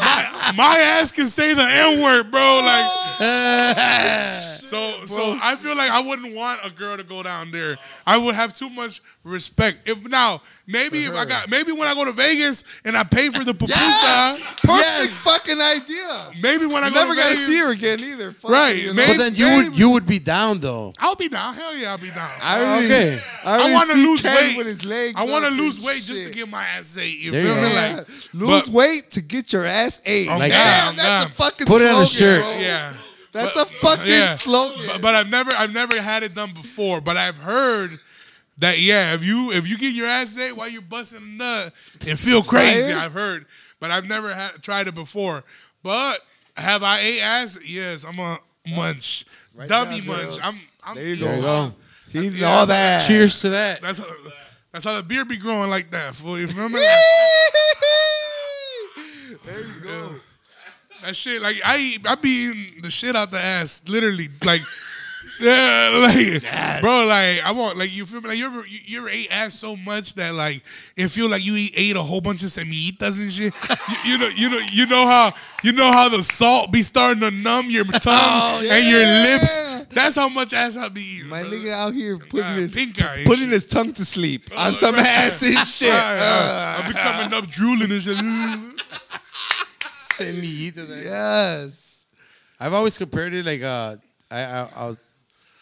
My, my ass can say the N word, bro. Like, so so I feel like I wouldn't want a girl to go down there. I would have too much respect. If now maybe if I got maybe when I go to Vegas and I pay for the pupusa, Perfect Yes. fucking idea. maybe when I go never to gotta Vegas, see her again either. Fuck Right, you know? man. but then you Maybe- would you would be down though. I'll be down. Hell yeah, I'll be down. I already, Okay. I, I want to lose Ken weight. with his legs. I want to lose and weight just to get my ass ate. You There feel you me? Yeah. Like, lose but- weight to get your ass ate. Oh, Like Damn, that. that's Yeah. a fucking Put it on a slogan, shirt. bro. yeah. That's But- a fucking yeah. slogan. But, but I've never I've never had it done before. But I've heard that yeah, if you if you get your ass ate while you're busting a nut, it feel crazy. fire. I've heard, but I've never had tried it before. But have I ate ass? Yes, I'm a munch, Right dummy now, munch. girls. I'm, I'm There you There you go. go. He eating Yeah, all that's- that. Cheers to that. That's how, that's how the beer be growing like that. Fool, you feel me? there you go. That shit, like I I be eating the shit out the ass, literally, like, yeah, like, bro, like I want, like, you feel me? Like you ever, you, you ever ate ass so much that like it feel like you eat, ate a whole bunch of semillitas and shit. you, you know, you know, you know how, you know how the salt be starting to numb your tongue Oh, and your lips. That's how much ass I be eating. My brother. nigga out here putting God, his pink eye putting shit. his tongue to sleep on some ass and shit. Yeah, yeah. Uh, I be coming up drooling and shit. Yes. I've always compared it like uh, I I I'll,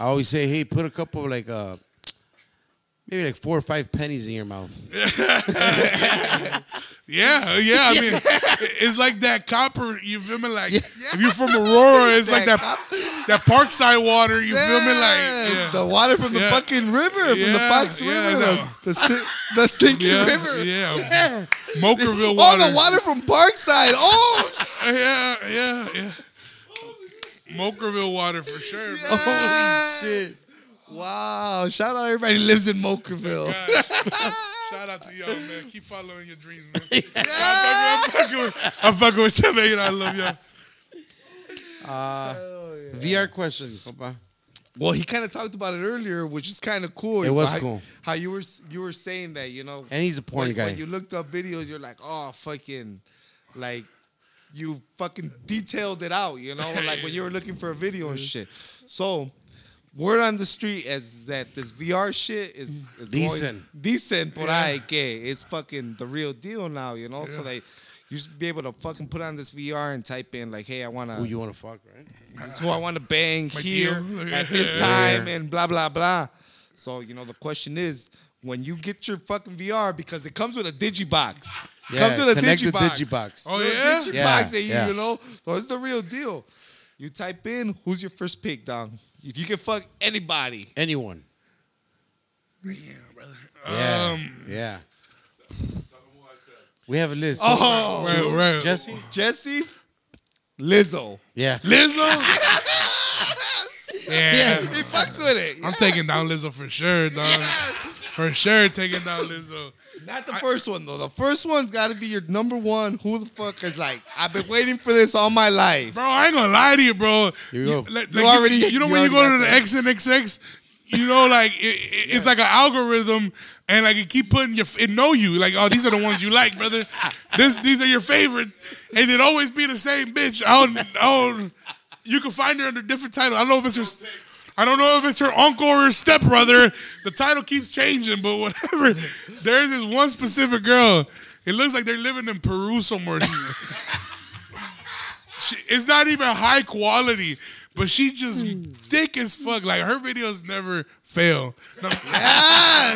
I always say, hey, put a couple of like uh, maybe like four or five pennies in your mouth. Yeah, yeah. I mean, it's like that copper. You feel me? Like if you're from Aurora, it's like that that Parkside water. You feel me? Like yeah, the water from the Yeah. fucking river, from the Fox River, no. the, the, sti- the stinky yeah, river. yeah. Mokerville water. Oh, the water from Parkside. Oh, Yeah, yeah, yeah. Mokerville water for sure. bro. yes. Wow. Shout out everybody who lives in Mokerville. Shout out to y'all, man. Keep following your dreams, man. I'm fucking with, I'm fucking with you, man. I love y'all. Uh, VR question, compa. Well, he kind of talked about it earlier, which is kind of cool. It was how, cool. How you were you were saying that, you know, And he's a porn when, guy. when you looked up videos, you're like, oh, fucking, like, you fucking detailed it out, you know, like when you were looking for a video and mm-hmm. shit. So, word on the street is that this VR shit is, is Decent. Decent, por ahí que it's fucking the real deal now, you know. So they, you should be able to fucking put on this VR and type in like, hey, I wanna, Who you want to fuck, right? who I want to bang My here deal. at this time and blah blah blah. So you know the question is when you get your fucking VR because it comes with a digibox. Yeah, comes with a digibox. digibox. Oh, yeah? digibox Yeah, that you, yeah. you know. So it's the real deal. You type in who's your first pick, dog. If you can fuck anybody, Anyone. Yeah, brother. Yeah. Um, yeah. We have a list. oh, right, right. Jesse? Jesse, Lizzo. Yeah. Lizzo. Yeah. he fucks with it. I'm taking down Lizzo for sure, dog. Yes. For sure, taking down Lizzo. Not the first one though. The first one's got to be your number one. Who the fuck is like? I've been waiting for this all my life. Bro, I ain't gonna lie to you, bro. Here you go. like, You like, already- you, know you when you go to the got XNXX, you know, like it, it- it's like an algorithm, and like it keep putting your it know you, like oh these are the ones you like, brother. This these are your favorite, and it always be the same bitch. I don't, I don't, you can find her under different title. I don't know if it's her. I don't know if it's her uncle or her stepbrother. The title keeps changing, but whatever. There's this one specific girl. It looks like they're living in Peru somewhere. She, it's not even high quality, but she's just thick as fuck. Like her videos never fail. No,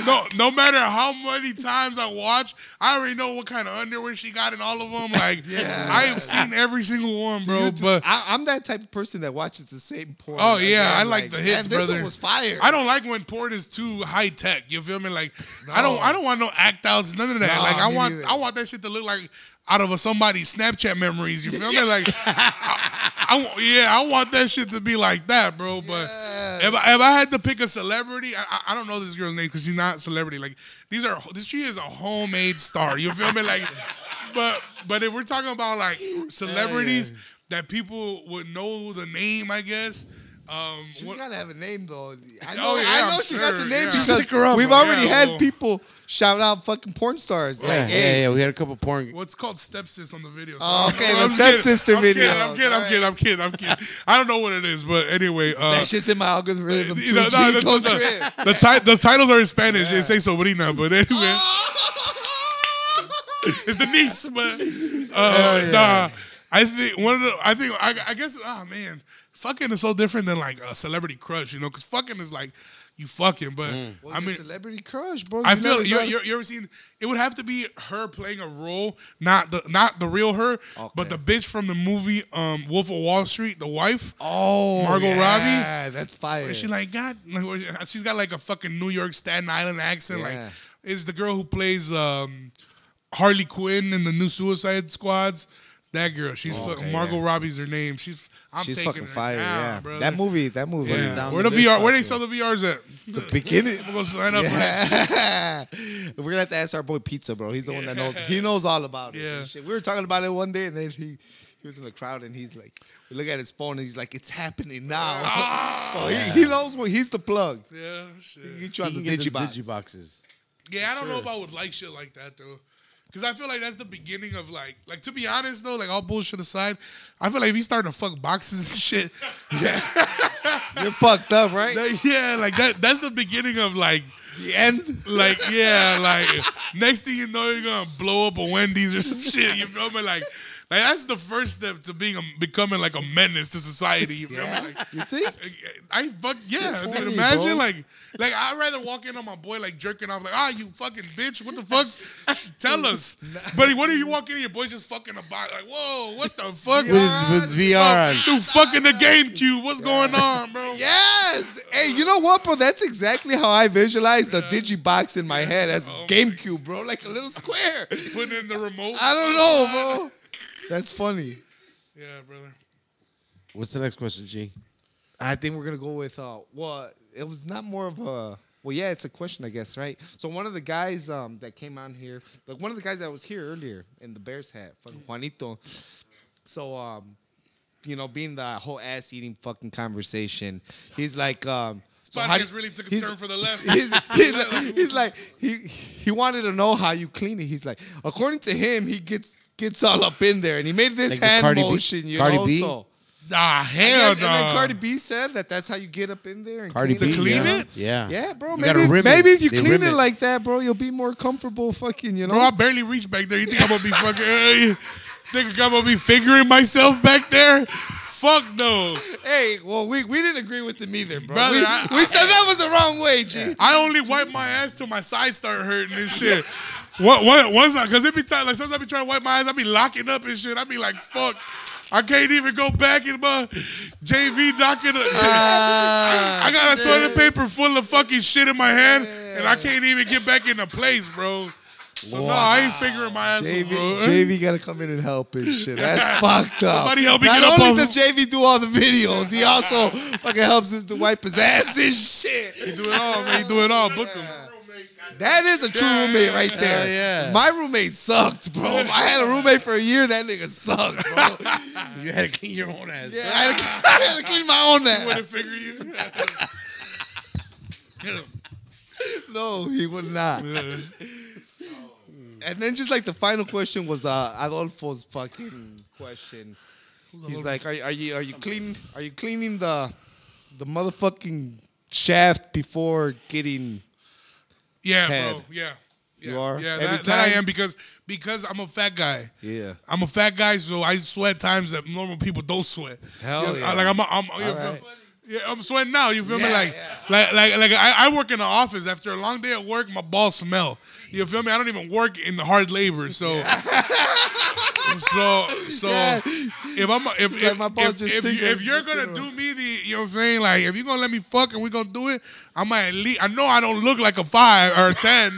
no, no matter how many times I watch, I already know what kind of underwear she got in all of them. Like I have seen every single one, bro. But I, I'm that type of person that watches the same porn. Oh, yeah, I like the hits, man, this brother. was fire. I don't like when porn is too high tech. You feel me? Like I don't, I don't want no act outs, none of that. No, like I want, neither. I want that shit to look like out of a somebody's Snapchat memories. You feel me? Like, I, I yeah, I want that shit to be like that, bro. But if I, if I had to pick a celebrity, I, I- don't know this girl's name because she's not a celebrity. Like these are, this she is a homemade star. You feel me? Like, but but if we're talking about like celebrities that people would know the name, I guess. Um, She's what- gotta have a name though. I know, Oh, yeah, I know I'm she got a name yeah. because Look her up, we've already Yeah, had well- people shout out fucking porn stars. Like, Yeah, hey, yeah, yeah. We had a couple porn. What's called stepsis on the video. So Oh, okay, know. the I'm kidding. stepsister I'm kidding, video. I'm kidding. I'm kidding. I'm kidding. I'm kidding. I don't know what it is, but anyway. Uh, that's just in my algorithm too. you know, no, the, don't the, the, ti- the titles are in Spanish. They say sobrina, but anyway, it's the niece. But uh, nah, I think one of the. I think I, I guess. Oh man, fucking is so different than like a celebrity crush, you know? Because fucking is like you fucking, but Well, I your mean. celebrity crush, bro. I You feel you done- you you ever seen it would have to be her playing a role, not the not the real her, but the bitch from the movie um, Wolf of Wall Street, the wife. Oh, Margot yeah, that's fire. Where she like God, like, she's got like a fucking New York Staten Island accent. Like, is the girl who plays um, Harley Quinn in the new Suicide Squads? That girl, she's fucking okay, Margot yeah. Robbie's her name. She's I'm She's taking fucking her fire. down, yeah, brother. that movie. That movie. Yeah. down Where the the list, VR? Where they sell the VRs at? The beginning. I'm gonna sign up. Yeah. We're gonna have to ask our boy Pizza, bro. He's the one that knows. He knows all about it. Yeah. and shit. We were talking about it one day, and then he he was in the crowd, and he's like, we look at his phone, and he's like, it's happening now. so he, ah. he knows what he's the plug. Yeah, shit. He get you on You the can get the digibox. digiboxes. Yeah, I don't know if I would like shit like that though. Cause I feel like that's the beginning of like, like to be honest though, like all bullshit aside, I feel like if you starting to fuck boxes and shit, yeah, You're fucked up, right? that- yeah, like that. That's the beginning of like, the end. like yeah, like next thing you know, you're gonna blow up a Wendy's or some shit. You feel me? Like, like that's the first step to being a, becoming like a menace to society. You feel Yeah. me? Like, You think? I fuck yeah. Dude, funny, imagine bro. like like I'd rather walk in on my boy like jerking off like ah you fucking bitch what the fuck tell us but what if you walk in and your boy just fucking a box like whoa what the fuck With, with VR dude fucking the GameCube what's going on bro Yes. Hey, you know what, bro? That's exactly how I visualize the digibox in my head as Oh GameCube, bro. Like a little square. putting in the remote I don't know, bro. That's funny. yeah brother What's the next question, G? I think we're gonna go with uh well, it was not more of a well, yeah, it's a question, I guess, right? So one of the guys um that came on here, like one of the guys that was here earlier in the Bears hat, fucking Juanito. So um, you know, being the whole ass eating fucking conversation, he's like um so how podcast really took a he's- turn for the left he's, he's like, he's like he he wanted to know how you clean it. He's like, according to him, he gets gets all up in there, and he made this Like hand Cardi B- motion. You Cardi know, B? so ah and hell then, and then no Cardi B said that that's how you get up in there and Cardi clean B. it. clean yeah. it? Yeah. Yeah, bro. You Maybe, rim maybe if you They clean it it. like that, bro, you'll be more comfortable. Fucking, you know. bro I barely reach back there you think I'm gonna be fucking hey, think I'm gonna be figuring myself back there fuck no hey, well, we, we didn't agree with him either, bro. Brother, we, I- we said that was the wrong way, G. I only wipe my ass till my sides start hurting and shit. What what once I cause it be time like sometimes I be trying to wipe my eyes, I be locking up and shit. I be like, fuck. I can't even go back in my JV docket. Ah, I got a toilet paper full of fucking shit in my hand and I can't even get back into place, bro. So no, I ain't figuring my ass JV, bro. JV gotta come in and help and shit. That's fucked up. Somebody help me Not get up only on- does JV do all the videos, he also fucking helps us to wipe his ass and shit. He do it all, man. He do it all. Book him. That is a true roommate right there. Hell yeah. My roommate sucked, bro. I had a roommate for a year, that nigga sucked, bro. You had to clean your own ass. Yeah, I had to, I had to clean my own ass. He Wouldn't figure you. No, he would not. And then just like the final question was uh Adolfo's fucking question. He's like, are, are you are you cleaning are you cleaning the the motherfucking shaft before getting Yeah, bro. Yeah. yeah. You are? Yeah, that, that I am because because I'm a fat guy. Yeah. I'm a fat guy, so I sweat times that normal people don't sweat. Hell You know, yeah. Like I'm, I'm, you All feel- right. yeah, I'm sweating now. You feel me? Yeah, Like, like, like, like I, I work in the office. After a long day at work, my balls smell. You feel me? I don't even work in the hard labor, so. So so Yeah. If I'm if Like if, if, just if, you, if you're gonna do me the you know what I'm saying like if you're gonna let me fuck and we gonna do it I might at least I know I don't look like a five or a ten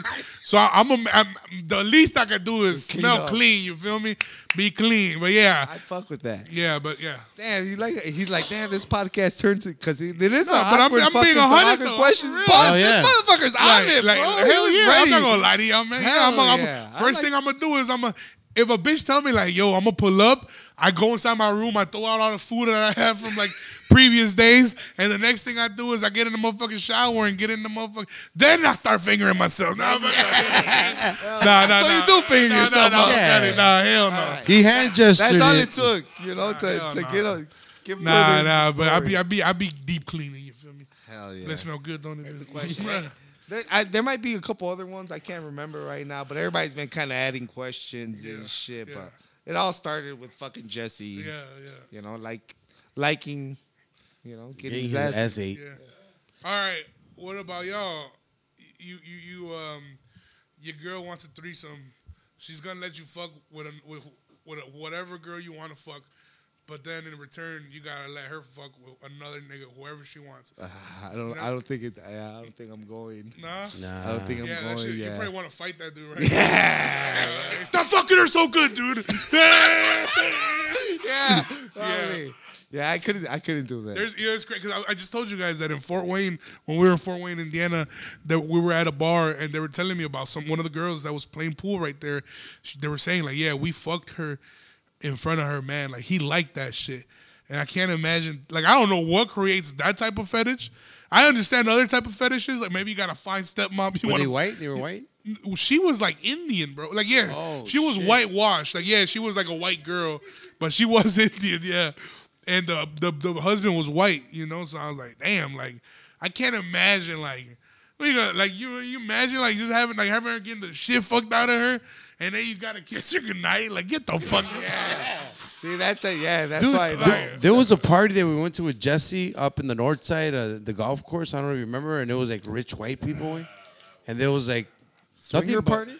so I, I'm, a, I'm the least I can do is Clean smell up. clean you feel me be clean but yeah I fuck with that. yeah but yeah Damn, you like he's like, damn, this podcast turns because it is no, but I'm, I'm being a hundred, questions. But Oh, yeah. this motherfucker's on like, it, like, bro. He hell yeah I'm not gonna lie to you man Hell I'm, a, I'm, yeah. First like- thing I'm gonna do is I'm gonna if a bitch tell me like yo I'm gonna pull up I go inside my room I throw out all the food that I have from like previous days and the next thing I do is I get in the motherfucking shower and get in the motherfucking then I start fingering myself nah, nah, nah, nah, So you do finger nah, yourself nah, nah, up. got nah hell no He hand gestured. That's all it. it took, you know, to, to no. get a get nah nah but I be. I be I be deep cleaning you feel me Hell yeah. Let it smell good, don't it? There, I, there might be a couple other ones I can't remember right now, but everybody's been kind of adding questions Yeah, and shit. yeah. But it all started with fucking Jesse. yeah, yeah, You know, like liking, you know, getting Getting his his ass. ass ate. yeah. All right. What about y'all? You you you um, your girl wants a threesome. She's gonna let you fuck with a, with with a, whatever girl you want to fuck, but then in return you gotta let her fuck with another nigga, whoever she wants. Uh, I don't. I don't think it. I, I don't think I'm going. Nah. I don't think I'm Yeah, going. shit, you probably want to fight that dude, right? Yeah. Stop fucking her so good, dude. yeah. probably. Yeah. I couldn't. I couldn't do that. There's, yeah, it's great because I, I just told you guys that in Fort Wayne, when we were in Fort Wayne, Indiana, that we were at a bar and they were telling me about some one of the girls that was playing pool right there. She, they were saying like, yeah, we fucked her in front of her man, like he liked that shit, and I can't imagine. Like I don't know what creates that type of fetish. I understand other type of fetishes, like maybe you got a find stepmom. You Were they wanna- white? They were white. she was like Indian, bro. Like, yeah, Oh, she was shit. whitewashed. Like, yeah, she was like a white girl, but she was Indian, yeah. And the, the the husband was white, you know. So I was like, damn, like I can't imagine like. You gonna, like you, you imagine like just having like having her getting the shit fucked out of her, and then you gotta kiss her goodnight. Like get the fuck Yeah. See that? Thing, yeah. That's Dude, why. there, there was a party that we went to with Jesse up in the north side of the golf course. I don't know if you remember, and it was like rich white people, and there was like Swinger but- party.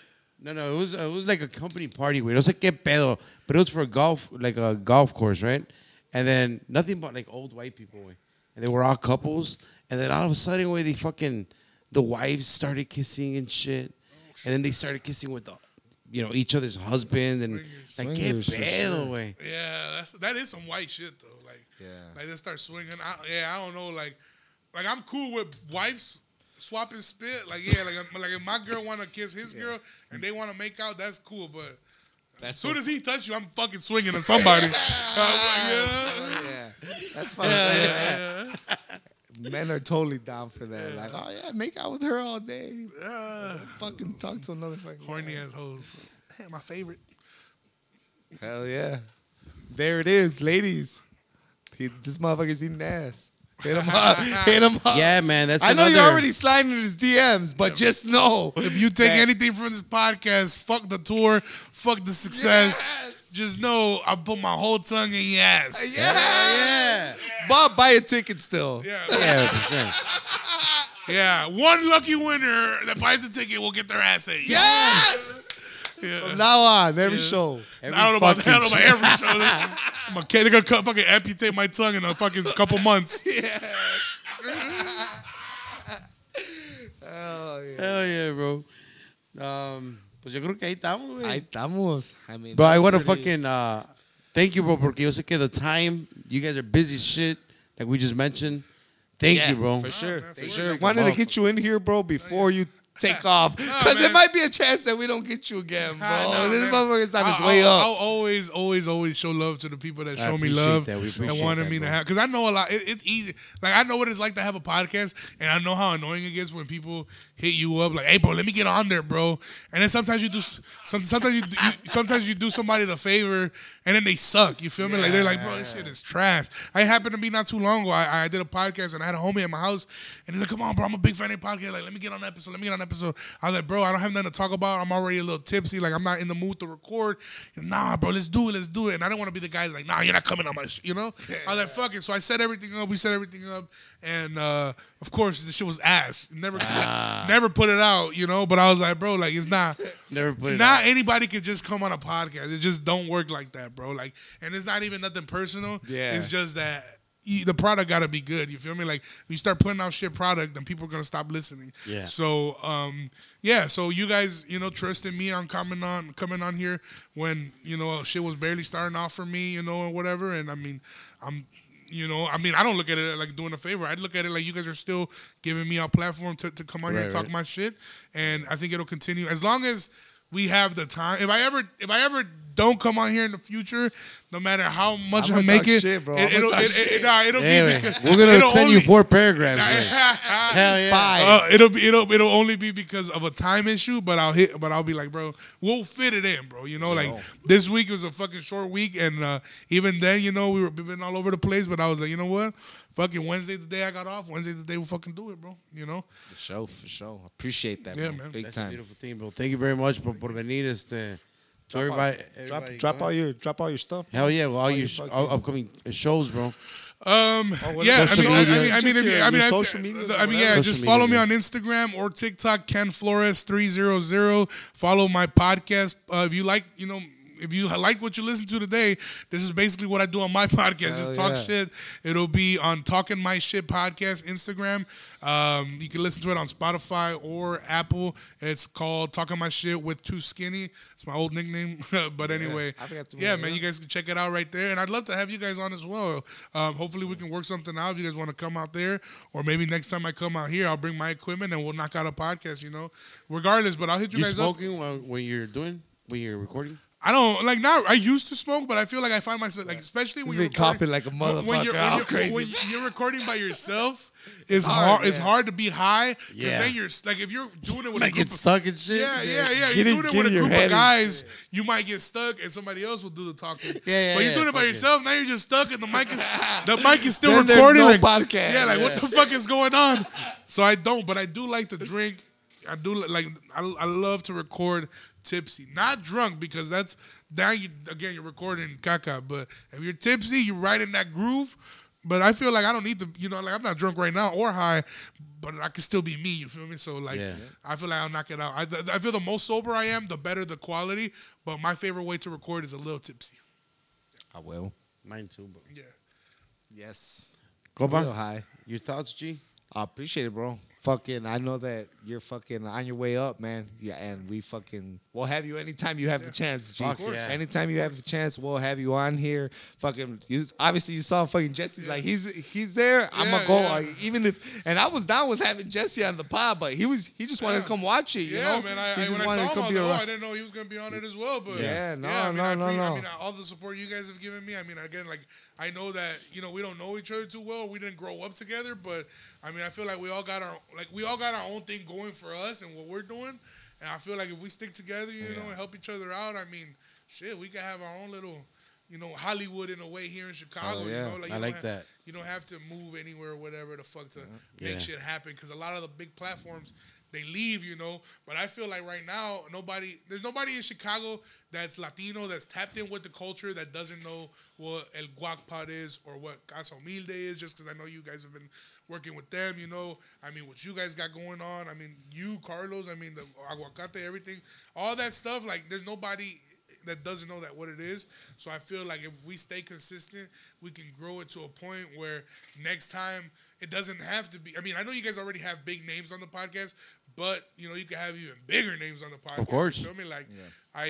No, no, it was it was like a company party. Wey. It was like que pedo, but it was for a golf like a golf course, right? And then nothing but like old white people, and they were all couples. And then all of a sudden, way they fucking the wives started kissing and shit, and then they started kissing with the, you know, each other's husband and like que Swingers, for pedo, sure. way. Yeah, that's that is some white shit though. Like, Yeah. like they start swinging. I, yeah, I don't know. Like, like I'm cool with wives swapping spit. Like, yeah, like, like if my girl want to kiss his girl and they want to make out, that's cool. But as soon as he touch you, I'm fucking swinging at somebody. I'm like, Yeah. That's fine. Men are totally down for that. Like, oh yeah, make out with her all day. yeah, yeah. Fucking talk to another fucking. horny ass hoes. Hey, my favorite. Hell yeah. There it is, ladies. He, this motherfucker's eating ass. Hit him up. Hit him up. Yeah, man, that's I know another. you're already sliding in his DMs, but just know If you take that- anything from this podcast, fuck the tour, fuck the success. Yes. Just know I put my whole tongue in your ass. Yeah, Yeah. Bob, buy a ticket still. Yeah. Yeah, for sure. Yeah, one lucky winner that buys the ticket will get their ass ate. Yes. Yeah. From now on, every show. Every I don't know about that. I don't know about every show. I'm a kid. They're gonna cut, fucking amputate my tongue in a fucking couple months. Oh yeah. Hell yeah, bro. Um, Pues yo creo que ahí estamos, güey. Ahí estamos. I mean, Bro, I want to that's pretty- fucking uh, thank you, bro, porque yo sé que the time you guys are busy shit, like we just mentioned. Thank Yeah, you, bro. For sure. man, for for sure. sure. Wanted to get you in here, bro, before you take off. No, Because there man. might be a chance that we don't get you again, bro. Nah, nah, this man. motherfucker's on his I'll, way I'll, up. I'll always, always, always show love to the people that I show me love that. And wanted that, me to have. Because I know a lot. It, it's easy. Like I know what it's like to have a podcast, and I know how annoying it gets when people hit you up like, "Hey, bro, let me get on there, bro." And then sometimes you do, some, sometimes you, you, sometimes you do somebody the favor, and then they suck. You feel me? Like they're like, "Bro, this shit is trash." I happened to be not too long ago. I, I did a podcast and I had a homie at my house, and he's like, "Come on, bro, I'm a big fan of your podcast. Like, let me get on the episode. Let me get on the episode." I was like, "Bro, I don't have nothing to talk about. I'm already a little tipsy. Like, I'm not in the mood to record." Nah, bro, let's do it. Let's do it. And I didn't want to be the guy that's like, "Nah, you're not coming on my," sh-, you know. I was like, "Fuck it." So I set everything up. We set everything up, and uh, of course, the shit was ass. Never, never put it out, you know. But I was like, "Bro, like, it's not." Never put it not out. anybody could just come on a podcast. It just don't work like that, bro. Like, and it's not even nothing personal. Yeah. It's just that the product got to be good. You feel me? Like, you start putting out shit product, then people are gonna stop listening. Yeah. So, um, yeah. So you guys, you know, trusted me on coming on, coming on here when you know shit was barely starting off for me, you know, or whatever. And I mean, I'm. You know, I mean, I don't look at it like doing a favor. I look at it like you guys are still giving me a platform to, to come on here and talk right. my shit, and I think it'll continue as long as we have the time. If I ever, if I ever don't come on here in the future, no matter how much I'ma make it, shit, bro. it it'll, talk it, it, nah, it'll Anyway, be because we're gonna it'll send you four paragraphs. man. Hell yeah. Uh, it'll be it'll it'll only be because of a time issue, but I'll hit but I'll be like, bro, we'll fit it in, bro. You know, like this week was a fucking short week, and uh, even then, you know, we were we've been all over the place. But I was like, you know what, fucking Wednesday the day I got off, Wednesday the day we fucking do it, bro. You know, For sure, for sure. Appreciate that, Yeah, man. man. Big That's a time. beautiful thing, bro. Thank you very much por, por venir. Este, to Drop, everybody, all, drop, everybody, drop go all your drop all your stuff. Hell yeah, well, all, your your all upcoming shows, bro. Um, Oh, yeah, I mean, I, I mean, I mean, Just if you, your- I mean, I, social media I mean, yeah, just follow media, me on Instagram or TikTok, Ken Flores three zero zero. Follow my podcast. Uh, if you like, you know. If you like what you listen to today, this is basically what I do on my podcast. Just talk yeah. shit. It'll be on Talking My Shit podcast Instagram. Um, you can listen to it on Spotify or Apple. It's called Talking My Shit with Too Skinny. It's my old nickname, but anyway, to yeah, man, you guys can check it out right there. And I'd love to have you guys on as well. Um, hopefully, we can work something out if you guys want to come out there, or maybe next time I come out here, I'll bring my equipment and we'll knock out a podcast. You know, regardless. But I'll hit you, You guys up. smoking while, when you're doing when you're recording? I don't like not. I used to smoke, but I feel like I find myself like, especially when You you're coughing recording- like a when- When you're, motherfucker, when you're, when you're recording by yourself, it's hard, hard. It's hard to be high because Yeah. then you're like if you're doing it with a group of stuck and shit. yeah, yeah, yeah. Get You're doing it with a group of guys. You might get stuck, and somebody else will do the talking. Yeah, yeah, But you're yeah, doing it by fuck it. yourself. Now you're just stuck, and the mic is the mic is still Then recording. no like, podcast. Yeah, like what the fuck is going on? So I don't, but I do like to drink. I do like I, I love to record tipsy, not drunk because that's now you again you're recording caca. But if you're tipsy, you're right in that groove. But I feel like I don't need to, you know, like I'm not drunk right now or high, but I can still be me. You feel me? So like, Yeah. I feel like I'll knock it out. I, I feel the most sober I am, the better the quality. But my favorite way to record is a little tipsy. I will. Mine too, bro. Yeah. Yes. Copa, Real high. your thoughts, G? I appreciate it, bro. Fucking, I know that you're fucking on your way up, man. Yeah, and we fucking, we'll have you anytime you have the chance. G. Fuck yeah. Anytime you have the chance, we'll have you on here. Fucking, you, obviously you saw fucking Jesse's like he's he's there. I'm gonna go, yeah. like, even if. And I was down with having Jesse on the pod, but he was he just wanted to come watch it. You yeah, know, man. I, he I, just when I saw to him, I was like, oh. I didn't know he was gonna be on it as well. But Yeah, no, I mean, no, I, no, I no. mean, all the support you guys have given me. I mean, again, like I know that you know we don't know each other too well. We didn't grow up together, but I mean, I feel like we all got our like we all got our own thing going for us and what we're doing. And I feel like if we stick together, you know, and help each other out, I mean, shit, we could have our own little. You know, Hollywood in a way here in Chicago. Oh, yeah. You know, like I like have, that. You don't have to move anywhere or whatever the fuck to make Yeah. shit happen because a lot of the big platforms they leave, you know. But I feel like right now, nobody, there's nobody in Chicago that's Latino that's tapped in with the culture that doesn't know what El Guac Pod is or what Casa Humilde is. Just because I know you guys have been working with them, you know. I mean, what you guys got going on. I mean, you Carlos. I mean, the aguacate, everything, all that stuff. Like, there's nobody that doesn't know that what it is. So I feel like if we stay consistent, we can grow it to a point where next time it doesn't have to be. I mean, I know you guys already have big names on the podcast, but you know you can have even bigger names on the podcast. Of course. you feel me? Like I,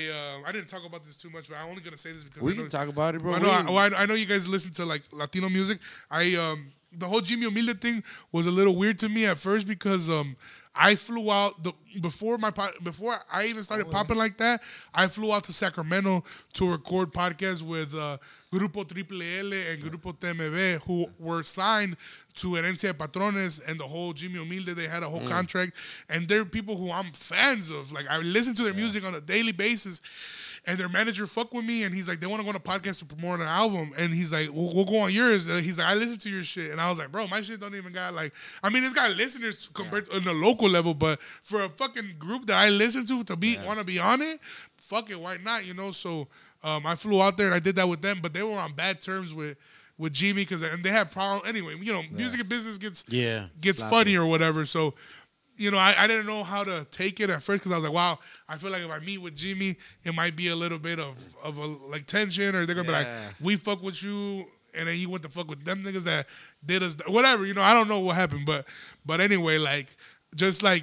uh, I didn't talk about this too much, but I'm only gonna say this because We I know, can talk about it, bro. I know, I, well, I, I know you guys listen to like Latino music. I um the whole Jimmy Humilde thing was a little weird to me at first because um I flew out the before my po- before I even started popping like that. I flew out to Sacramento to record podcasts with uh, Grupo Triple L and Grupo TMB who were signed to Herencia de Patrones and the whole Jimmy Humilde. They had a whole mm. contract, and they're people who I'm fans of. Like I listen to their music on a daily basis and their manager fuck with me, and he's like, they want to go on a podcast to promote an album, and he's like, we'll, we'll go on yours. And he's like, I listen to your shit, and I was like, bro, my shit don't even got like, I mean, it's got listeners compared to on the local level, but for a fucking group that I listen to to be want to be on it, fuck it, why not? You know, so um, I flew out there and I did that with them, but they were on bad terms with. With Jimmy, because and they had problems anyway. You know, music and business gets Yeah, gets sloppy. funny or whatever. So you know, I, I didn't know how to take it at first because I was like, wow, I feel like if I meet with Jimmy, it might be a little bit of, of a like tension, or they're gonna be like, we fuck with you, and then you went to fuck with them niggas that did us, whatever. You know, I don't know what happened, but but anyway, like just like.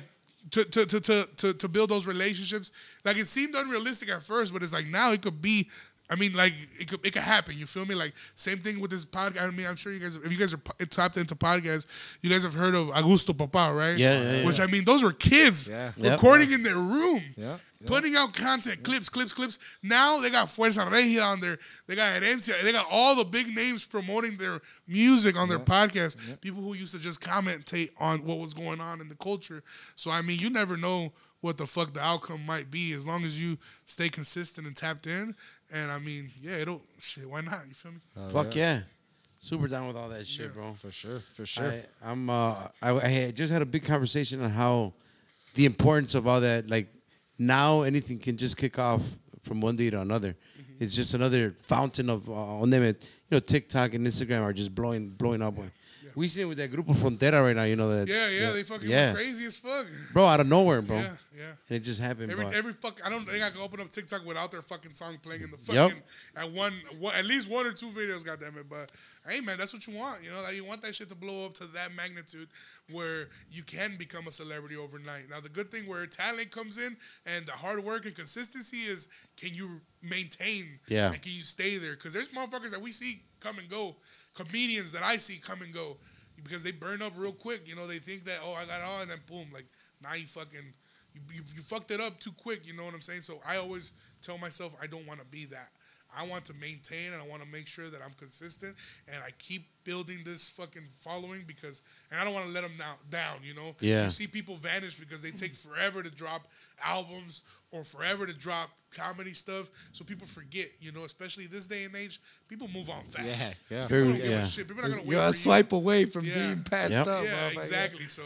To, to, to, to, to, build those relationships, like it seemed unrealistic at first, but it's like now it could be. I mean, like it could it could happen. You feel me? Like same thing with this podcast. I mean, I'm sure you guys, if you guys are tapped into podcasts, you guys have heard of Augusto Papa, right? Yeah, yeah, yeah. Which I mean, those were kids Yeah. Yep. recording in their room, Yeah, yeah. putting out content, clips, clips, clips. Now they got Fuerza Regida on there. They got Herencia. They got all the big names promoting their music on their podcast. People who used to just commentate on what was going on in the culture. So I mean, you never know what the fuck the outcome might be as long as you stay consistent and tapped in. And I mean, yeah, it'll shit. Why not? You feel me? Fuck yeah. Super down with all that shit, Yeah. bro. For sure, for sure. I, I'm uh, I, I had just had a big conversation on how the importance of all that. Like now, anything can just kick off from one day to another. Mm-hmm. It's just another fountain of uh, on them. It, you know, TikTok and Instagram are just blowing blowing up. We see it with that Grupo Frontera right now. You know that. Yeah, yeah, they fucking yeah, crazy as fuck. bro, out of nowhere, bro. Yeah, yeah. And it just happened, Every bro. every fuck I don't think I can open up TikTok without their fucking song playing in the Yep. fucking at one, one at least one or two videos, goddamn it. But hey man, that's what you want. You know, like you want that shit to blow up to that magnitude where you can become a celebrity overnight. Now the good thing where talent comes in and the hard work and consistency is can you maintain Yeah. and can you stay there? Because there's motherfuckers that we see come and go, comedians that I see come and go because they burn up real quick. You know, they think that oh I got it all and then boom, like now you fucking you, you, you fucked it up too quick. You know what I'm saying? So I always tell myself I don't want to be that. I want to maintain and I want to make sure that I'm consistent and I keep building this fucking following because and I don't want to let them down, down, you know? Yeah. You see people vanish because they take forever to drop albums or forever to drop comedy stuff. So people forget, you know, especially this day and age, people move on fast. Yeah, yeah. Very, don't give yeah. a shit. People are not gonna You're for a you. swipe away from Yeah. being passed Yep. up. Yeah, motherfucker. exactly. So,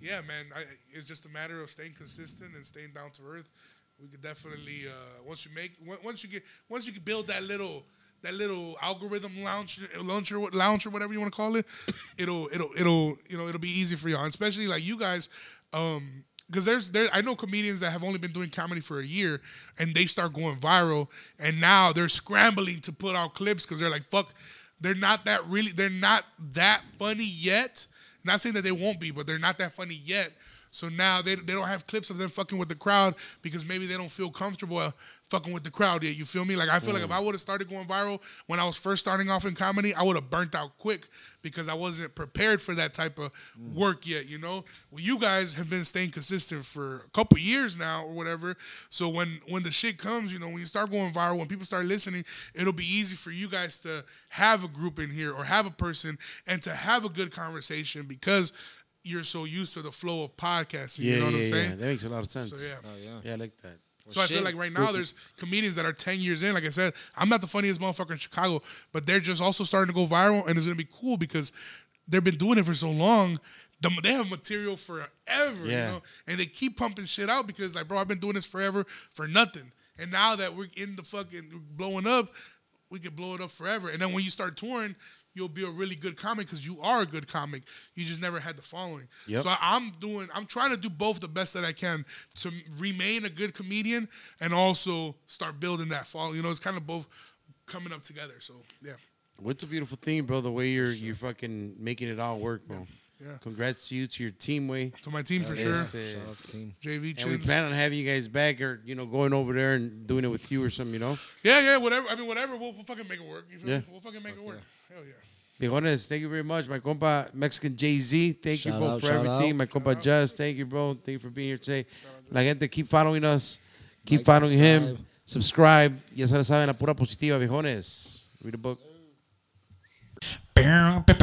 yeah, man, I, it's just a matter of staying consistent and staying down to earth. We could definitely uh, once you make once you get once you can build that little that little algorithm launcher launcher launcher whatever you want to call it, it'll it'll it'll you know it'll be easy for y'all, especially like you guys. Um, because there's there I know comedians that have only been doing comedy for a year and they start going viral and now they're scrambling to put out clips because they're like fuck they're not that really they're not that funny yet not saying that they won't be but they're not that funny yet so now they, they don't have clips of them fucking with the crowd because maybe they don't feel comfortable uh, fucking with the crowd yet. You feel me? Like I feel like if I would have started going viral when I was first starting off in comedy, I would have burnt out quick because I wasn't prepared for that type of work yet. You know, well, you guys have been staying consistent for a couple years now or whatever. So when when the shit comes, you know, when you start going viral, when people start listening, it'll be easy for you guys to have a group in here or have a person and to have a good conversation because you're so used to the flow of podcasting. yeah, you know what yeah, I'm saying? yeah. That makes a lot of sense. So yeah. Oh, yeah. Yeah, I like that. So I feel like right now there's comedians that are 10 years in. Like I said, I'm not the funniest motherfucker in Chicago, but they're just also starting to go viral, and it's gonna be cool because they've been doing it for so long. They have material forever, Yeah. you know, and they keep pumping shit out because, like, bro, I've been doing this forever for nothing, and now that we're in the fucking blowing up, we can blow it up forever. And then when you start touring, you'll be a really good comic because you are a good comic. You just never had the following. Yep. So I- I'm doing, I'm trying to do both the best that I can to remain a good comedian and also start building that following. You know, it's kind of both coming up together. So yeah. What's a beautiful thing, bro? The way you're you're fucking making it all work, bro. Yeah. Congrats to you, to your team, way. To my team for uh, sure. Este, Shout out to the team. JV and we plan on having you guys back, or you know, going over there and doing it with you or something, you know. Yeah, yeah, whatever. I mean, whatever. We'll, we'll fucking make it work. You feel Yeah. me? We'll fucking make it work. Hell yeah. Viejones, thank you very much. My compa Mexican Jay Z, thank you, Shout bro, out, for everything. out. My compa Just, thank you, bro. Thank you for being here today. La gente, keep following us. Keep Like, following him. subscribe. Subscribe. Ya se la saben, la pura positiva, viejones. Read a book. Bow, ba,